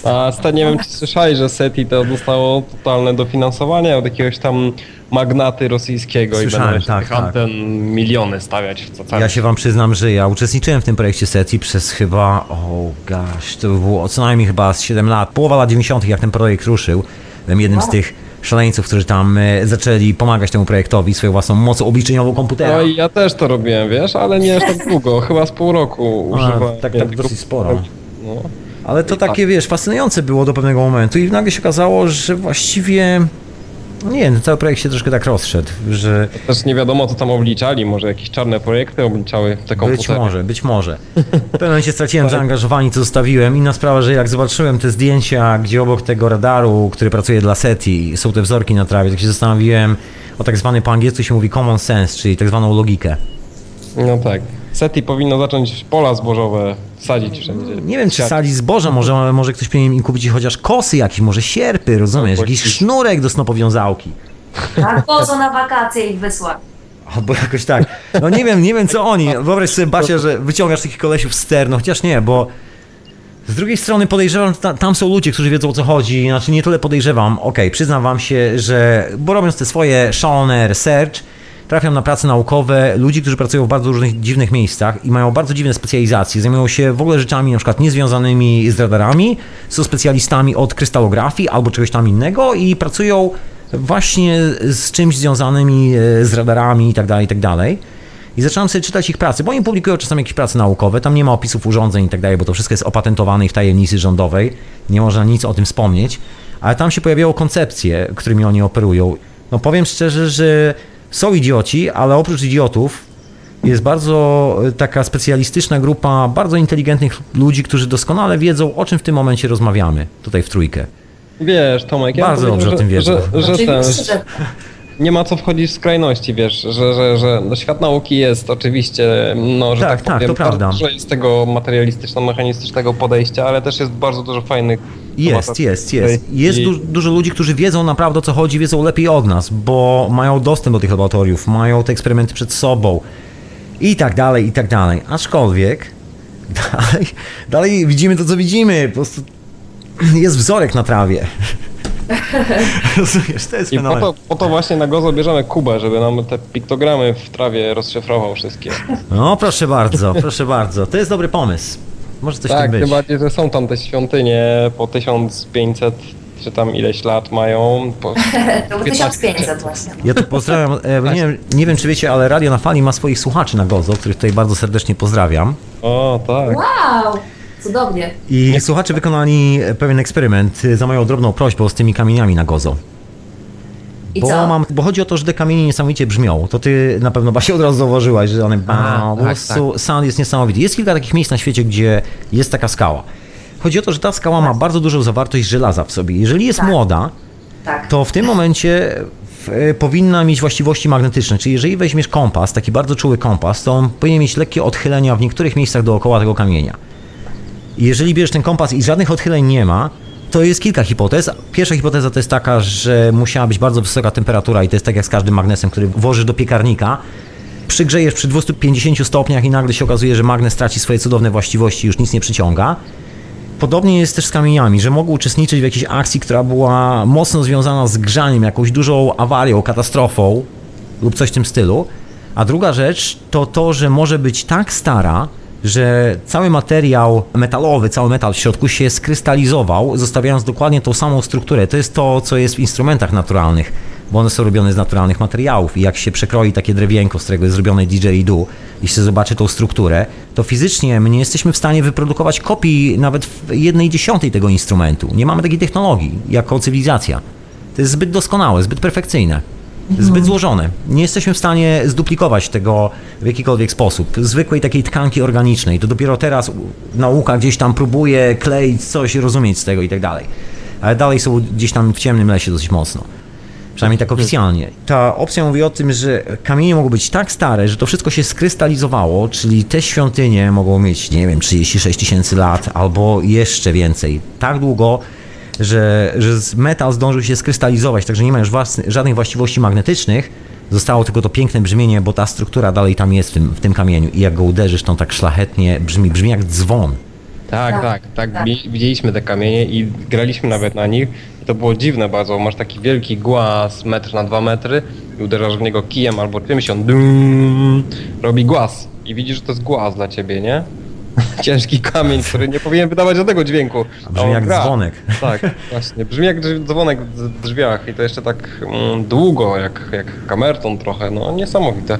A Stan, nie wiem czy słyszałeś, że SETI to dostało totalne dofinansowanie od jakiegoś tam magnaty rosyjskiego Słyszałem, i będą tak, tych tak. anten miliony stawiać w całym Ja się wam przyznam, że ja uczestniczyłem w tym projekcie SETI przez chyba, o gosh, to było co najmniej chyba z 7 lat, połowa lat 90., jak ten projekt ruszył. Byłem jednym z tych szaleńców, którzy tam e, zaczęli pomagać temu projektowi swoją własną mocą obliczeniową komputera. No i ja też to robiłem, wiesz, ale nie aż tak długo, chyba z pół roku A, używałem. tak, tak dosyć sporo. No. Ale to takie, wiesz, fascynujące było do pewnego momentu i nagle się okazało, że właściwie, nie ten cały projekt się troszkę tak rozszedł, że Też nie wiadomo co tam obliczali, może jakieś czarne projekty obliczały te komputery. Być może, być może. W pewnym momencie straciłem zaangażowanie, co zostawiłem. Inna sprawa, że jak zobaczyłem te zdjęcia, gdzie obok tego radaru, który pracuje dla SETI, są te wzorki na trawie, tak się zastanowiłem o tak zwany po angielsku się mówi common sense, czyli tak zwaną logikę. No tak. SETI powinno zacząć pola zbożowe sadzić wszędzie. Nie wiem, czy Siać. sadzi zboża, może, może ktoś powinien im kupić chociaż kosy jakieś, może sierpy, rozumiesz? Jakiś Jakiś- sznurek do snopowiązałki. Tak, Gozo na wakacje ich wysłać. Albo jakoś tak. No nie wiem, nie wiem co oni. Wyobraź sobie, Basia, że wyciągasz takich kolesiów z ster, no chociaż nie, bo z drugiej strony podejrzewam, ta, tam są ludzie, którzy wiedzą o co chodzi, znaczy nie tyle podejrzewam, okej, przyznam wam się, że bo robiąc te swoje szalone research, trafiam na prace naukowe ludzi, którzy pracują w bardzo różnych dziwnych miejscach i mają bardzo dziwne specjalizacje, zajmują się w ogóle rzeczami na przykład niezwiązanymi z radarami, są specjalistami od krystalografii albo czegoś tam innego i pracują właśnie z czymś związanymi e, z radarami i tak dalej, i tak. I zacząłem sobie czytać ich prace, bo oni publikują czasami jakieś prace naukowe, tam nie ma opisów urządzeń i tak bo to wszystko jest opatentowane i w tajemnicy rządowej, nie można nic o tym wspomnieć, ale tam się pojawiają koncepcje, którymi oni operują. No powiem szczerze, że są idioci, ale oprócz idiotów jest bardzo e, taka specjalistyczna grupa bardzo inteligentnych ludzi, którzy doskonale wiedzą, o czym w tym momencie rozmawiamy, tutaj w trójkę. Wiesz, Tomek, ja Bardzo dobrze o powiedział, tym że, wiedzą. Że, że, ten, Oczywiście, że nie ma co wchodzić w skrajności, wiesz, że, że, że no, świat nauki jest oczywiście, no, że Tak, tak, tak, powiem, to prawda. dużo jest tego materialistyczno-mechanistycznego podejścia, ale też jest bardzo dużo fajnych Jest, tematów, jest, jest. Jest I- du- dużo ludzi, którzy wiedzą naprawdę o co chodzi, wiedzą lepiej od nas, bo mają dostęp do tych laboratoriów, mają te eksperymenty przed sobą i tak dalej, i tak dalej. Aczkolwiek dalej, dalej widzimy to, co widzimy. Po prostu jest wzorek na trawie. Rozumiesz, to jest I po to, po to właśnie na Gozo bierzemy Kubę, żeby nam te piktogramy w trawie rozszyfrował wszystkie. No proszę bardzo, proszę bardzo. To jest dobry pomysł. Może coś tak, tak być. tym bardziej, że są tam te świątynie po 1500 czy tam ileś lat mają. Po... To był 1500 właśnie. Ja tu pozdrawiam, e, nie, wiem, nie wiem czy wiecie, ale Radio na Fali ma swoich słuchaczy na Gozo, których tutaj bardzo serdecznie pozdrawiam. O, tak. Wow! Cudownie. I słuchacze wykonali pewien eksperyment za moją drobną prośbą z tymi kamieniami na Gozo. I Bo, co? mam, bo chodzi o to, że te kamienie niesamowicie brzmią. To ty na pewno Basia od razu zauważyłaś, że one A, po tak, prostu sound jest niesamowity. Jest kilka takich miejsc na świecie, gdzie jest taka skała. Chodzi o to, że ta skała ma bardzo dużą zawartość żelaza w sobie. Jeżeli jest Tak. młoda, Tak. to w tym momencie e, powinna mieć właściwości magnetyczne. Czyli jeżeli weźmiesz kompas, taki bardzo czuły kompas, to on powinien mieć lekkie odchylenia w niektórych miejscach dookoła tego kamienia. I jeżeli bierzesz ten kompas i żadnych odchyleń nie ma, to jest kilka hipotez. Pierwsza hipoteza to jest taka, że musiała być bardzo wysoka temperatura i to jest tak jak z każdym magnesem, który włożysz do piekarnika. Przygrzejesz przy 250 stopniach i nagle się okazuje, że magnes traci swoje cudowne właściwości, już nic nie przyciąga. Podobnie jest też z kamieniami, że mogą uczestniczyć w jakiejś akcji, która była mocno związana z grzaniem, jakąś dużą awarią, katastrofą lub coś w tym stylu. A druga rzecz to to, że może być tak stara, że cały materiał metalowy, cały metal w środku się skrystalizował, zostawiając dokładnie tą samą strukturę. To jest to, co jest w instrumentach naturalnych, bo one są robione z naturalnych materiałów i jak się przekroi takie drewienko, z którego jest zrobione didgeridoo i się zobaczy tą strukturę, to fizycznie my nie jesteśmy w stanie wyprodukować kopii nawet jednej dziesiątej tego instrumentu. Nie mamy takiej technologii jako cywilizacja. To jest zbyt doskonałe, zbyt perfekcyjne. Zbyt złożone. Nie jesteśmy w stanie zduplikować tego w jakikolwiek sposób. Zwykłej takiej tkanki organicznej. To dopiero teraz nauka gdzieś tam próbuje kleić coś, rozumieć z tego i tak dalej. Ale dalej są gdzieś tam w ciemnym lesie dosyć mocno. Przynajmniej tak oficjalnie. Ta opcja mówi o tym, że kamienie mogą być tak stare, że to wszystko się skrystalizowało, czyli te świątynie mogą mieć, nie wiem, 36 tysięcy lat albo jeszcze więcej. Tak długo, że, że metal zdążył się skrystalizować, także nie ma już własny, żadnych właściwości magnetycznych. Zostało tylko to piękne brzmienie, bo ta struktura dalej tam jest w tym, w tym kamieniu i jak go uderzysz, to on tak szlachetnie brzmi, brzmi jak dzwon. Tak, Tak, tak, tak. Wi- Widzieliśmy te kamienie i graliśmy nawet na nich. I to było dziwne bardzo. Masz taki wielki głaz, metr na dwa metry i uderzasz w niego kijem albo czymś, on dum, robi głaz. I widzisz, że to jest głaz dla ciebie, nie? Ciężki kamień, który nie powinien wydawać żadnego dźwięku. A brzmi jak gra. dzwonek. Tak, właśnie. Brzmi jak dzwonek w drzwiach i to jeszcze tak mm, długo, jak, jak kamerton trochę. No niesamowite.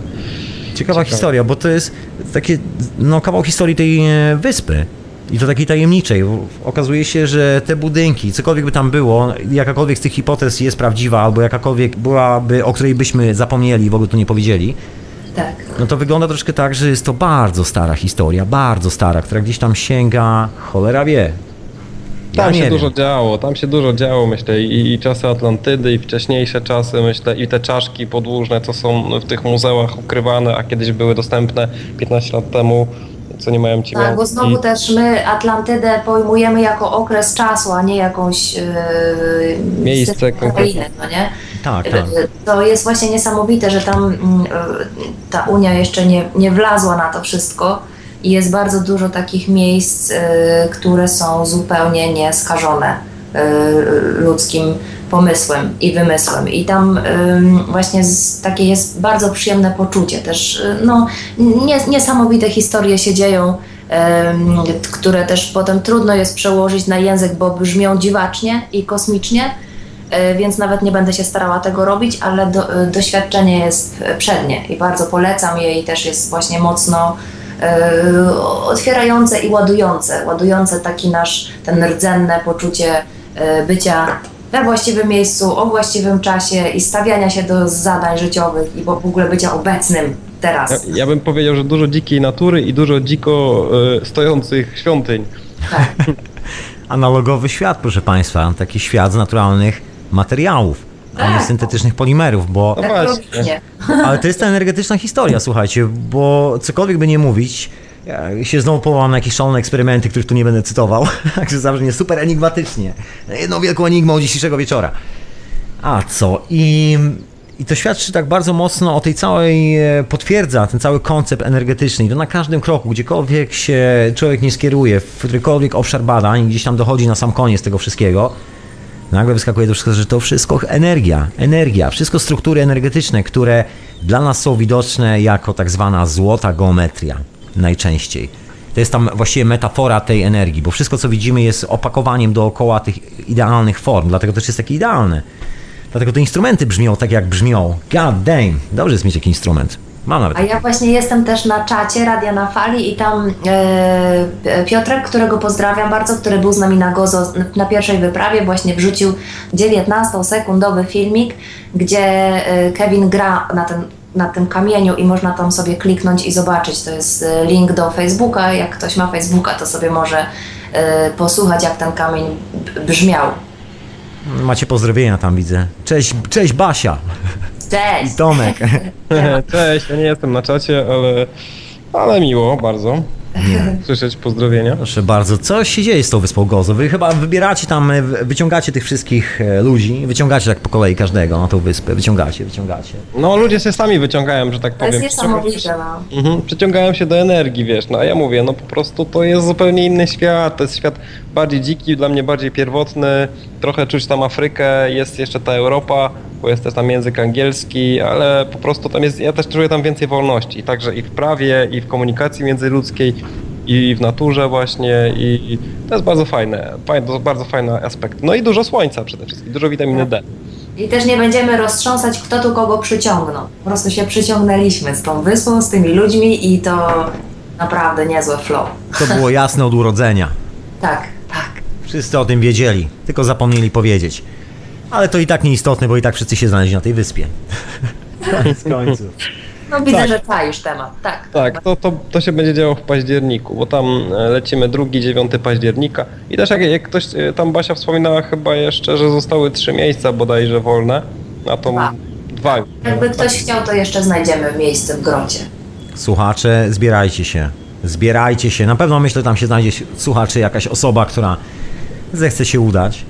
Ciekawa historia, bo to jest takie, no kawał historii tej e, wyspy. I to takiej tajemniczej. Okazuje się, że te budynki, cokolwiek by tam było, jakakolwiek z tych hipotez jest prawdziwa, albo jakakolwiek byłaby, o której byśmy zapomnieli i w ogóle tu nie powiedzieli, Tak. no to wygląda troszkę tak, że jest to bardzo stara historia, bardzo stara, która gdzieś tam sięga, cholera wie. Ja Tam się wiem. dużo działo, tam się dużo działo, myślę, i, i czasy Atlantydy, i wcześniejsze czasy, myślę, i te czaszki podłużne, co są w tych muzeach ukrywane, a kiedyś były dostępne 15 lat temu, co nie mają ci Tak, bo znowu I- też my Atlantydę pojmujemy jako okres czasu, a nie jakąś yy, Miejsce krainę, no nie? Tak, tak. Yy, To jest właśnie niesamowite, że tam mm, yy, ta Unia jeszcze nie, nie wlazła na to wszystko i jest bardzo dużo takich miejsc, yy, które są zupełnie nieskażone ludzkim pomysłem i wymysłem. I tam właśnie takie jest bardzo przyjemne poczucie. Też no, nie, niesamowite historie się dzieją, które też potem trudno jest przełożyć na język, bo brzmią dziwacznie i kosmicznie. Y, Więc nawet nie będę się starała tego robić, ale do, y, doświadczenie jest y, przednie i bardzo polecam je i też jest właśnie mocno y, otwierające i ładujące. Ładujące taki nasz, ten rdzenne poczucie y, bycia we właściwym miejscu, o właściwym czasie i stawiania się do zadań życiowych i w ogóle bycia obecnym teraz. Ja, ja bym powiedział, że dużo dzikiej natury i dużo dziko e, stojących świątyń. Tak, Analogowy świat, proszę Państwa, taki świat z naturalnych materiałów, a nie Tak. syntetycznych polimerów, bo No właśnie. Ale to jest ta energetyczna historia, słuchajcie, bo cokolwiek by nie mówić, ja się znowu powołam na jakieś szalone eksperymenty, których tu nie będę cytował, także zabrzmie super enigmatycznie. Jedną wielką enigmą dzisiejszego wieczora. A co? I, I to świadczy tak bardzo mocno o tej całej, e, potwierdza ten cały koncept energetyczny. I to na każdym kroku, gdziekolwiek się człowiek nie skieruje, w którykolwiek obszar badań, gdzieś tam dochodzi na sam koniec tego wszystkiego, nagle wyskakuje to wszystko, że to wszystko energia, energia, wszystko struktury energetyczne, które dla nas są widoczne jako tak zwana złota geometria najczęściej. To jest tam właściwie metafora tej energii, bo wszystko co widzimy jest opakowaniem dookoła tych idealnych form, dlatego też jest takie idealne. Dlatego te instrumenty brzmią tak jak brzmią. God damn, dobrze jest mieć jakiś instrument. Mam nawet. A ja właśnie jestem też na czacie Radia na Fali i tam e, Piotrek, którego pozdrawiam bardzo, który był z nami na Gozo na pierwszej wyprawie, właśnie wrzucił 19-sekundowy filmik, gdzie e, Kevin gra na, ten, na tym kamieniu i można tam sobie kliknąć i zobaczyć. To jest e, link do Facebooka. Jak ktoś ma Facebooka, to sobie może e, posłuchać, jak ten kamień brzmiał. Macie pozdrowienia tam widzę. Cześć, cześć Basia Cześć! i Tomek. Cześć, ja nie jestem na czacie, ale, ale miło bardzo słyszeć pozdrowienia. Proszę bardzo, co się dzieje z tą wyspą Gozo? Wy chyba wybieracie tam, e, wyciągacie tych wszystkich e, ludzi, wyciągacie tak po kolei każdego na tą wyspę, wyciągacie, wyciągacie. No ludzie się sami wyciągają, że tak To jest powiem. niesamowite, no. Mhm, przyciągają się do energii, wiesz, no a ja mówię, no po prostu to jest zupełnie inny świat, to jest świat bardziej dziki, dla mnie bardziej pierwotny, trochę czuć tam Afrykę, jest jeszcze ta Europa, bo jest też tam język angielski, ale po prostu tam jest, ja też czuję tam więcej wolności, także i w prawie, i w komunikacji międzyludzkiej, i w naturze właśnie, i, to jest bardzo fajne, fajne, to bardzo fajny aspekt. No i dużo słońca przede wszystkim, dużo witaminy D. I też nie będziemy roztrząsać, kto tu kogo przyciągnął. Po prostu się przyciągnęliśmy z tą wyspą, z tymi ludźmi i to naprawdę niezłe flow. To było jasne od urodzenia. Tak. Wszyscy o tym wiedzieli, tylko zapomnieli powiedzieć. Ale to i tak nieistotne, bo i tak wszyscy się znaleźli na tej wyspie. Koniec końców. No widzę, Tak. że czaisz temat, tak. Tak, to, to, to się będzie działo w październiku, bo tam e, lecimy 2-9 października i też jak, jak ktoś, e, tam Basia wspominała chyba jeszcze, że zostały trzy miejsca bodajże wolne, na tą Dwa. dwa. Jakby ktoś chciał, to jeszcze znajdziemy miejsce w grocie. Słuchacze, zbierajcie się. Zbierajcie się. Na pewno myślę, tam się znajdzie słuchaczy jakaś osoba, która zechce się udać.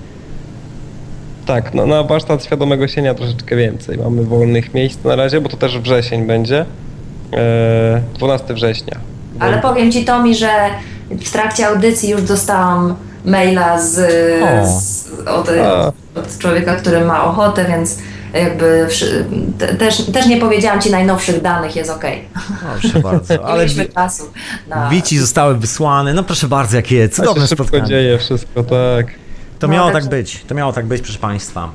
Tak, no, na warsztat świadomego sienia troszeczkę więcej. Mamy wolnych miejsc na razie, bo to też wrzesień będzie. E, 12 września. Ale powiem Ci, Tomi, że w trakcie audycji już dostałam maila z, z, od, od człowieka, który ma ochotę, więc jakby też, też nie powiedziałam Ci najnowszych danych, jest okej. Proszę bardzo. Nie Ale mieliśmy wi- czasu na... wici zostały wysłane. No proszę bardzo, jakie To cudowne się szybko spotkanie. dzieje wszystko, tak. To No, miało także- tak być. To miało tak być, proszę Państwa.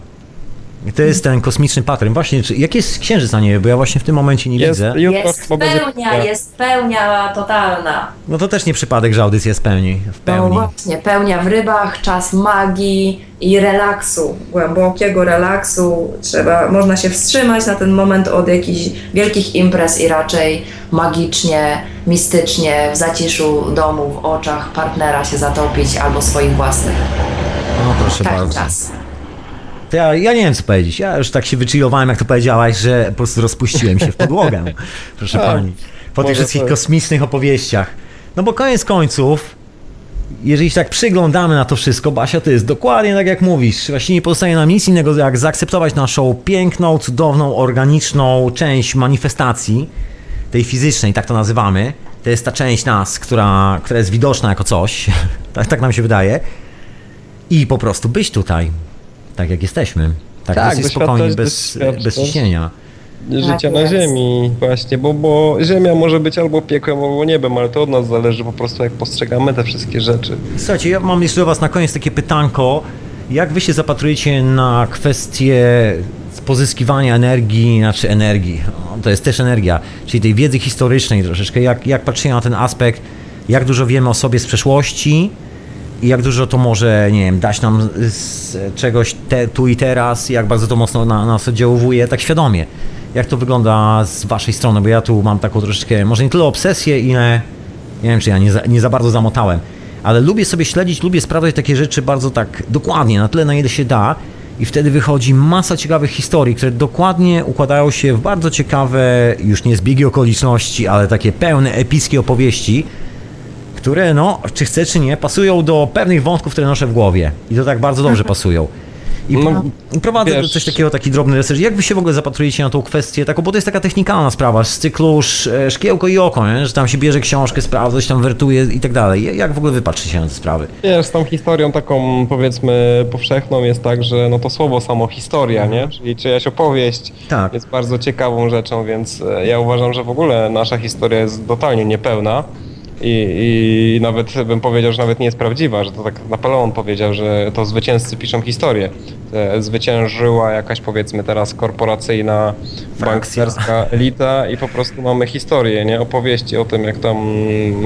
I To jest ten kosmiczny pattern. Właśnie, czy, jaki jest księżyc na niebie? Bo ja właśnie w tym momencie nie Jest, widzę. Jest pełnia, jest pełnia totalna. No to też nie przypadek, że audycja jest pełni, w No pełni. właśnie, pełnia w rybach, czas magii i relaksu, głębokiego relaksu. Trzeba, można się wstrzymać na ten moment od jakichś wielkich imprez i raczej magicznie, mistycznie, w zaciszu domu, w oczach partnera się zatopić albo swoich własnych. No proszę Taki bardzo. czas. To ja, ja nie wiem co powiedzieć. Ja już tak się wychillowałem, jak to powiedziałaś, że po prostu rozpuściłem się w podłogę. Proszę Tak, pani. Po tych wszystkich kosmicznych opowieściach. No bo koniec końców, jeżeli się tak przyglądamy na to wszystko, Basia, to jest dokładnie tak jak mówisz. Właśnie nie pozostaje nam nic innego, jak zaakceptować naszą piękną, cudowną, organiczną część manifestacji, tej fizycznej, tak to nazywamy. To jest ta część nas, która, która jest widoczna jako coś. tak, tak nam się wydaje. I po prostu być tutaj, tak jak jesteśmy. Tak, Tak, dosyć spokojnie, bez, bez ciśnienia. życia na jest. ziemi właśnie, bo, bo ziemia może być albo piekłem, albo niebem, ale to od nas zależy po prostu jak postrzegamy te wszystkie rzeczy. Słuchajcie, ja mam jeszcze do Was na koniec takie pytanko. Jak Wy się zapatrujecie na kwestię pozyskiwania energii, znaczy energii, o, to jest też energia, czyli tej wiedzy historycznej troszeczkę, jak, jak patrzycie na ten aspekt, jak dużo wiemy o sobie z przeszłości jak dużo to może, nie wiem, dać nam z czegoś te, tu i teraz, jak bardzo to mocno na nas oddziałuje, tak świadomie. Jak to wygląda z Waszej strony, bo ja tu mam taką troszeczkę, może nie tyle obsesję, ile nie wiem, czy ja nie za, nie za bardzo zamotałem, ale lubię sobie śledzić, lubię sprawdzać takie rzeczy bardzo tak dokładnie, na tyle na ile się da i wtedy wychodzi masa ciekawych historii, które dokładnie układają się w bardzo ciekawe, już nie zbiegi okoliczności, ale takie pełne, epickie opowieści, które no, czy chcę, czy nie, pasują do pewnych wątków, które noszę w głowie i to tak bardzo dobrze pasują. I No, prowadzę wiesz- coś takiego, taki drobny research. Jak wy się w ogóle zapatrujecie na tą kwestię taką, bo to jest taka technikalna sprawa, z cyklu e, szkiełko i oko, nie? że tam się bierze książkę, sprawdza, coś tam wertuje i tak dalej. Jak w ogóle wy patrzycie na te sprawy? Wiesz, z tą historią taką powiedzmy powszechną jest tak, że no to słowo samo historia, nie? Czyli czyjaś opowieść Tak. jest bardzo ciekawą rzeczą, więc e, ja uważam, że w ogóle nasza historia jest totalnie niepełna i, i nawet bym powiedział, że nawet nie jest prawdziwa, że to tak Napoleon powiedział, że to zwycięzcy piszą historię. E, Zwyciężyła jakaś powiedzmy teraz korporacyjna Frakcja. banksterska elita i po prostu mamy historię, nie? Opowieści o tym, jak tam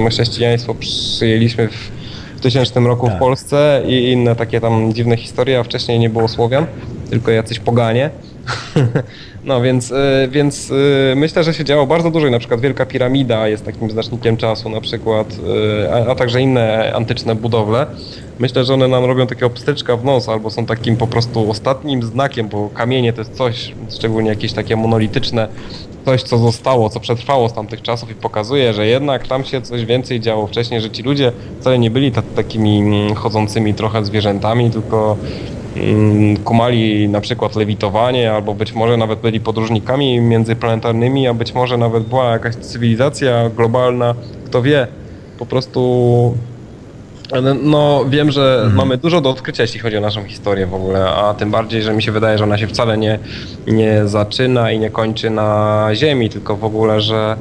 chrześcijaństwo przyjęliśmy w w tysięcznym roku Tak. w Polsce i inne takie tam dziwne historie, a wcześniej nie było Słowian, tylko jacyś poganie. No więc, y, więc y, myślę, że się działo bardzo dużo na przykład Wielka Piramida jest takim znacznikiem czasu na przykład, y, a, a także inne antyczne budowle. Myślę, że one nam robią takiego pstryczka w nos albo są takim po prostu ostatnim znakiem, bo kamienie to jest coś, szczególnie jakieś takie monolityczne, coś co zostało, co przetrwało z tamtych czasów i pokazuje, że jednak tam się coś więcej działo wcześniej, że ci ludzie wcale nie byli ta, takimi mm, chodzącymi trochę zwierzętami, tylko mm, kumali na przykład lewitowanie, albo być może nawet byli podróżnikami międzyplanetarnymi, a być może nawet była jakaś cywilizacja globalna, kto wie. Po prostu No, wiem, że mamy dużo do odkrycia, jeśli chodzi o naszą historię w ogóle, a tym bardziej, że mi się wydaje, że ona się wcale nie, nie zaczyna i nie kończy na Ziemi, tylko w ogóle, że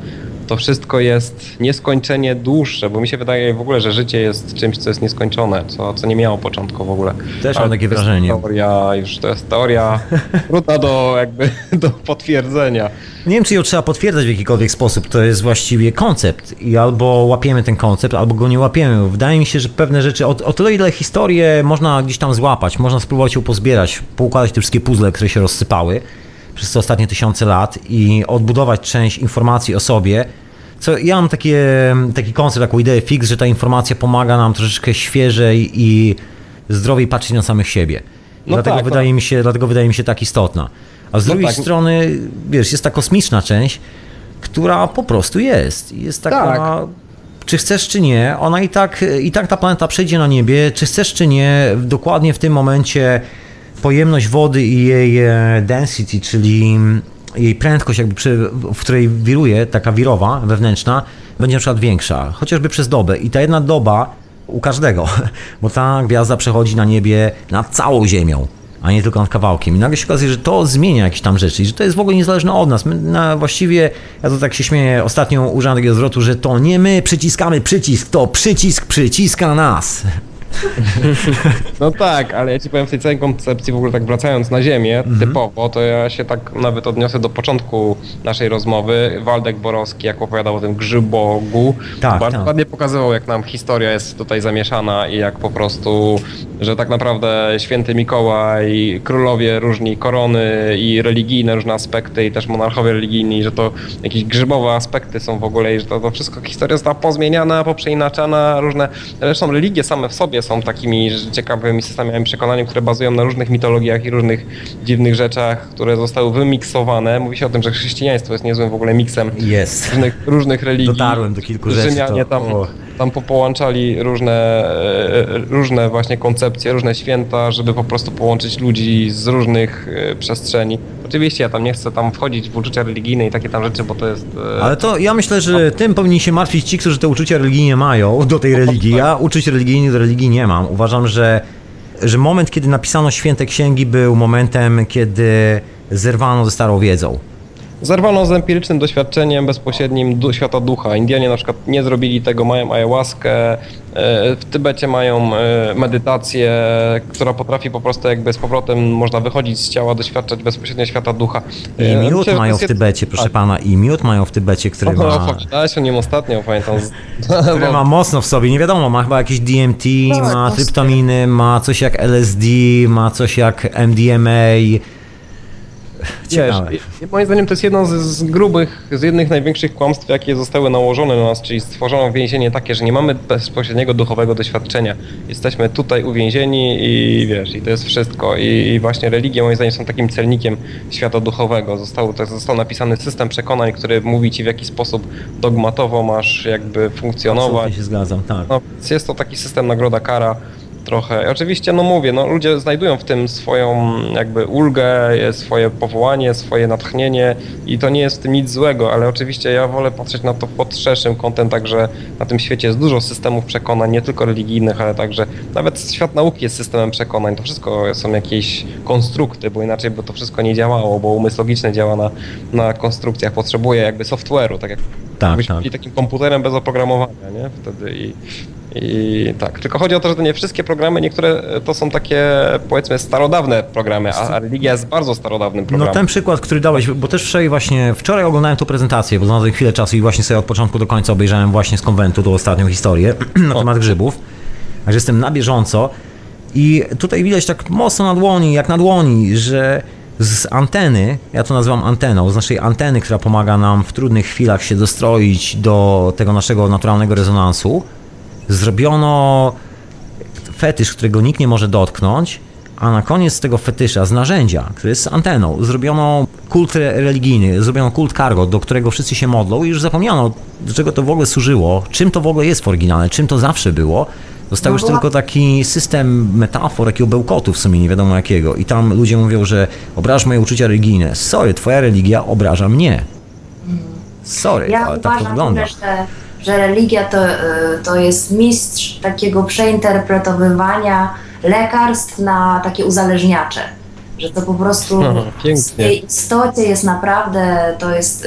to wszystko jest nieskończenie dłuższe, bo mi się wydaje w ogóle, że życie jest czymś, co jest nieskończone, co, co nie miało początku w ogóle. Też mam takie wrażenie. Teoria, już to jest teoria trudna do jakby do potwierdzenia. Nie wiem, czy ją trzeba potwierdzać w jakikolwiek sposób. To jest właściwie koncept i albo łapiemy ten koncept, albo go nie łapiemy. Wydaje mi się, że pewne rzeczy, o, o tyle ile historię można gdzieś tam złapać, można spróbować ją pozbierać, poukładać te wszystkie puzzle, które się rozsypały przez te ostatnie tysiące lat i odbudować część informacji o sobie. Co, ja mam takie, taki koncept, taką ideę fix, że ta informacja pomaga nam troszeczkę świeżej i zdrowiej patrzeć na samych siebie. No dlatego, tak, wydaje mi się, dlatego wydaje mi się tak istotna. A z No drugiej tak. strony, wiesz, jest ta kosmiczna część, która po prostu jest. Jest taka, Tak. czy chcesz, czy nie, ona i tak, i tak ta planeta przejdzie na niebie, czy chcesz, czy nie, dokładnie w tym momencie pojemność wody i jej e, density, czyli jej prędkość, jakby przy, w której wiruje, taka wirowa, wewnętrzna, będzie na przykład większa, chociażby przez dobę. I ta jedna doba u każdego, bo ta gwiazda przechodzi na niebie nad całą Ziemią, a nie tylko nad kawałkiem. I nagle się okazuje, że to zmienia jakieś tam rzeczy i że to jest w ogóle niezależne od nas. My na, właściwie, ja to tak się śmieję, ostatnio użyłem takiego zwrotu, że to nie my przyciskamy przycisk, to przycisk przyciska nas. No tak, ale ja ci powiem w tej całej koncepcji, w ogóle tak wracając na ziemię Mhm. typowo, to ja się tak nawet odniosę do początku naszej rozmowy. Waldek Borowski, jak opowiadał o tym grzybogu, Tak, bardzo tak. ładnie pokazywał, jak nam historia jest tutaj zamieszana i jak po prostu, że tak naprawdę święty Mikołaj, królowie różni korony i religijne różne aspekty i też monarchowie religijni, że to jakieś grzybowe aspekty są w ogóle i że to, to wszystko historia została pozmieniana, poprzeinaczana, różne, zresztą religie same w sobie są takimi ciekawymi systemami przekonaniem, które bazują na różnych mitologiach i różnych dziwnych rzeczach, które zostały wymiksowane. Mówi się o tym, że chrześcijaństwo jest niezłym w ogóle miksem Jest. różnych, różnych religii. Dotarłem do kilku rzeczy, Rzymianie to- tam. Tam po- połączali różne, e, różne właśnie koncepcje, różne święta, żeby po prostu połączyć ludzi z różnych e, przestrzeni. Oczywiście ja tam nie chcę tam wchodzić w uczucia religijne i takie tam rzeczy, bo to jest... e, Ale to ja myślę, że tym powinni się martwić ci, którzy te uczucia religijne mają do tej religii. Ja uczuć religijnych do religii nie mam. Uważam, że, że moment, kiedy napisano święte księgi, był momentem, kiedy zerwano ze starą wiedzą. Zerwano z empirycznym doświadczeniem bezpośrednim du- świata ducha. Indianie na przykład nie zrobili tego, mają ayahuaskę, e, w Tybecie mają e, medytację, która potrafi po prostu jakby z powrotem można wychodzić z ciała, doświadczać bezpośrednio świata ducha. I E, miód myślę, mają w Tybecie, proszę tak. pana, i miód mają w Tybecie, który No, ma, opowiadałeś o nim ostatnio, pamiętam. Z... który ma mocno w sobie, nie wiadomo, ma chyba jakieś DMT, Tak, ma tryptaminy, ma coś jak LSD, ma coś jak MDMA. Wiesz, moim zdaniem to jest jedno z, z grubych, z jednych największych kłamstw, jakie zostały nałożone na nas, czyli stworzono więzienie takie, że nie mamy bezpośredniego duchowego doświadczenia. Jesteśmy tutaj uwięzieni i wiesz, i to jest wszystko. I, i właśnie religie moim zdaniem są takim celnikiem świata duchowego. Został, to został napisany system przekonań, który mówi ci w jaki sposób dogmatowo masz jakby funkcjonować. Absolutnie się zgadzam, tak. No, jest to taki system nagroda kara trochę. Oczywiście, no mówię, no ludzie znajdują w tym swoją jakby ulgę, swoje powołanie, swoje natchnienie i to nie jest w tym nic złego, ale oczywiście ja wolę patrzeć na to pod szerszym kątem, także na tym świecie jest dużo systemów przekonań, nie tylko religijnych, ale także nawet świat nauki jest systemem przekonań. To wszystko są jakieś konstrukty, bo inaczej by to wszystko nie działało, bo umysł logiczny działa na, na konstrukcjach, potrzebuje jakby software'u, tak jak Tak, byśmy tak. byli takim komputerem bez oprogramowania, nie? Wtedy i, i tak. Tylko chodzi o to, że to nie wszystkie programy, niektóre to są takie powiedzmy starodawne programy, a, religia jest bardzo starodawnym No programem. ten przykład, który dałeś, bo też wczoraj właśnie, wczoraj oglądałem tą prezentację, bo znalazłem chwilę czasu i właśnie sobie od początku do końca obejrzałem właśnie z konwentu tą ostatnią historię na temat grzybów. Także jestem na bieżąco i tutaj widać tak mocno na dłoni, jak na dłoni, że z anteny, ja to nazywam anteną, z naszej anteny, która pomaga nam w trudnych chwilach się dostroić do tego naszego naturalnego rezonansu, zrobiono fetysz, którego nikt nie może dotknąć, a na koniec tego fetysza z narzędzia, który jest anteną, zrobiono kult re- religijny, zrobiono kult cargo, do którego wszyscy się modlą i już zapomniano, do czego to w ogóle służyło, czym to w ogóle jest w oryginale, czym to zawsze było. Został No już była- tylko taki system metafor, jakiego bełkotu w sumie, nie wiadomo jakiego. I tam ludzie mówią, że obrażasz moje uczucia religijne. Sorry, twoja religia obraża mnie. Sorry, Ja ale tak to wygląda. że, że religia to, y, to jest mistrz takiego przeinterpretowywania lekarstw na takie uzależniacze. Że to po prostu Aha, w pięknie. swojej istocie jest naprawdę, to jest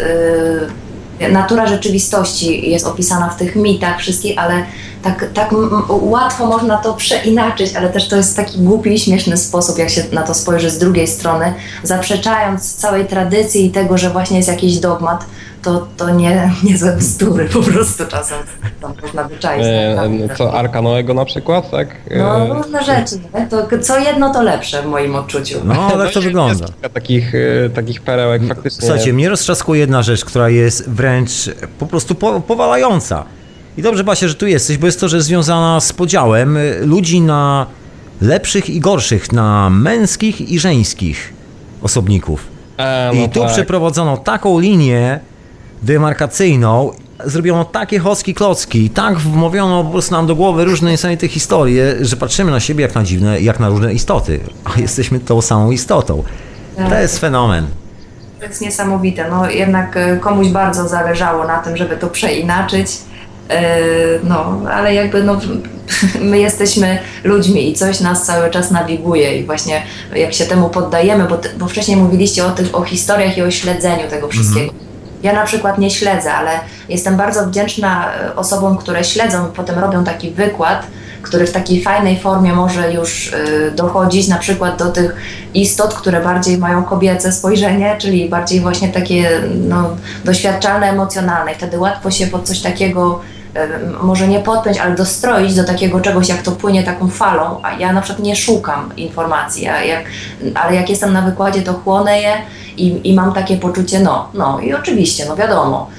y, natura rzeczywistości jest opisana w tych mitach wszystkich, ale tak, tak łatwo można to przeinaczyć, ale też to jest taki głupi i śmieszny sposób, jak się na to spojrzy z drugiej strony, zaprzeczając całej tradycji i tego, że właśnie jest jakiś dogmat, to, to nie, nie ze bzdury po prostu czasem tam można wyczaić. E, naprawdę. co Arka Noego na przykład, tak? No E, różne rzeczy, nie? To co jedno to lepsze w moim odczuciu. No, tak to jest wygląda. kilka Takich, e, takich perełek faktycznie. Słuchajcie, mnie roztrzaskuje jedna rzecz, która jest wręcz po prostu po, powalająca. I dobrze, Basia, że tu jesteś, bo jest to, że związana z podziałem y, ludzi na lepszych i gorszych, na męskich i żeńskich osobników. E, no I tu tak. przeprowadzono taką linię demarkacyjną, zrobiono takie chocki klocki, tak wmówiono po prostu nam do głowy różne niesamowite historie, że patrzymy na siebie jak na dziwne, jak na różne istoty, a jesteśmy tą samą istotą. To jest fenomen. To jest niesamowite. No jednak e, komuś bardzo zależało na tym, żeby to przeinaczyć. E, No, ale jakby no, my jesteśmy ludźmi i coś nas cały czas nawiguje i właśnie jak się temu poddajemy, bo, bo wcześniej mówiliście o, tych, o historiach i o śledzeniu tego wszystkiego. Ja na przykład nie śledzę, ale jestem bardzo wdzięczna e, osobom, które śledzą i potem robią taki wykład, który w takiej fajnej formie może już y, dochodzić na przykład do tych istot, które bardziej mają kobiece spojrzenie, czyli bardziej właśnie takie no, doświadczalne, emocjonalne. I wtedy łatwo się pod coś takiego może nie podpiąć, ale dostroić do takiego czegoś, jak to płynie taką falą, a ja na przykład nie szukam informacji, jak, ale jak jestem na wykładzie, to chłonę je i, i mam takie poczucie, no, no i oczywiście, no wiadomo,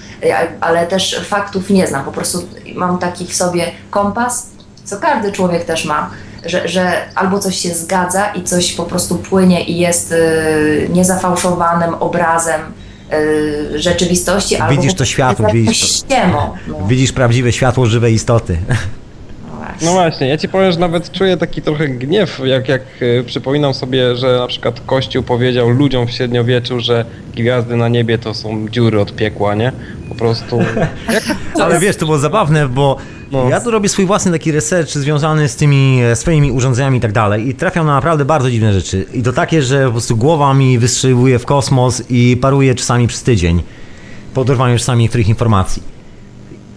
ale też faktów nie znam, po prostu mam taki w sobie kompas, co każdy człowiek też ma, że, że albo coś się zgadza i coś po prostu płynie i jest y, niezafałszowanym obrazem rzeczywistości, albo Widzisz to światło, widzisz ściemą. No, Widzisz prawdziwe światło żywej istoty. no właśnie. No właśnie, ja ci powiem, że nawet czuję taki trochę gniew, jak, jak e, przypominam sobie, że na przykład Kościół powiedział ludziom w średniowieczu, że gwiazdy na niebie to są dziury od piekła, nie? Po prostu... Jak, Ale wiesz, to było zabawne, bo No. ja tu robię swój własny taki research związany z tymi e, swoimi urządzeniami i tak dalej i trafiam na naprawdę bardzo dziwne rzeczy. I to takie, że po prostu głowa mi wystrzeliwuje w kosmos i paruje czasami przez tydzień po oderwaniu czasami niektórych informacji.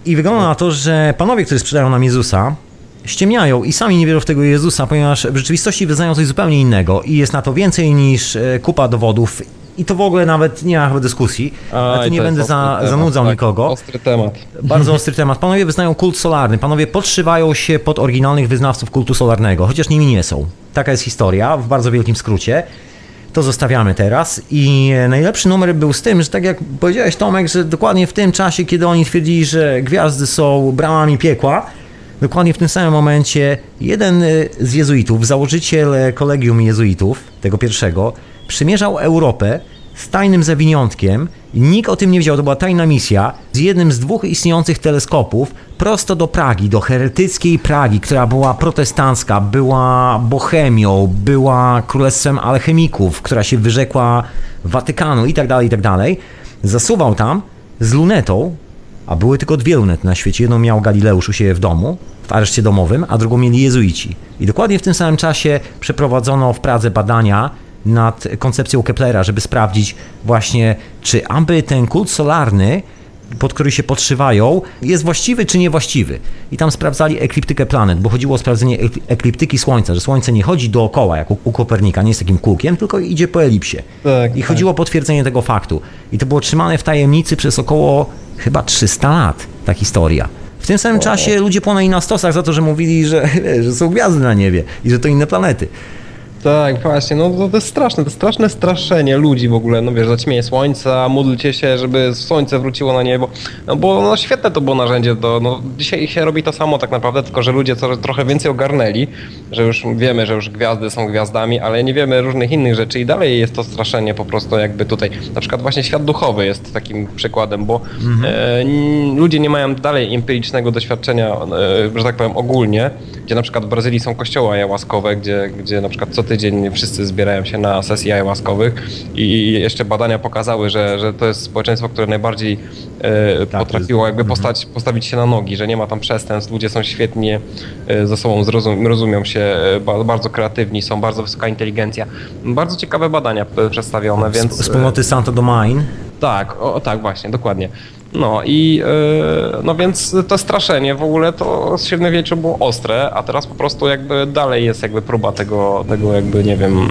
I wygląda na to, że panowie, którzy sprzedają nam Jezusa, ściemniają i sami nie wierzą w tego Jezusa, ponieważ w rzeczywistości wyznają coś zupełnie innego i jest na to więcej niż e, kupa dowodów i to w ogóle nawet nie ma chyba dyskusji. Tu Aj, nie będę za, temat, zanudzał tak, nikogo. Ostry temat. Bardzo ostry temat. Panowie wyznają kult solarny. Panowie podszywają się pod oryginalnych wyznawców kultu solarnego, chociaż nimi nie są. Taka jest historia, w bardzo wielkim skrócie. To zostawiamy teraz. I najlepszy numer był z tym, że tak jak powiedziałeś Tomek, że dokładnie w tym czasie, kiedy oni twierdzili, że gwiazdy są bramami piekła, dokładnie w tym samym momencie jeden e, z jezuitów, założyciel e, kolegium jezuitów, tego pierwszego, przymierzał Europę z tajnym zawiniątkiem nikt o tym nie wiedział, to była tajna misja z jednym z dwóch istniejących teleskopów prosto do Pragi, do heretyckiej Pragi, która była protestancka, była Bohemią, była królestwem alchemików, która się wyrzekła Watykanu i tak dalej, i tak dalej. Zasuwał tam z lunetą, a były tylko dwie lunety na świecie. Jedną miał Galileusz u siebie w domu, w areszcie domowym, a drugą mieli jezuici. I dokładnie w tym samym czasie przeprowadzono w Pradze badania nad koncepcją Keplera, żeby sprawdzić właśnie, czy aby ten kult solarny, pod który się podszywają, jest właściwy czy niewłaściwy. I tam sprawdzali ekliptykę planet, bo chodziło o sprawdzenie ekli- ekliptyki Słońca, że Słońce nie chodzi dookoła, jak u, u Kopernika, nie jest takim kółkiem, tylko idzie po elipsie. Tak, I tak. chodziło o potwierdzenie tego faktu. I to było trzymane w tajemnicy przez około chyba 300 lat, ta historia. W tym samym czasie ludzie płonęli na stosach za to, że mówili, że, że są gwiazdy na niebie i że to inne planety. Tak, właśnie, no to, to jest straszne, to straszne straszenie ludzi w ogóle, no wiesz, zaćmieje słońca, módlcie się, żeby słońce wróciło na niebo, no bo no świetne to było narzędzie do, no dzisiaj się robi to samo tak naprawdę, tylko że ludzie co, trochę więcej ogarnęli, że już wiemy, że już gwiazdy są gwiazdami, ale nie wiemy różnych innych rzeczy i dalej jest to straszenie po prostu jakby tutaj, na przykład właśnie świat duchowy jest takim przykładem, bo e, n- ludzie nie mają dalej empirycznego doświadczenia, e, że tak powiem ogólnie, gdzie na przykład w Brazylii są kościoły ayahuaskowe, gdzie, gdzie na przykład co tydzień wszyscy zbierają się na sesji ayahuaskowych i jeszcze badania pokazały, że, że to jest społeczeństwo, które najbardziej e, Tak, potrafiło to jakby postać, postawić się na nogi, że nie ma tam przestępstw, ludzie są świetnie e, ze sobą, zrozum, rozumią się, e, ba- bardzo kreatywni, są bardzo wysoka inteligencja. Bardzo ciekawe badania e, przedstawione, więc... Sp- Wspólnoty Santo Domain. Tak, o tak, właśnie, dokładnie. No i e, no więc to straszenie w ogóle to średniowieczu było ostre, a teraz po prostu jakby dalej jest jakby próba tego, tego jakby nie wiem,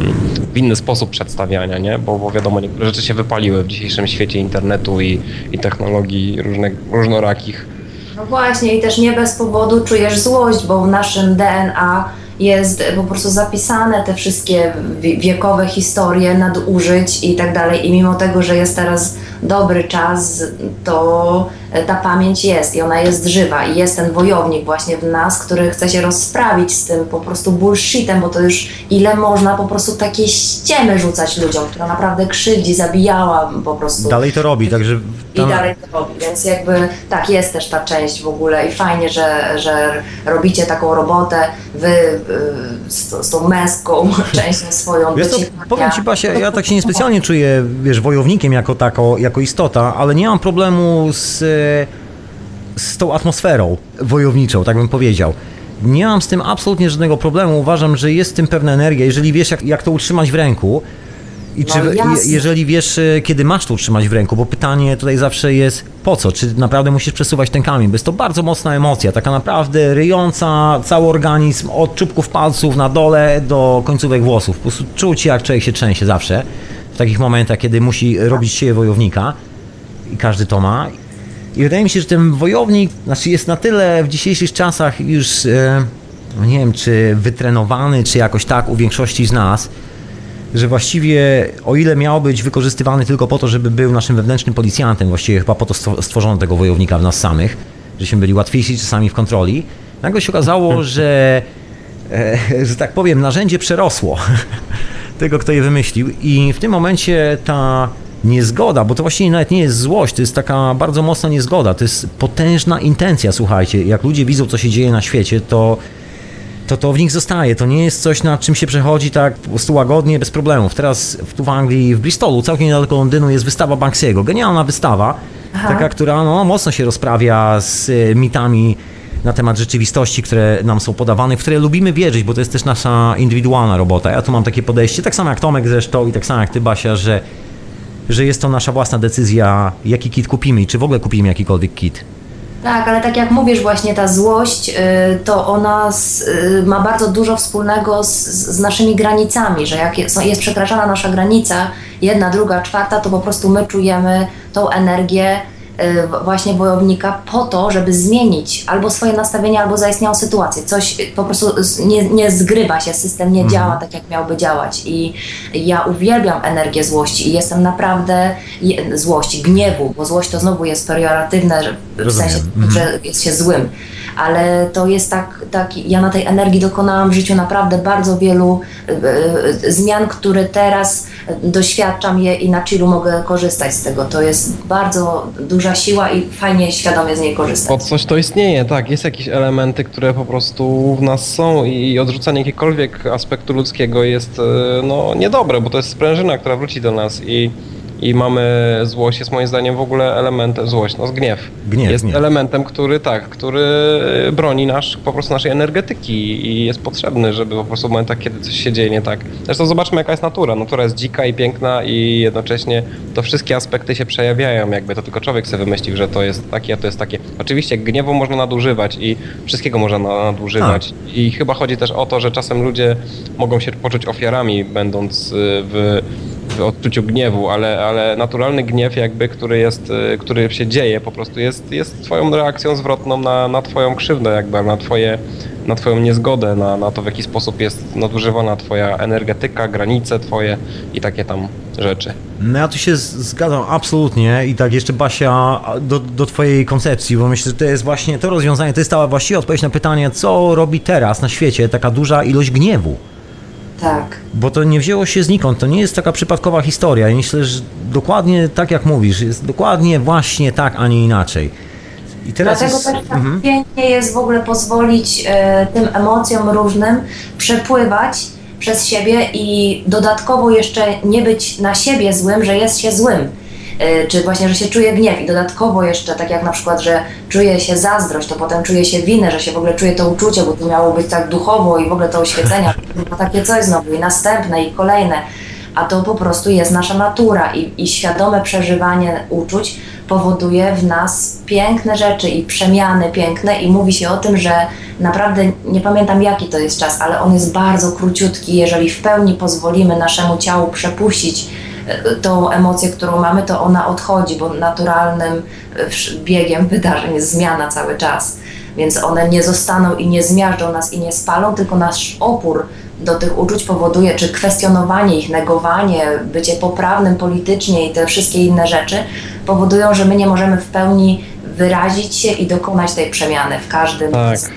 w inny sposób przedstawiania, nie? Bo, bo wiadomo, niektóre rzeczy się wypaliły w dzisiejszym świecie internetu i, i technologii różnych, różnorakich. No właśnie i też nie bez powodu czujesz złość, bo w naszym DNA jest po prostu zapisane te wszystkie wie- wiekowe historie nadużyć i tak dalej. I mimo tego, że jest teraz dobry czas, to ta pamięć jest i ona jest żywa. I jest ten wojownik właśnie w nas, który chce się rozprawić z tym po prostu bullshitem, bo to już ile można po prostu takie ściemy rzucać ludziom, która naprawdę krzywdzi, zabijała po prostu. Dalej to robi, także... I dalej to robi, więc jakby tak jest też ta część w ogóle i fajnie, że, że robicie taką robotę, wy z, z tą męską częścią swoją. Wiesz co, powiem Ci Basia, ja tak się niespecjalnie czuję, wiesz, wojownikiem jako tako, jako istota, ale nie mam problemu z, z tą atmosferą wojowniczą, tak bym powiedział. Nie mam z tym absolutnie żadnego problemu. Uważam, że jest w tym pewna energia. Jeżeli wiesz, jak, jak to utrzymać w ręku, i czy, No jeżeli wiesz, e, kiedy masz to utrzymać w ręku, bo pytanie tutaj zawsze jest po co? Czy naprawdę musisz przesuwać ten kamień? Bo jest to bardzo mocna emocja, taka naprawdę ryjąca cały organizm od czubków palców na dole do końcówek włosów. Po prostu czuć, jak człowiek się trzęsie zawsze w takich momentach, kiedy musi robić siebie wojownika i każdy to ma. I wydaje mi się, że ten wojownik znaczy jest na tyle w dzisiejszych czasach już, e, no nie wiem, czy wytrenowany, czy jakoś tak u większości z nas, że właściwie o ile miał być wykorzystywany tylko po to, żeby był naszym wewnętrznym policjantem, właściwie chyba po to stwo- stworzono tego wojownika w nas samych, żeśmy byli łatwiejsi czasami w kontroli, nagle się okazało, że, e, że tak powiem, narzędzie przerosło tego, kto je wymyślił. I w tym momencie ta niezgoda, bo to właściwie nawet nie jest złość, to jest taka bardzo mocna niezgoda, to jest potężna intencja, słuchajcie, jak ludzie widzą, co się dzieje na świecie, to to to w nich zostaje. To nie jest coś, nad czym się przechodzi tak po prostu łagodnie, bez problemów. Teraz w, tu w Anglii, w Bristolu, całkiem niedaleko Londynu jest wystawa Banksiego. Genialna wystawa, taka, która no, mocno się rozprawia z e, mitami na temat rzeczywistości, które nam są podawane, w które lubimy wierzyć, bo to jest też nasza indywidualna robota. Ja tu mam takie podejście, tak samo jak Tomek zresztą i tak samo jak ty, Basia, że, że jest to nasza własna decyzja, jaki kit kupimy i czy w ogóle kupimy jakikolwiek kit. Tak, ale tak jak mówisz, właśnie ta złość, y, to ona s- y, ma bardzo dużo wspólnego z, z naszymi granicami, że jak jest, jest przekraczana nasza granica, jedna, druga, czwarta, to po prostu my czujemy tą energię właśnie wojownika po to, żeby zmienić albo swoje nastawienie, albo zaistniałą sytuację. Coś y, po prostu nie, nie zgrywa się, system nie działa tak, jak miałby działać. I ja uwielbiam energię złości i jestem naprawdę złości, gniewu, bo złość to znowu jest pejoratywne, w Rozumiem. sensie, Mhm. że jest się złym. Ale to jest tak, tak, ja na tej energii dokonałam w życiu naprawdę bardzo wielu e, e, zmian, które teraz doświadczam je i na chillu mogę korzystać z tego. To jest bardzo duża siła i fajnie świadomie z niej korzystać. Pod coś to istnieje, tak. Jest jakieś elementy, które po prostu w nas są i odrzucanie jakiegokolwiek aspektu ludzkiego jest e, no, niedobre, bo to jest sprężyna, która wróci do nas i i mamy złość, jest moim zdaniem w ogóle elementem, złość, no gniew. Gniew, jest gniew. elementem, który tak, który broni nasz, po prostu naszej energetyki i jest potrzebny, żeby po prostu w momentach, kiedy coś się dzieje nie tak. Zresztą zobaczmy jaka jest natura. Natura jest dzika i piękna i jednocześnie to wszystkie aspekty się przejawiają, jakby to tylko człowiek sobie wymyślił, że to jest takie, a to jest takie. Oczywiście gniewu można nadużywać i wszystkiego można nadużywać. Tak. I chyba chodzi też o to, że czasem ludzie mogą się poczuć ofiarami, będąc y, w odczuciu gniewu, ale, ale naturalny gniew jakby, który jest, y, który się dzieje po prostu jest, jest twoją reakcją zwrotną na, na twoją krzywdę jakby, na twoje, na twoją niezgodę, na, na to w jaki sposób jest nadużywana twoja energetyka, granice twoje i takie tam rzeczy. No ja tu się zgadzam absolutnie i tak jeszcze Basia do, do twojej koncepcji, bo myślę, że to jest właśnie to rozwiązanie, to jest ta właściwa odpowiedź na pytanie, co robi teraz na świecie taka duża ilość gniewu. Tak. Bo to nie wzięło się znikąd, to nie jest taka przypadkowa historia. I myślę, że dokładnie tak jak mówisz, jest dokładnie właśnie tak, a nie inaczej. I teraz Dlatego jest... też tak Mhm. pięknie jest w ogóle pozwolić e, tym emocjom różnym przepływać przez siebie i dodatkowo jeszcze nie być na siebie złym, że jest się złym. E, czy właśnie, że się czuje gniew. I dodatkowo jeszcze, tak jak na przykład, że czuje się zazdrość, to potem czuje się winę, że się w ogóle czuje to uczucie, bo to miało być tak duchowo i w ogóle to oświecenia, a takie coś znowu i następne i kolejne. A to po prostu jest nasza natura. I, i świadome przeżywanie uczuć powoduje w nas piękne rzeczy i przemiany piękne. I mówi się o tym, że naprawdę nie pamiętam jaki to jest czas, ale on jest bardzo króciutki. Jeżeli w pełni pozwolimy naszemu ciału przepuścić tą emocję, którą mamy, to ona odchodzi, bo naturalnym e, biegiem wydarzeń jest zmiana cały czas. Więc one nie zostaną i nie zmiażdżą nas i nie spalą, tylko nasz opór do tych uczuć powoduje, czy kwestionowanie ich, negowanie, bycie poprawnym politycznie i te wszystkie inne rzeczy powodują, że my nie możemy w pełni wyrazić się i dokonać tej przemiany w każdym Tak. z-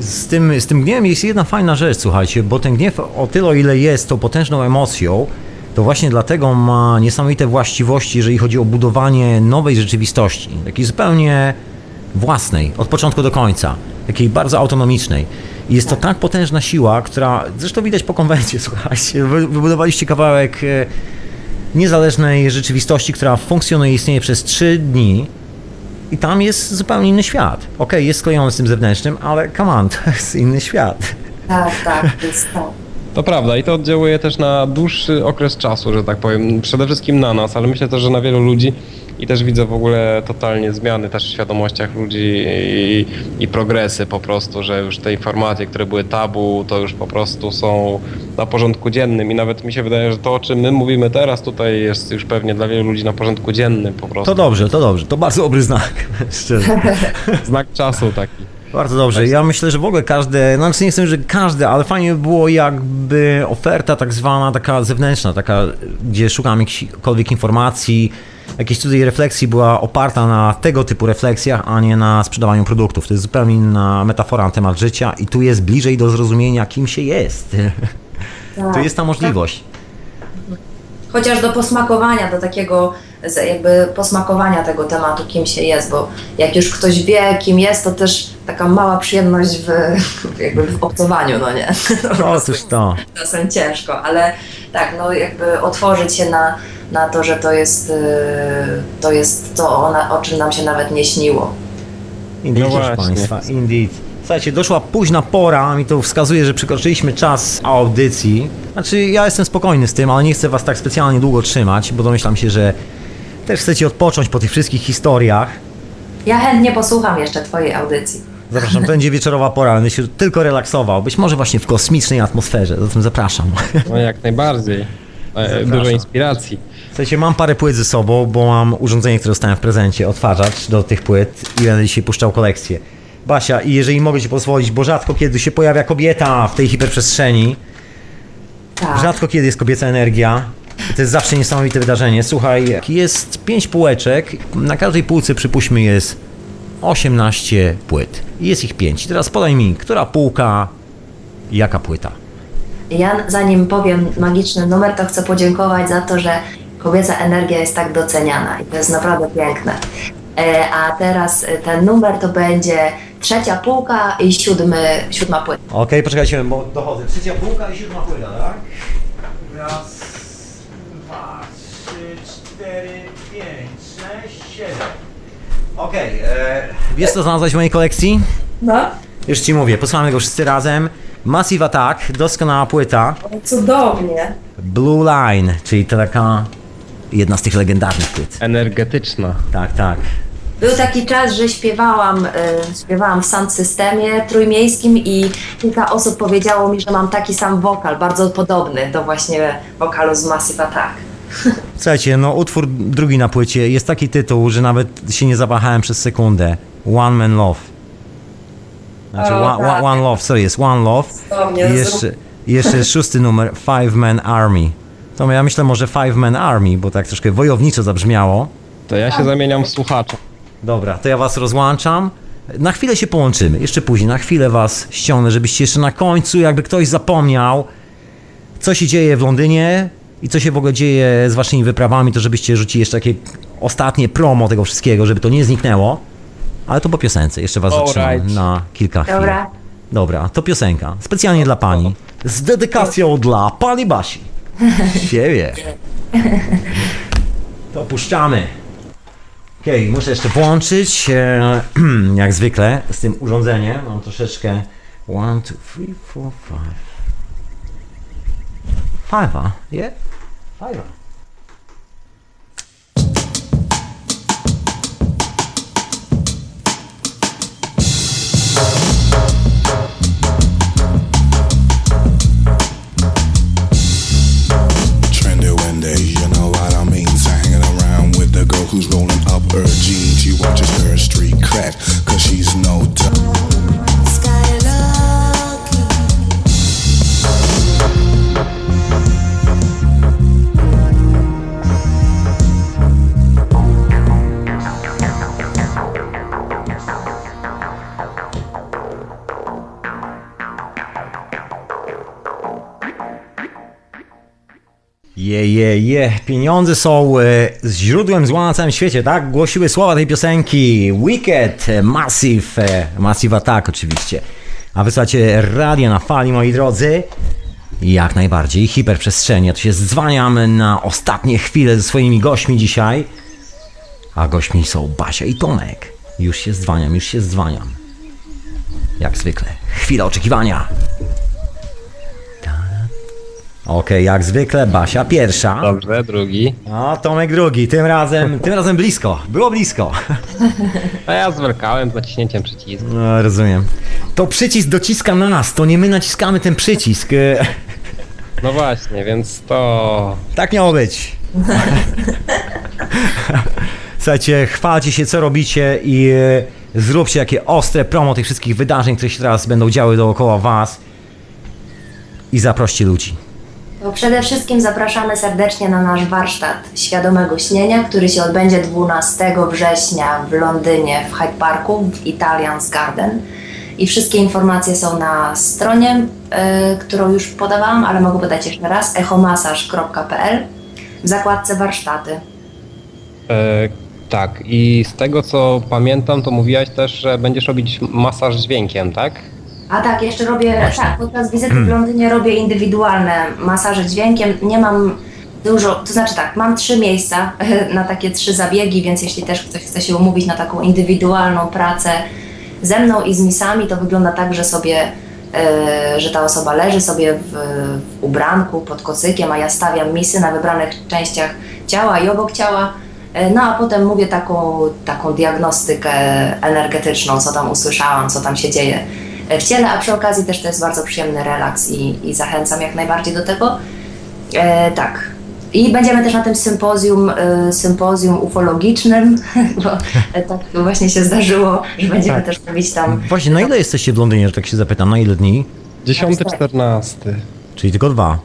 Z tym, z tym gniewem jest jedna fajna rzecz, słuchajcie, bo ten gniew o tyle, o ile jest tą potężną emocją, to właśnie dlatego ma niesamowite właściwości, jeżeli chodzi o budowanie nowej rzeczywistości, takiej zupełnie własnej, od początku do końca, takiej bardzo autonomicznej. I jest to tak potężna siła, która, zresztą widać po konwencie, słuchajcie, wy, wybudowaliście kawałek e, niezależnej rzeczywistości, która funkcjonuje i istnieje przez trzy dni, i tam jest zupełnie inny świat. Okej, jest sklejony z tym zewnętrznym, ale come on, to jest inny świat. Tak, tak, to jest tak. To prawda i to oddziałuje też na dłuższy okres czasu, że tak powiem. Przede wszystkim na nas, ale myślę też, że na wielu ludzi i też widzę w ogóle totalnie zmiany też w świadomościach ludzi i, i progresy po prostu, że już te informacje, które były tabu, to już po prostu są na porządku dziennym i nawet mi się wydaje, że to o czym my mówimy teraz tutaj jest już pewnie dla wielu ludzi na porządku dziennym po prostu. To dobrze, to dobrze, to bardzo dobry znak, szczerze. Znak czasu taki. Bardzo dobrze. Ja myślę, że w ogóle każde, no znaczy nie chcę, że każde, ale fajnie by było jakby oferta tak zwana, taka zewnętrzna, taka, gdzie szukam jakichkolwiek informacji, jakiejś cudzej refleksji była oparta na tego typu refleksjach, a nie na sprzedawaniu produktów. To jest zupełnie inna metafora na temat życia i tu jest bliżej do zrozumienia, kim się jest. tak. Tu jest ta możliwość. Chociaż do posmakowania, do takiego jakby posmakowania tego tematu, kim się jest, bo jak już ktoś wie, kim jest, to też taka mała przyjemność w, jakby w obcowaniu, no nie? Otóż to. czasem ciężko, ale tak, no jakby otworzyć się na, na to, że to jest, y, to jest to, o, na, o czym nam się nawet nie śniło. Indeed, No właśnie. Państwa, indeed. Słuchajcie, doszła późna pora, mi to wskazuje, że przekroczyliśmy czas audycji. Znaczy, ja jestem spokojny z tym, ale nie chcę Was tak specjalnie długo trzymać, bo domyślam się, że też chcecie odpocząć po tych wszystkich historiach. Ja chętnie posłucham jeszcze Twojej audycji. Zapraszam, będzie wieczorowa pora, będę się tylko relaksował, być może właśnie w kosmicznej atmosferze, zatem zapraszam. No jak najbardziej. E, Dużo inspiracji. Słuchajcie, mam parę płyt ze sobą, bo mam urządzenie, które dostałem w prezencie, odtwarzacz do tych płyt i będę dzisiaj puszczał kolekcję. Basia, i jeżeli mogę Ci pozwolić, bo rzadko kiedy się pojawia kobieta w tej hiperprzestrzeni, Tak. rzadko kiedy jest kobieca energia, to jest zawsze niesamowite wydarzenie. Słuchaj, jest pięć półeczek, na każdej półce przypuśćmy jest 18 płyt. Jest ich 5. Teraz podaj mi, która półka, jaka płyta. Ja zanim powiem magiczny numer, to chcę podziękować za to, że kobieca energia jest tak doceniana i to jest naprawdę piękne. E, A teraz ten numer to będzie trzecia półka i siódmy, siódma płyta. Okej, poczekajcie, bo dochodzę. Trzecia półka i siódma płyta, tak? Raz, dwa, trzy, cztery, pięć, sześć, siedem. Okej, e, wiesz co znalazłeś w mojej kolekcji? No, Już ci mówię, posłuchamy go wszyscy razem. Massive Attack, doskonała płyta. cudownie. Blue Line, czyli to taka jedna z tych legendarnych płyt. Energetyczna. Tak, tak. Był taki czas, że śpiewałam, e, śpiewałam w sound systemie trójmiejskim i kilka osób powiedziało mi, że mam taki sam wokal, bardzo podobny do właśnie wokalu z Massive Attack. Słuchajcie, no utwór drugi na płycie jest taki tytuł, że nawet się nie zawahałem przez sekundę. One Man Love. Znaczy, O, one, tak. one Love, sorry, jest One Love. I jeszcze, jeszcze szósty numer, Five Man Army. To ja myślę może Five Man Army, bo tak troszkę wojowniczo zabrzmiało. To ja się zamieniam w słuchacza. Dobra, to ja was rozłączam. Na chwilę się połączymy, jeszcze później, na chwilę was ściągnę, żebyście jeszcze na końcu, jakby ktoś zapomniał, co się dzieje w Londynie i co się w ogóle dzieje z waszymi wyprawami, to żebyście rzucili jeszcze takie ostatnie promo tego wszystkiego, żeby to nie zniknęło. Ale to po piosence, jeszcze was Alright. zatrzymam na kilka chwil. Dobra. Dobra, to piosenka, specjalnie dla pani, z dedykacją dla pani Basi. Siebie. To puszczamy. Okej, muszę jeszcze włączyć, e, jak zwykle, z tym urządzeniem. Mam troszeczkę. One, two, three, four, five. Five'a, yeah? play them. who's rolling up her jeans. She watches her street crack, cause she's no dumb. Je, je, je. Pieniądze są e, źródłem zła na całym świecie, tak? Głosiły słowa tej piosenki. Wicked, e, Massive, e, Massive Attack oczywiście. A wysłacie radia na fali, moi drodzy. Jak najbardziej. Hiperprzestrzeń. Ja tu się dzwaniam na ostatnie chwile ze swoimi gośćmi dzisiaj. A gośćmi są Basia i Tomek. Już się dzwaniam, już się dzwaniam. Jak zwykle. Chwila oczekiwania. Okej, jak zwykle Basia pierwsza. Dobrze, drugi. A Tomek drugi, tym razem, tym razem blisko, było blisko. A ja zwlekałem z naciśnięciem przycisku. No, rozumiem. To przycisk dociska na nas, to nie my naciskamy ten przycisk. E, No właśnie, więc to... Tak miało być. Słuchajcie, chwalcie się co robicie i e, zróbcie jakie ostre promo tych wszystkich wydarzeń, które się teraz będą działy dookoła was. I zaproście ludzi. To przede wszystkim zapraszamy serdecznie na nasz warsztat świadomego śnienia, który się odbędzie 12 września w Londynie w Hyde Parku w Italian's Garden. I wszystkie informacje są na stronie, y, którą już podawałam, ale mogę podać jeszcze raz, echomasaż.pl w zakładce warsztaty. E, tak, i z tego co pamiętam, to mówiłaś też, że będziesz robić masaż dźwiękiem, tak? A tak, jeszcze robię, tak, podczas wizyty w Londynie robię indywidualne masaże dźwiękiem. Nie mam dużo, to znaczy tak, mam trzy miejsca na takie trzy zabiegi, więc jeśli też ktoś chce się umówić na taką indywidualną pracę ze mną i z misami, to wygląda tak, że sobie, e, że ta osoba leży sobie w, w ubranku pod kocykiem, a ja stawiam misy na wybranych częściach ciała i obok ciała. E, No a potem mówię taką, taką diagnostykę energetyczną, co tam usłyszałam, co tam się dzieje w ciele, a przy okazji też to jest bardzo przyjemny relaks i, i zachęcam jak najbardziej do tego. E, tak. I będziemy też na tym sympozjum, e, sympozjum ufologicznym, bo e, tak właśnie się zdarzyło, że będziemy Tak. też robić tam Właśnie, na ile jesteście w Londynie, że tak się zapytam, na ile dni? 10-14. Czyli tylko dwa.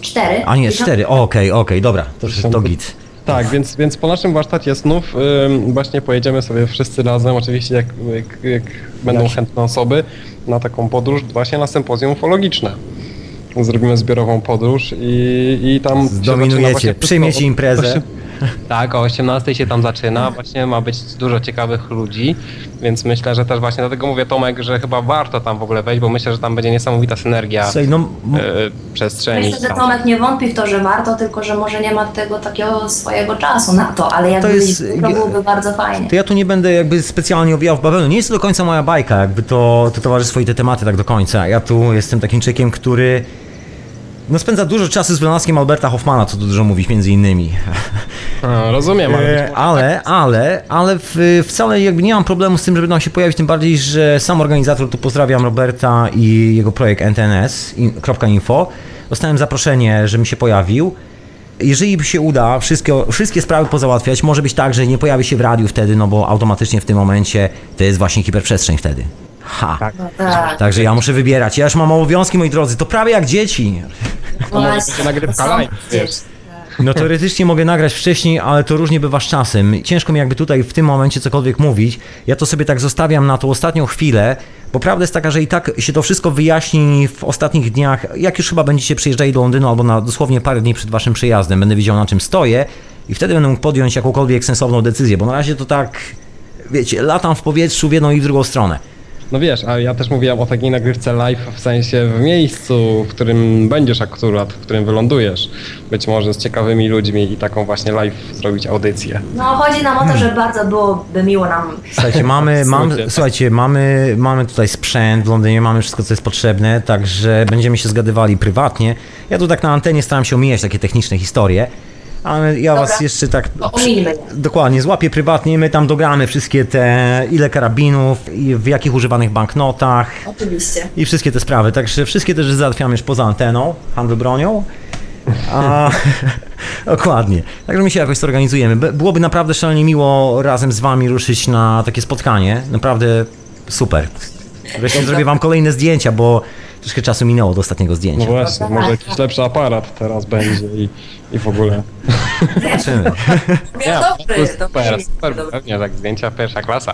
cztery. A nie, cztery, okej, okej, dobra, to, to git. Tak, więc, więc po naszym warsztacie snów ym, właśnie pojedziemy sobie wszyscy razem, oczywiście jak, jak, jak będą chętne osoby, na taką podróż właśnie na sympozjum ufologiczne. Zrobimy zbiorową podróż i, i tam... Zdominujecie, przyjmiecie imprezę. Tak, o 18 się tam zaczyna, właśnie ma być dużo ciekawych ludzi, więc myślę, że też właśnie dlatego mówię Tomek, że chyba warto tam w ogóle wejść, bo myślę, że tam będzie niesamowita synergia Słuchaj, no, m- e, przestrzeni. Myślę, że. Tomek nie wątpi w to, że warto, tylko że może nie ma tego takiego swojego czasu na to, ale jakby To jest- to byłoby bardzo fajnie. To ja tu nie będę jakby specjalnie owijał w bawełnę. Nie jest to do końca moja bajka, jakby to, to towarzystwo i te tematy tak do końca. Ja tu jestem takim człowiekiem, który no spędza dużo czasu z wynalazkiem Alberta Hoffmana, co tu dużo mówić między innymi. A, rozumiem, ale... E, ale, ale, ale w, wcale jakby nie mam problemu z tym, żeby nam się pojawić, tym bardziej, że sam organizator, tu pozdrawiam Roberta i jego projekt ntns.info, dostałem zaproszenie, żebym się pojawił. Jeżeli by się uda wszystkie, wszystkie sprawy pozałatwiać, może być tak, że nie pojawi się w radiu wtedy, no bo automatycznie w tym momencie to jest właśnie hiperprzestrzeń wtedy. Ha. No tak. Także ja muszę wybierać. Ja już mam obowiązki, moi drodzy, to prawie jak dzieci. Właśnie. nagrywka live, gdzieś. wiesz. No teoretycznie mogę nagrać wcześniej, ale to różnie bywa z czasem. Ciężko mi jakby tutaj w tym momencie cokolwiek mówić. Ja to sobie tak zostawiam na tą ostatnią chwilę, bo prawda jest taka, że i tak się to wszystko wyjaśni w ostatnich dniach, jak już chyba będziecie przyjeżdżali do Londynu albo na dosłownie parę dni przed waszym przyjazdem, będę wiedział na czym stoję i wtedy będę mógł podjąć jakąkolwiek sensowną decyzję, bo na razie to tak, wiecie, latam w powietrzu w jedną i w drugą stronę. No wiesz, a ja też mówiłem o takiej nagrywce live, w sensie w miejscu, w którym będziesz akurat, w którym wylądujesz. Być może z ciekawymi ludźmi i taką właśnie live zrobić audycję. No chodzi nam o to, że bardzo byłoby miło nam Słuchajcie, mamy, mam, Słuchajcie. słuchajcie, mamy, mamy tutaj sprzęt w Londynie, mamy wszystko, co jest potrzebne, także będziemy się zgadywali prywatnie. Ja tu tak na antenie staram się omijać takie techniczne historie, ale ja was jeszcze tak... je. Dokładnie, złapię prywatnie, my tam dogramy wszystkie te, ile karabinów, i w jakich używanych banknotach Oczywiście. i wszystkie te sprawy. Także wszystkie też załatwiamy już poza anteną, handlu bronią. A, dokładnie. Także my się jakoś zorganizujemy. By- Byłoby naprawdę szalenie miło razem z wami ruszyć na takie spotkanie. Naprawdę super. Wreszcie zrobię wam kolejne zdjęcia, bo troszkę czasu minęło od ostatniego No zdjęcia. właśnie, może jakiś lepszy aparat teraz będzie i, i w ogóle. Zobaczymy. Ja, dobry, super, super, pewnie, tak zdjęcia pierwsza klasa.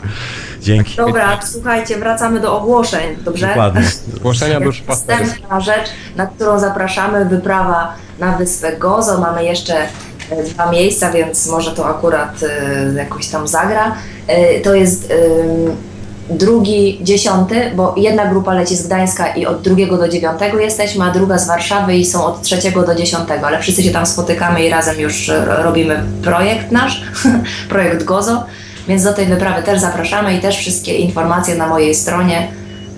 Dzięki. Dobra, słuchajcie, wracamy do ogłoszeń, dobrze? Dokładnie. Zgłoszenia duszpasterskie. Następna rzecz, na którą zapraszamy, wyprawa na wyspę Gozo. Mamy jeszcze e, dwa miejsca, więc może to akurat e, jakoś tam zagra. E, To jest drugi, dziesiąty, bo jedna grupa leci z Gdańska i od drugiego do dziewiątego jesteśmy, a druga z Warszawy i są od trzeciego do dziesiątego, ale wszyscy się tam spotykamy i razem już e, robimy projekt nasz, projekt Gozo, więc do tej wyprawy też zapraszamy i też wszystkie informacje na mojej stronie,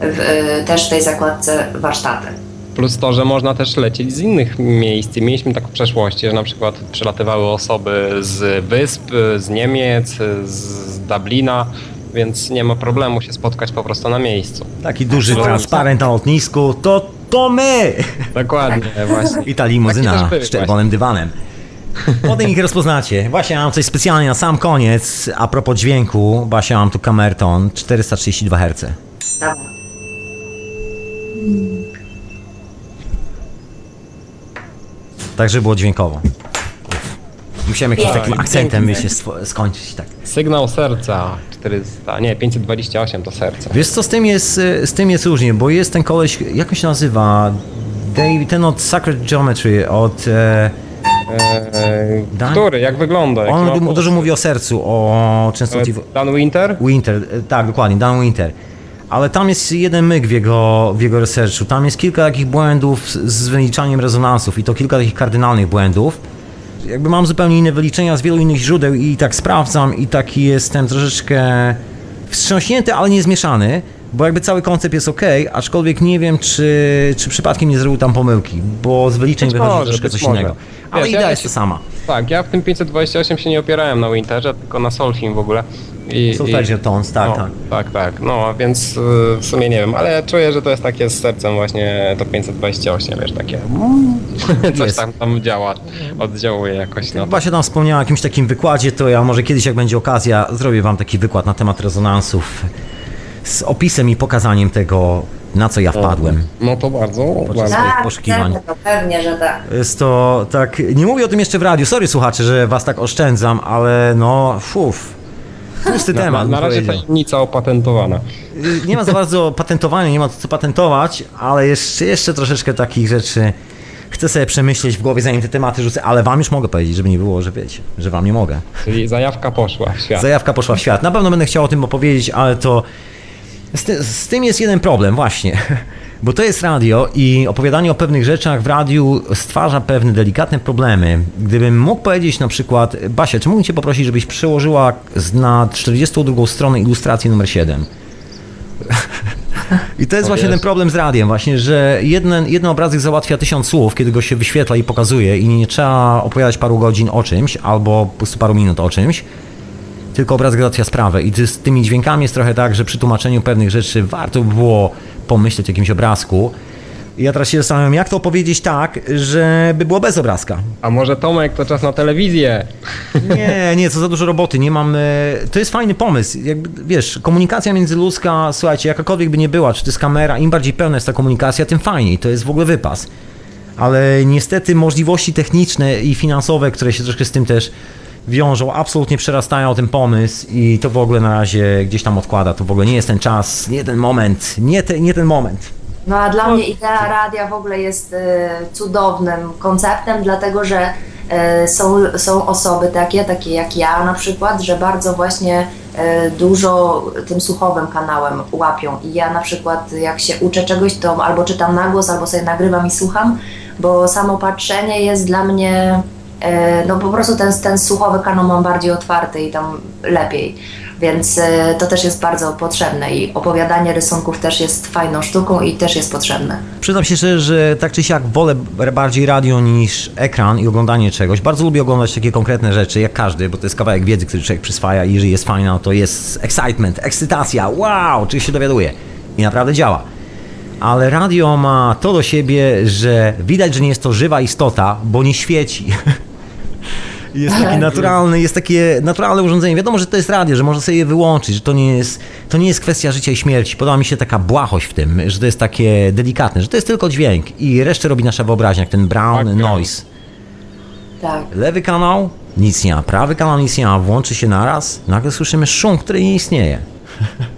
w, e, też w tej zakładce warsztaty. Plus to, że można też lecieć z innych miejsc. Mieliśmy tak w przeszłości, że na przykład przelatywały osoby z wysp, z Niemiec, z Dublina, więc nie ma problemu się spotkać po prostu na miejscu. Taki duży transparent na lotnisku, to to my! Dokładnie, właśnie. I ta limuzyna były z czerwonym dywanem. Potem ich rozpoznacie. Właśnie mam coś specjalnie na sam koniec. A propos dźwięku, Basia, mam tu Camerton 432 Hz. Tak, żeby było dźwiękowo. Musiałem jakimś Tak, takim akcentem wiecie, skończyć. Tak. Sygnał serca 400, nie, 528 to serce. Wiesz co, z tym jest, y, z tym jest różnie, bo jest ten koleś, jak on się nazywa? Dave, ten od Sacred Geometry, od... E, Eee, Dan- który? Jak wygląda? Jaki ma on dużo mówi o sercu, o częstotliwości. Dan Winter? Winter, e, tak, dokładnie, Dan Winter. Ale tam jest jeden myk w jego, w jego researchu. Tam jest kilka takich błędów z wyliczaniem rezonansów i to kilka takich kardynalnych błędów. Jakby mam zupełnie inne wyliczenia z wielu innych źródeł i tak sprawdzam i taki jestem troszeczkę wstrząśnięty, ale nie zmieszany, bo jakby cały koncept jest ok, aczkolwiek nie wiem, czy, czy przypadkiem nie zrobił tam pomyłki, bo z wyliczeń Być wychodzi może, troszkę coś może. innego. Ale Wiesz, ja idea jest się- ta sama. Tak, ja w tym 528 się nie opierałem na Winterze, tylko na Solfim w ogóle. I, Solfeggio tones, tak, no, tak. Tak, tak. No, więc y, w sumie nie wiem, ale czuję, że to jest takie z sercem właśnie to 528, wiesz, takie coś Jest. tam tam działa, oddziałuje jakoś na to. Basia tam wspomniała o jakimś takim wykładzie, to ja może kiedyś jak będzie okazja, zrobię wam taki wykład na temat rezonansów z opisem i pokazaniem tego, na co ja wpadłem. No to bardzo, bardzo. swoich Tak, poszukiwań. pewnie, to pewnie, że tak. Jest to tak, nie mówię o tym jeszcze w radiu, sorry słuchacze, że was tak oszczędzam, ale no, fuf, pusty Na, temat. na, na razie tajemnica opatentowana. Y, Nie ma za bardzo patentowania, nie ma co patentować, ale jeszcze, jeszcze troszeczkę takich rzeczy chcę sobie przemyśleć w głowie, zanim te tematy rzucę, ale wam już mogę powiedzieć, żeby nie było, że wiecie, że wam nie mogę. Czyli zajawka poszła w świat. Zajawka poszła w świat. Na pewno będę chciał o tym opowiedzieć, ale to z, ty, z tym jest jeden problem właśnie. Bo to jest radio i opowiadanie o pewnych rzeczach w radiu stwarza pewne delikatne problemy. Gdybym mógł powiedzieć na przykład, Basia, czy mógłbym Cię poprosić, żebyś przełożyła z- na 42 stronę ilustracji numer 7? I to jest właśnie ten problem z radiem, właśnie, że jeden, jeden obrazek załatwia tysiąc słów, kiedy go się wyświetla i pokazuje i nie trzeba opowiadać paru godzin o czymś, albo po prostu paru minut o czymś, tylko obrazek załatwia sprawę. I z tymi dźwiękami jest trochę tak, że przy tłumaczeniu pewnych rzeczy warto by było pomyśleć o jakimś obrazku. I ja teraz się zastanawiam, jak to opowiedzieć tak, żeby było bez obrazka. A może Tomek to czas na telewizję? Nie, nie, co za dużo roboty, nie mam... e, To jest fajny pomysł, jakby, wiesz, komunikacja międzyludzka, słuchajcie, jakakolwiek by nie była, czy to jest kamera, im bardziej pełna jest ta komunikacja, tym fajniej, to jest w ogóle wypas. Ale niestety możliwości techniczne i finansowe, które się troszkę z tym też wiążą, absolutnie przerastają ten pomysł i to w ogóle na razie gdzieś tam odkłada, to w ogóle nie jest ten czas, nie ten moment, nie, te, nie ten moment. No a dla mnie idea radia w ogóle jest e, cudownym konceptem, dlatego że e, są, są osoby takie, takie jak ja na przykład, że bardzo właśnie e, dużo tym słuchowym kanałem łapią. I ja na przykład jak się uczę czegoś, to albo czytam na głos, albo sobie nagrywam i słucham, bo samo patrzenie jest dla mnie, no po prostu ten, ten słuchowy kanał mam bardziej otwarty i tam lepiej. Więc e, to też jest bardzo potrzebne i opowiadanie rysunków też jest fajną sztuką i też jest potrzebne. Przyznam się szczerze, że tak czy siak wolę bardziej radio niż ekran i oglądanie czegoś. Bardzo lubię oglądać takie konkretne rzeczy, jak każdy, bo to jest kawałek wiedzy, który człowiek przyswaja i jeżeli jest fajna, to jest excitement, ekscytacja, wow, czy się dowiaduje. I naprawdę działa. Ale radio ma to do siebie, że widać, że nie jest to żywa istota, bo nie świeci. Jest taki naturalny, jest takie naturalne urządzenie. Wiadomo, że to jest radio, że można sobie je wyłączyć, że to nie jest, to nie jest kwestia życia i śmierci. Podoba mi się taka błahość w tym, że to jest takie delikatne, że to jest tylko dźwięk i resztę robi nasza wyobraźnia, jak ten brown Background. noise. Tak. Lewy kanał, nic nie ma. Prawy kanał, nic nie ma. Włączy się naraz, nagle słyszymy szum, który nie istnieje.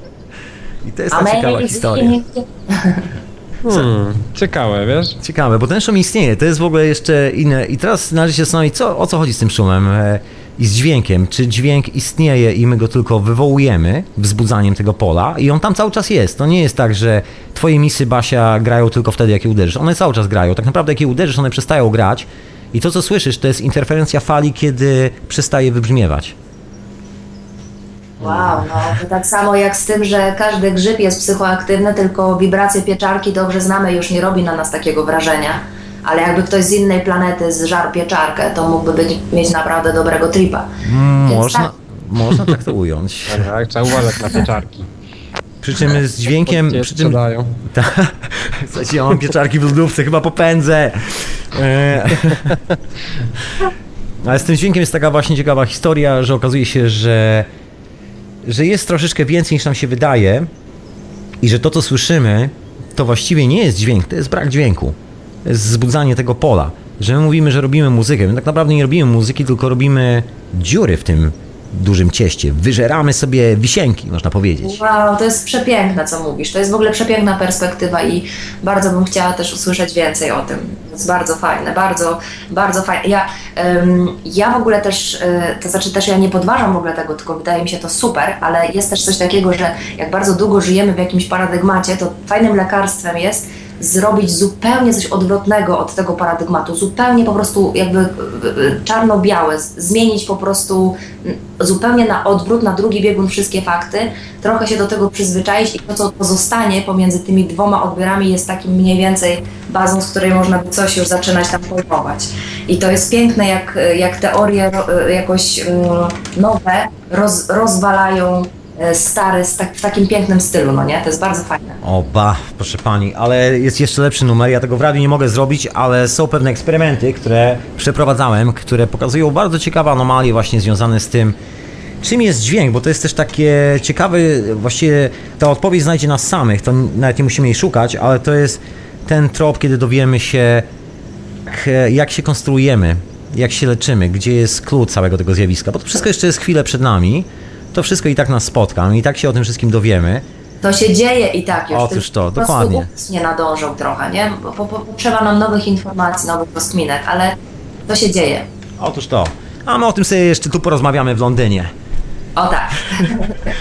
I to jest ta ciekawa historia. Hmm, ciekawe, wiesz? Ciekawe, bo ten szum istnieje, to jest w ogóle jeszcze inne. I teraz należy się zastanowić, co, o co chodzi z tym szumem e, i z dźwiękiem. Czy dźwięk istnieje i my go tylko wywołujemy wzbudzaniem tego pola i on tam cały czas jest. To nie jest tak, że twoje misy Basia grają tylko wtedy, jak je uderzysz. One cały czas grają. Tak naprawdę, jak je uderzysz, one przestają grać i to, co słyszysz, to jest interferencja fali, kiedy przestaje wybrzmiewać. Wow, no to tak samo jak z tym, że każdy grzyb jest psychoaktywny, tylko wibracje pieczarki dobrze znamy, już nie robi na nas takiego wrażenia. Ale jakby ktoś z innej planety zżarł pieczarkę, to mógłby być, mieć naprawdę dobrego tripa. Więc Można, tak. można tak to ująć. Tak, trzeba uważać na pieczarki. Przy czym z dźwiękiem... Przy czym. Tak. Słuchajcie, ja mam pieczarki w lodówce, chyba popędzę. E, Ale z tym dźwiękiem jest taka właśnie ciekawa historia, że okazuje się, że, że jest troszeczkę więcej niż nam się wydaje i że to, co słyszymy, to właściwie nie jest dźwięk, to jest brak dźwięku. To jest wzbudzanie tego pola. Że my mówimy, że robimy muzykę. My tak naprawdę nie robimy muzyki, tylko robimy dziury w tym dużym cieście. Wyżeramy sobie wisienki, można powiedzieć. Wow, to jest przepiękne, co mówisz. To jest w ogóle przepiękna perspektywa i bardzo bym chciała też usłyszeć więcej o tym. To jest bardzo fajne, bardzo, bardzo fajne. Ja, ja w ogóle też, e, to znaczy też ja nie podważam w ogóle tego, tylko wydaje mi się to super, ale jest też coś takiego, że jak bardzo długo żyjemy w jakimś paradygmacie, to fajnym lekarstwem jest zrobić zupełnie coś odwrotnego od tego paradygmatu, zupełnie po prostu jakby e, e, czarno-białe, zmienić po prostu mm, zupełnie na odwrót, na drugi biegun wszystkie fakty, trochę się do tego przyzwyczaić i to, co pozostanie pomiędzy tymi dwoma odbiorami jest takim mniej więcej bazą, z której można by coś już zaczynać tam pojmować. I to jest piękne, jak, jak teorie ro- jakoś mm, nowe roz, rozwalają e, stare z tak, w takim pięknym stylu, no nie? To jest bardzo fajne. Oba, proszę pani, ale jest jeszcze lepszy numer. Ja tego w radiu nie mogę zrobić, ale są pewne eksperymenty, które przeprowadzałem, które pokazują bardzo ciekawe anomalie właśnie związane z tym, czym jest dźwięk, bo to jest też takie ciekawe, właściwie ta odpowiedź znajdzie nas samych, to nawet nie musimy jej szukać, ale to jest ten trop, kiedy dowiemy się, jak, jak się konstruujemy, jak się leczymy, gdzie jest klucz całego tego zjawiska, bo to wszystko jeszcze jest chwilę przed nami, to wszystko i tak nas spotka, i tak się o tym wszystkim dowiemy. To się dzieje i tak już. Otóż to, po dokładnie. nie nadążał trochę, nie? Bo, bo, bo potrzeba nam nowych informacji, nowych rozkminek, ale to się dzieje. Otóż to. A my o tym sobie jeszcze tu porozmawiamy w Londynie. O tak.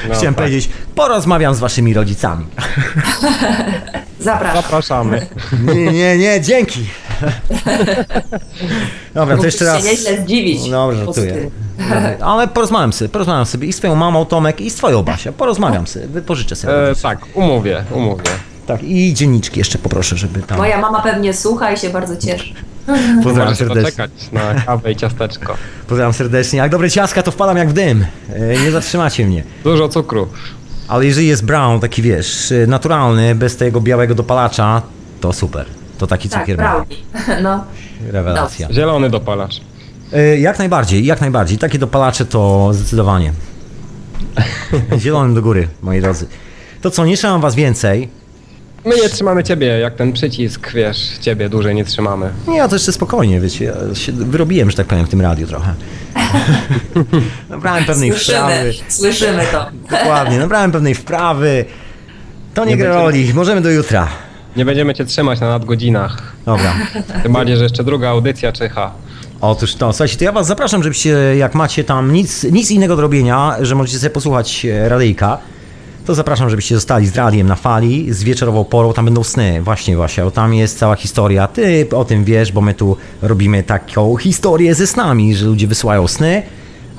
No, Chciałem tak. powiedzieć, porozmawiam z waszymi rodzicami. Zapraszam. Zapraszamy. Nie, nie, nie, dzięki. Dobra, to jeszcze raz. się nieźle zdziwić. Dobrze, żartuję. Ale porozmawiam sobie, porozmawiam sobie i z twoją mamą Tomek i z twoją Basia. Porozmawiam sobie, wypożyczę sobie. E, tak, umówię, umówię. Tak, i dzienniczki jeszcze poproszę, żeby tam. Moja mama pewnie słucha i się bardzo cieszy. Pozdrawiam serdecznie. poczekać na kawę i ciasteczko. Pozdrawiam serdecznie. Jak dobre ciaska, to wpadam jak w dym. E, Nie zatrzymacie mnie. Dużo cukru. Ale jeżeli jest brown, taki wiesz, e, naturalny, bez tego białego dopalacza, to super. To taki Tak, cukier. brownie. No. Rewelacja. Zielony dopalacz. E, Jak najbardziej, jak najbardziej. Takie dopalacze to zdecydowanie. Zielonym do góry, moi drodzy. To co, nie trzymam was więcej. My nie trzymamy ciebie, jak ten przycisk, wiesz, ciebie dłużej nie trzymamy. Nie, ja to jeszcze spokojnie, wiecie, ja się wyrobiłem, że tak powiem, w tym radiu trochę. Nabrałem pewnej Słyszymy, wprawy. słyszymy to. Dokładnie, nabrałem pewnej wprawy. To nie, Nie gra roli, możemy do jutra. Nie będziemy cię trzymać na nadgodzinach. Dobra. Tym bardziej, że jeszcze druga audycja czyha. Otóż to, słuchajcie, to ja was zapraszam, żebyście, jak macie tam nic, nic innego do robienia, że możecie sobie posłuchać e, radyjka, to zapraszam, żebyście zostali z radiem na fali, z wieczorową porą, tam będą sny, właśnie Wasia, bo tam jest cała historia, ty o tym wiesz, bo my tu robimy taką historię ze snami, że ludzie wysyłają sny,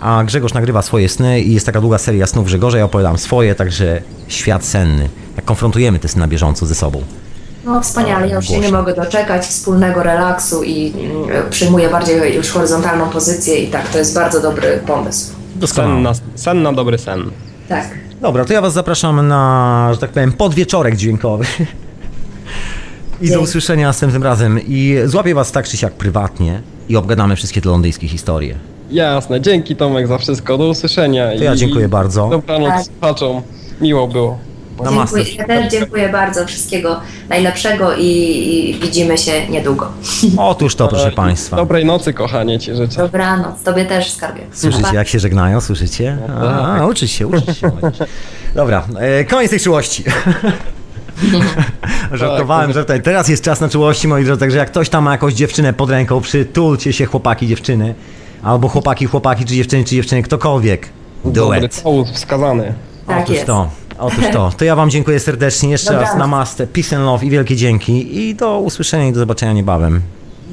a Grzegorz nagrywa swoje sny i jest taka długa seria snów Grzegorza, ja opowiadam swoje, także świat senny, jak konfrontujemy te sny na bieżąco ze sobą. No wspaniale, ja już się nie mogę doczekać wspólnego relaksu i mm, przyjmuję bardziej już horyzontalną pozycję i tak, to jest bardzo dobry pomysł. Sen na, sen na dobry sen. Tak. Dobra, to ja was zapraszam na, że tak powiem, podwieczorek dźwiękowy. I do usłyszenia następnym razem. I złapię was tak czy siak prywatnie i obgadamy wszystkie te londyńskie historie. Jasne, dzięki Tomek za wszystko, do usłyszenia. To ja dziękuję bardzo. Dobranoc Tak. słuchaczom, miło było. Dziękuję, ja też dziękuję bardzo, wszystkiego najlepszego i, i widzimy się niedługo. Otóż to, proszę państwa. Dobrej nocy, kochanie, ci życzę. Dobranoc, tobie też skarbie. Słyszycie, jak się żegnają? Słyszycie? A, uczyć się, uczyć się. Dobra, e, koniec tej czułości. Żartowałem, żartowałem. Teraz jest czas na czułości, moi drodzy, także jak ktoś tam ma jakąś dziewczynę pod ręką, przytulcie się chłopaki, dziewczyny. Albo chłopaki, chłopaki, czy dziewczyny, czy dziewczyny, ktokolwiek. Do Dobry wskazany. Tak Otóż jest. to, otóż to. To ja wam dziękuję serdecznie. Jeszcze raz namaste, peace and love i wielkie dzięki. I do usłyszenia i do zobaczenia niebawem.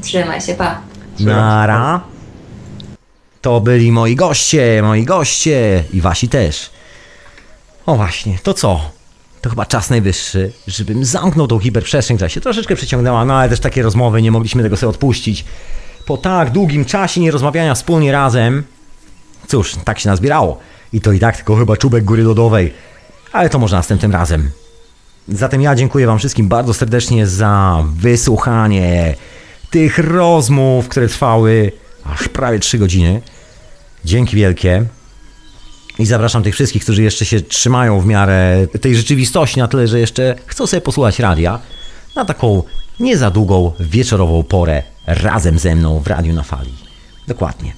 Trzymaj się, pa. Nara. To byli moi goście, moi goście i wasi też. O właśnie, to co? To chyba czas najwyższy, żebym zamknął tą hiperprzestrzeń, która się troszeczkę przeciągnęła, no ale też takie rozmowy, nie mogliśmy tego sobie odpuścić. Po tak długim czasie nierozmawiania wspólnie razem, cóż, tak się nazbierało. I to i tak tylko chyba czubek góry lodowej. Ale to może następnym razem. Zatem ja dziękuję Wam wszystkim bardzo serdecznie za wysłuchanie tych rozmów, które trwały aż prawie 3 godziny. Dzięki wielkie. I zapraszam tych wszystkich, którzy jeszcze się trzymają w miarę tej rzeczywistości na tyle, że jeszcze chcą sobie posłuchać radia na taką nie za długą wieczorową porę razem ze mną w Radiu na Fali. Dokładnie.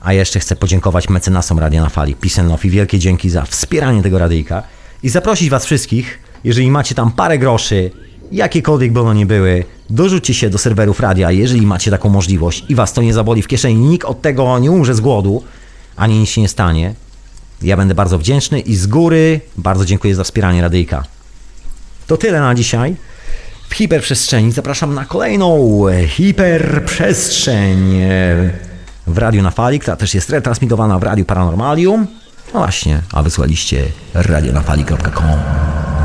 A jeszcze chcę podziękować mecenasom Radia na Fali, i wielkie dzięki za wspieranie tego radyjka i zaprosić Was wszystkich, jeżeli macie tam parę groszy, jakiekolwiek by one nie były, dorzućcie się do serwerów radia, jeżeli macie taką możliwość i Was to nie zaboli w kieszeni, nikt od tego nie umrze z głodu, ani nic się nie stanie. Ja będę bardzo wdzięczny i z góry bardzo dziękuję za wspieranie radyjka. To tyle na dzisiaj. W hiperprzestrzeni zapraszam na kolejną e, hiperprzestrzeń e, w Radiu na Fali, która też jest retransmitowana w Radiu Paranormalium. No właśnie, a wysłaliście radionafali.com.